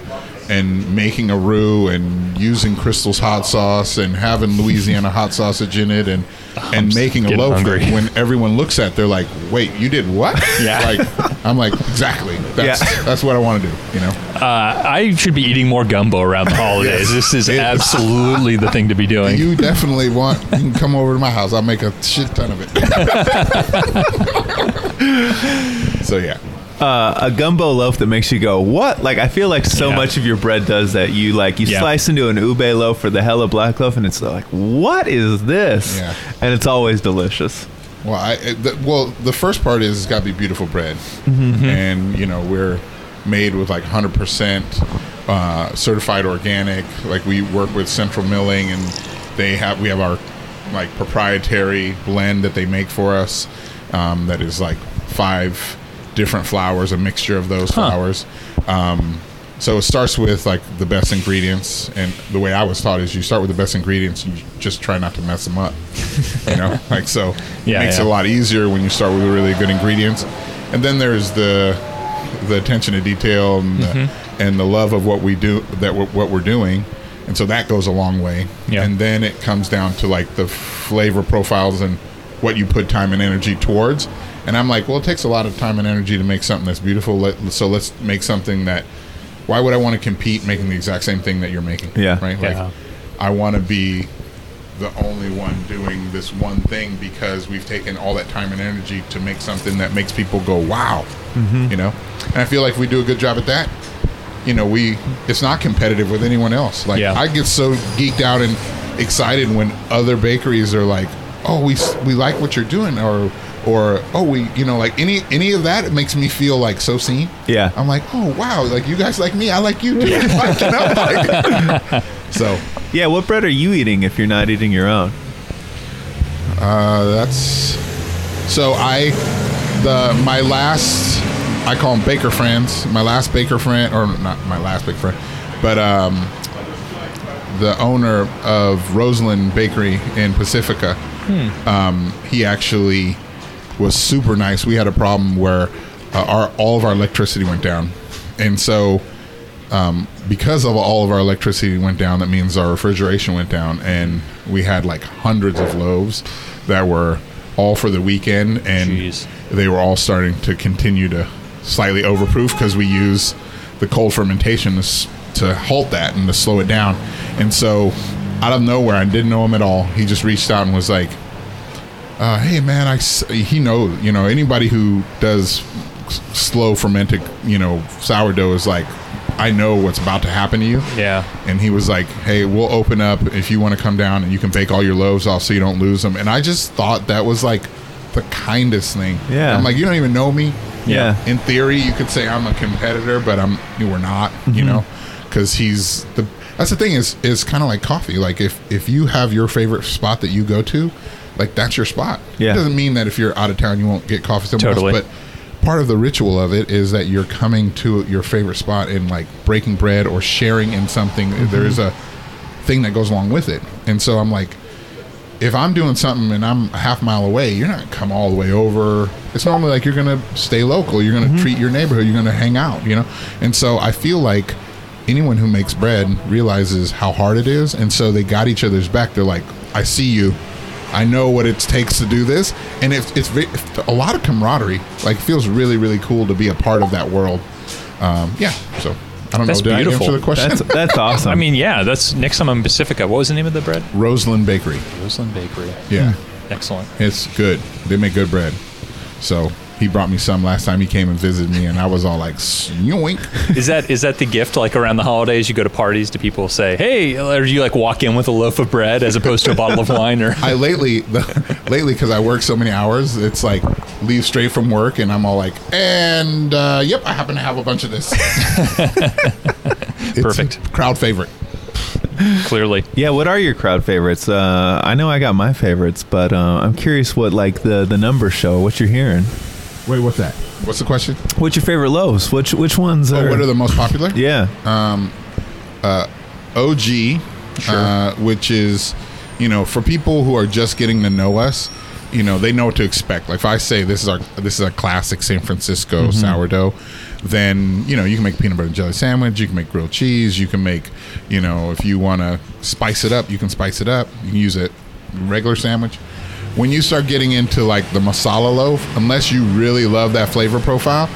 And making a roux and using Crystal's hot sauce and having Louisiana hot sausage in it and and making a loaf hungry. when everyone looks at, they're like, "Wait, you did what?" Yeah. Like I'm like, exactly. That's Yeah. that's what I want to do. You know. Uh, I should be eating more gumbo around the holidays. This is It- absolutely the thing to be doing. You definitely want. You can come over to my house. I'll make a shit ton of it. so yeah, uh, a gumbo loaf that makes you go what? Like I feel like so Yeah. much of your bread does that. You like you Yeah. slice into an ube loaf or the hella black loaf, and it's like what is this? Yeah. And it's always delicious. well, I the, well the first part is it's got to be beautiful bread, and you know we're made with like 100 percent uh, certified organic. Like we work with Central Milling, and they have we have our like proprietary blend that they make for us. Um, that is like five different flowers, a mixture of those flowers. Um, so it starts with like the best ingredients, and the way I was taught is you start with the best ingredients, and you just try not to mess them up. You know, like so Yeah, it makes yeah. it a lot easier when you start with really good ingredients, and then there's the the attention to detail and the, Mm-hmm. and the love of what we do that we're, what we're doing, and so that goes a long way. Yeah. And then it comes down to like the flavor profiles and what you put time and energy towards. And I'm like, well, it takes a lot of time and energy to make something that's beautiful. Let, so let's make something that. Why would I want to compete making the exact same thing that you're making? Yeah. Right. Yeah. Like, I want to be the only one doing this one thing because we've taken all that time and energy to make something that makes people go wow mm-hmm. you know and i feel like we do a good job at that you know we it's not competitive with anyone else like Yeah. i get so geeked out and excited when other bakeries are like oh we we like what you're doing or or oh we you know like any any of that it makes me feel like so seen Yeah. i'm like oh wow like you guys like me i like you too like, you know, like- so Yeah, what bread are you eating if you're not eating your own? Uh, that's so I the my last I call them baker friends. My last baker friend, or not my last baker friend, but um, the owner of Rosalind Bakery in Pacifica. Um, he actually was super nice. We had a problem where uh, our all of our electricity went down, and so um, because of all of our electricity went down, that means our refrigeration went down, and we had like hundreds of loaves that were all for the weekend, and Jeez. they were all starting to continue to slightly overproof because we use the cold fermentation to, to halt that and to slow it down. And so, out of nowhere, I didn't know him at all. He just reached out and was like, uh, "Hey, man, I s- he knows you know anybody who does slow fermented you know sourdough is like." I know what's about to happen to you. Yeah. And he was like, "Hey, we'll open up if you want to come down and you can bake all your loaves off so you don't lose them." And I just thought that was like the kindest thing. Yeah. I'm like, you don't even know me. Yeah. In theory, you could say I'm a competitor, but I'm we're not. You Mm-hmm. know, because he's the. That's the thing is is kind of like coffee. Like if if you have your favorite spot that you go to, like that's your spot. Yeah. It doesn't mean that if you're out of town you won't get coffee somewhere Totally. else, but part of the ritual of it is that you're coming to your favorite spot and like breaking bread or sharing in something. Mm-hmm. There is a thing that goes along with it. And so i'm like if i'm doing something and i'm a half mile away you're not gonna come all the way over. It's normally like you're gonna stay local. You're gonna treat your neighborhood. You're gonna hang out you know? And so i feel like anyone who makes bread realizes how hard it is. And so they got each other's back. They're like i see you I know what it takes to do this, and it's it's ve- a lot of camaraderie. Like, feels really really cool to be a part of that world. Um, yeah, so I don't That's know. Did beautiful. I answer the question? That's that's awesome. I mean, yeah, that's next time I'm in Pacifica. What was the name of the bread? Rosalind Bakery. Rosalind Bakery. Yeah, Excellent. it's good. They make good bread. So he brought me some last time he came and visited me, and I was all like, "Yoink!" Is that is that the gift? Like around the holidays, you go to parties. Do people say, "Hey," or do you like walk in with a loaf of bread as opposed to a bottle of wine? Or I lately, the, lately, because I work so many hours, it's like leave straight from work, and I'm all like, "And uh, yep, I happen to have a bunch of this." It's Perfect. crowd favorite. clearly, yeah, what are your crowd favorites? Uh, I know I got my favorites, but uh, I'm curious what like the the numbers show. What you're hearing? Wait, what's that? What's the question? What's your favorite loaves? Which which ones Oh, are? what are the most popular? yeah. Um, uh, OG, uh, which is, you know, for people who are just getting to know us, you know, they know what to expect. Like if I say this is our this is a classic San Francisco mm-hmm. sourdough, then you know you can make peanut butter and jelly sandwich, you can make grilled cheese, you can make, you know, if you want to spice it up, you can spice it up. You can use it regular sandwich. When you start getting into like the masala loaf, unless you really love that flavor profile,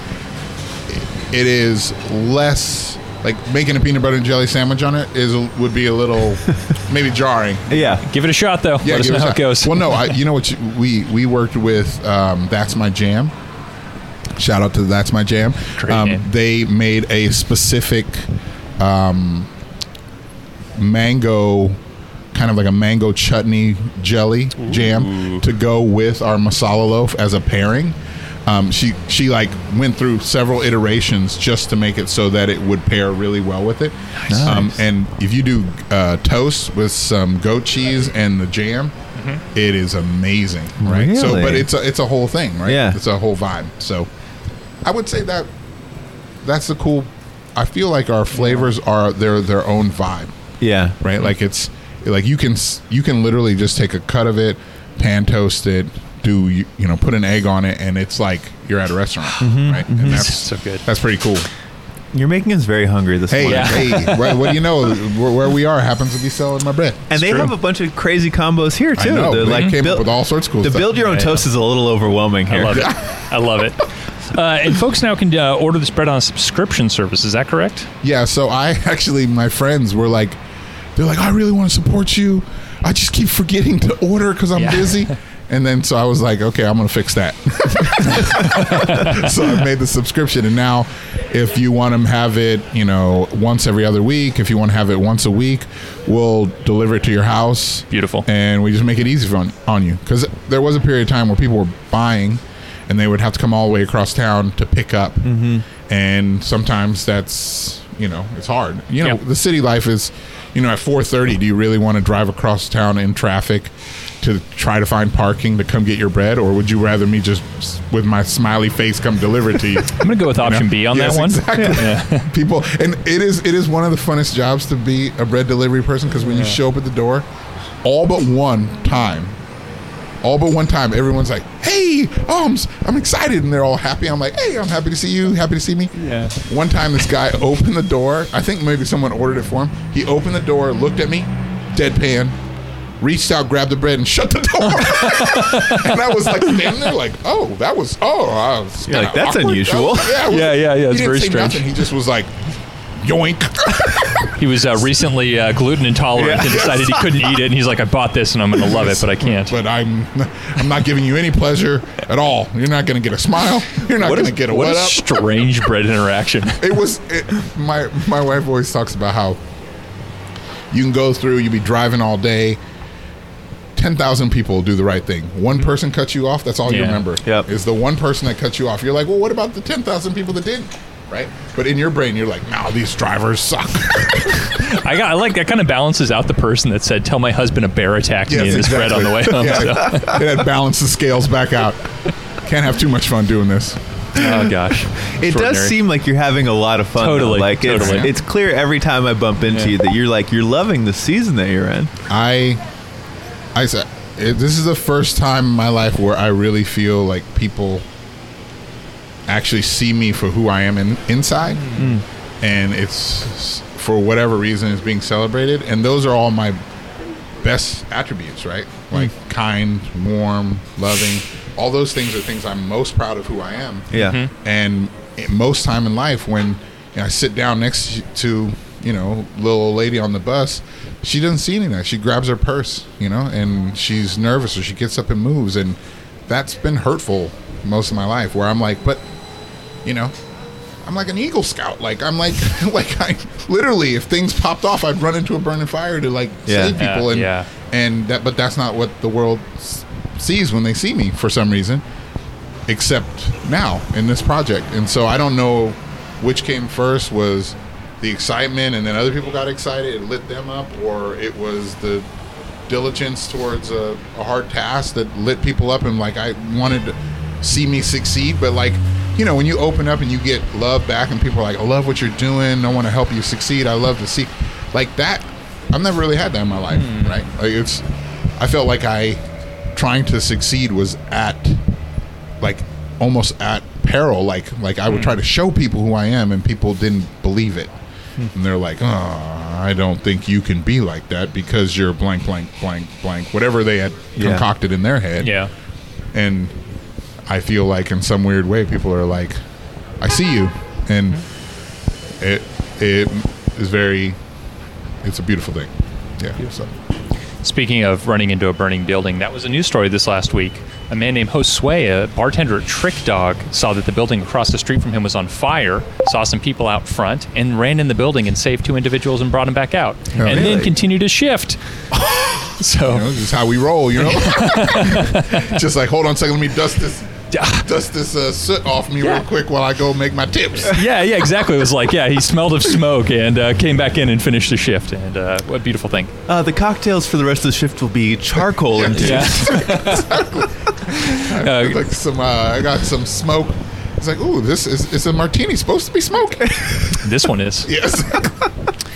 it is less like making a peanut butter and jelly sandwich on it is would be a little maybe jarring. Yeah. Give it a shot though. Let us know how it goes. Well, no, I, you know what? You, we we worked with um, That's My Jam. Shout out to That's My Jam. Um. They made a specific um, mango, kind of like a mango chutney jelly jam to go with our masala loaf as a pairing. Um, she she like went through several iterations just to make it so that it would pair really well with it. Um, and if you do uh, toast with some goat cheese and the jam, it is amazing, right? So, but it's a, it's a whole thing, right? Yeah. it's a whole vibe. So, I would say that that's the cool. I feel like our flavors are their their own vibe, Yeah. right? Like it's like you can you can literally just take a cut of it, pan toast it, do you you know put an egg on it, and it's like you're at a restaurant, right? And that's So good. That's pretty cool. You're making us very hungry this Hey, morning. hey, what, what do you know? Where, where we are happens to be selling my bread. And they true. have a bunch of crazy combos here I too. know. The, They like came build- up with all sorts of cool the stuff. build your own Yeah, toast is a little overwhelming here. I love it. I love it. Uh, and folks now can uh, order this bread on a subscription service. Is that correct? Yeah, so I actually, my friends were like, they're like, I really want to support you. I just keep forgetting to order because I'm Yeah. busy. And then so I was like, okay, I'm gonna fix that. so I made the subscription, and now if you want to have it, you know, once every other week, if you want to have it once a week, we'll deliver it to your house. Beautiful. And we just make it easy on on you because there was a period of time where people were buying, and they would have to come all the way across town to pick up, mm-hmm. and sometimes that's you know it's hard. You know, Yep. the city life is, you know, at 4:30, do you really want to drive across town in traffic? To try to find parking to come get your bread, or would you rather me just with my smiley face come deliver it to you? I'm going to go with option B on Yes, that one. Exactly. People, and it is it is one of the funnest jobs to be a bread delivery person because when you show up at the door, all but one time, all but one time, everyone's like, "Hey, oh, I'm, excited," and they're all happy. I'm like, "Hey, I'm happy to see you. Happy to see me." Yeah. One time, this guy opened the door. I think maybe someone ordered it for him. He opened the door, looked at me, deadpan. Reached out, grabbed the bread, and shut the door. and I was like standing there, like, "Oh, that was oh, I was You're like, "That's awkward." unusual. Was- yeah, was- Yeah, yeah, yeah, it's very say strange. Nothing. He just was like, "Yoink." He was uh, recently uh, gluten intolerant and decided he couldn't eat it. And he's like, I bought this and I'm going to love it, but I can't. but I'm I'm not giving you any pleasure at all. You're not going to get a smile. You're not going to get a what what a up. strange bread interaction. it was it, my my wife always talks about how you can go through, you be driving all day. Ten thousand people do the right thing. One person cuts you off. That's all you remember. Yep. Is the one person that cuts you off. You're like, well, what about the ten thousand people that didn't? Right. But in your brain, you're like, no, these drivers suck. I got. I like that. Kind of balances out the person that said, "Tell my husband a bear attacked me Yes, in this bread on the way home." Yeah, So- it had balanced scales back out. Can't have too much fun doing this. oh gosh, It does seem like you're having a lot of fun. though. Totally, Like it's, totally. it's clear every time I bump into Yeah. you that you're like you're loving the season that you're in. I, I said, this is the first time in my life where I really feel like people actually see me for who I am in, inside, hmm. and it's for whatever reason it's being celebrated, and those are all my best attributes, right? Hmm. Like kind, warm, loving. All those things are things I'm most proud of who I am. Yeah. Mm-hmm. And most time in life, when you know, I sit down next to you know little old lady on the bus, she doesn't see any of that. She grabs her purse, you know, and she's nervous or she gets up and moves, and that's been hurtful most of my life. Where I'm like, but you know, I'm like an Eagle Scout. Like I'm like like I literally, if things popped off, I'd run into a burning fire to like Yeah. save people, Yeah, and yeah. and that. But that's not what the world s- sees when they see me for some reason, except now in this project. And so I don't know which came first was the excitement, and then other people got excited, it lit them up, or it was the diligence towards a, a hard task that lit people up and like I wanted to see me succeed but like you know when you open up and you get love back and people are like I love what you're doing I want to help you succeed I love to see like that. I've never really had that in my life, hmm. right? Like it's, I felt like I trying to succeed was at like almost at peril. Like like I would hmm. try to show people who I am, and people didn't believe it, hmm. and they're like, "Oh, I don't think you can be like that because you're blank, blank, blank, blank." Whatever they had Yeah. concocted in their head, Yeah. and I feel like in some weird way, people are like, "I see you," and mm-hmm. it it is very, it's a beautiful thing. Yeah. So. Speaking of running into a burning building, that was a news story this last week. A man named Josue, a bartender at Trick Dog, saw that the building across the street from him was on fire, saw some people out front, and ran in the building and saved two individuals and brought them back out. Oh, and then continued his shift. so, You know, this is how we roll, you know. Just like, hold on a second, let me dust this, dust this uh, soot off me Yeah. real quick while I go make my tips. yeah, yeah, exactly. It was like, yeah, he smelled of smoke and uh, came back in and finished the shift. And uh, what a beautiful thing. Uh, the cocktails for the rest of the shift will be charcoal and Yeah. Uh, like some, uh, I got some smoke. It's like, ooh, this is is a martini supposed to be smoke? this one is. yes.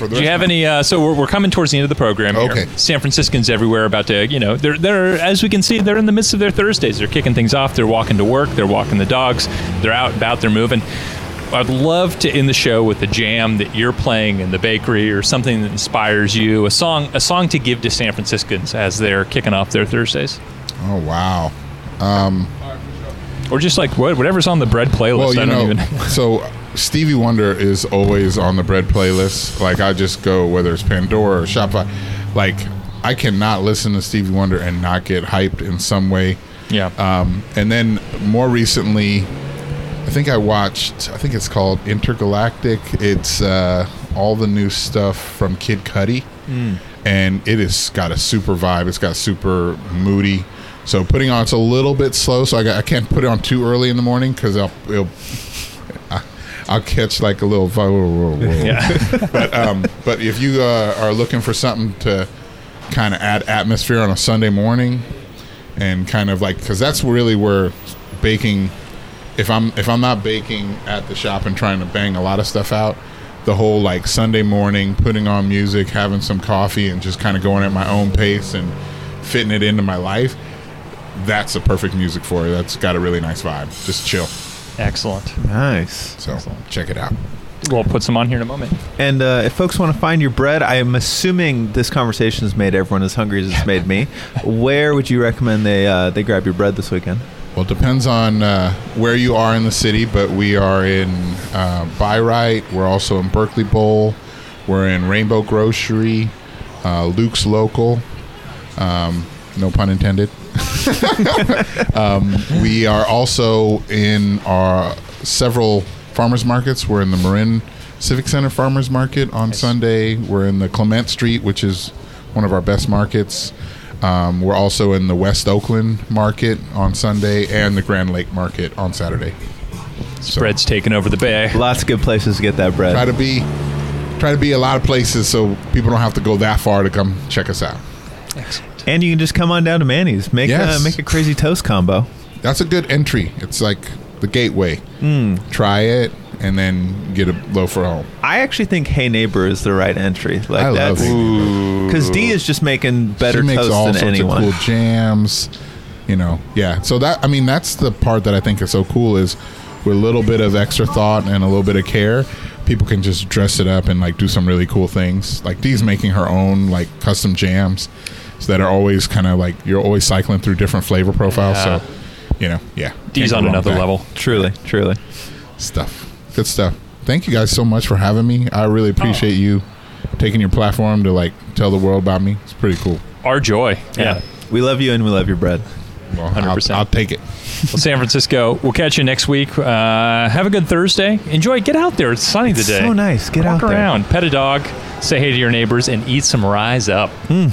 For the Do you have any? Uh, so we're, we're coming towards the end of the program. Here. Okay. San Franciscans everywhere about to, you know, they're they're as we can see, they're in the midst of their Thursdays. They're kicking things off. They're walking to work. They're walking the dogs. They're out about. They're moving. I'd love to end the show with a jam that you're playing in the bakery or something that inspires you. A song, a song to give to San Franciscans as they're kicking off their Thursdays, Oh wow. Um, or just like what, whatever's on the bread playlist. Well, you I don't know, even. so Stevie Wonder is always on the bread playlist. Like I just go whether it's Pandora or Spotify. Like I cannot listen to Stevie Wonder and not get hyped in some way. yeah. Um, and then more recently, I think I watched. I think it's called Entergalactic. It's uh, all the new stuff from Kid Cudi, and it has got a super vibe. It's got super moody. So putting on it's a little bit slow. So I, got, I can't put it on too early in the morning because I'll it'll, I'll catch like a little. Whoa, whoa, whoa. yeah. but um, but if you uh, are looking for something to kind of add atmosphere on a Sunday morning, and kind of like because that's really where baking. If I'm if I'm not baking at the shop and trying to bang a lot of stuff out, the whole like Sunday morning, putting on music, having some coffee, and just kind of going at my own pace and fitting it into my life. That's the perfect music for it. That's got a really nice vibe. Just chill. Excellent. Nice. So check it out. We'll put some on here in a moment. And uh, if folks want to find your bread, I am assuming this conversation has made everyone as hungry as it's made me. Where would you recommend they uh, they grab your bread this weekend? Well, it depends on uh, where you are in the city, but we are in uh, Bi-Rite. We're also in Berkeley Bowl. We're in Rainbow Grocery, uh, Luke's Local. Um, no pun intended. um, we are also in our several farmers markets. We're in the Marin Civic Center Farmers Market on Sunday. We're in the Clement Street, which is one of our best markets. Um, we're also in the West Oakland Market on Sunday and the Grand Lake Market on Saturday. So Bread's taking over the bay. Lots of good places to get that bread. try to be try to be a lot of places so people don't have to go that far to come check us out. And you can just come on down to Manny's. Make Yes. a, make a crazy toast combo. That's a good entry. It's like the gateway. Hmm. Try it and then get a loaf for home. I actually think Hey Neighbor is the right entry. Like I love that's Hey because D is just making better toast than anyone. she makes toast all than sorts anyone. of cool jams. You know, yeah. So that I mean, that's the part that I think is so cool is with a little bit of extra thought and a little bit of care, people can just dress it up and like do some really cool things. Like Dee's making her own like custom jams so that are always kind of like you're always cycling through different flavor profiles. Yeah. So, you know, yeah. D's on another level. Truly, truly. Stuff. Good stuff. Thank you guys so much for having me. I really appreciate you taking your platform to like tell the world about me. It's pretty cool. Our joy. Yeah. We love you and we love your bread. Well, 100%. I'll take it. Well, San Francisco, we'll catch you next week. Uh, have a good Thursday. Enjoy. Get out there. It's sunny It's today. so nice. Get Walk out there. around, pet a dog, say hey to your neighbors, and eat some Rize Up. Hmm.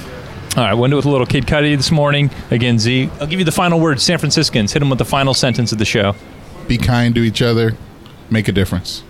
All right, went with a little Kid Cudi this morning. Again, Z, I'll give you the final word. San Franciscans, hit them with the final sentence of the show. Be kind to each other. Make a difference.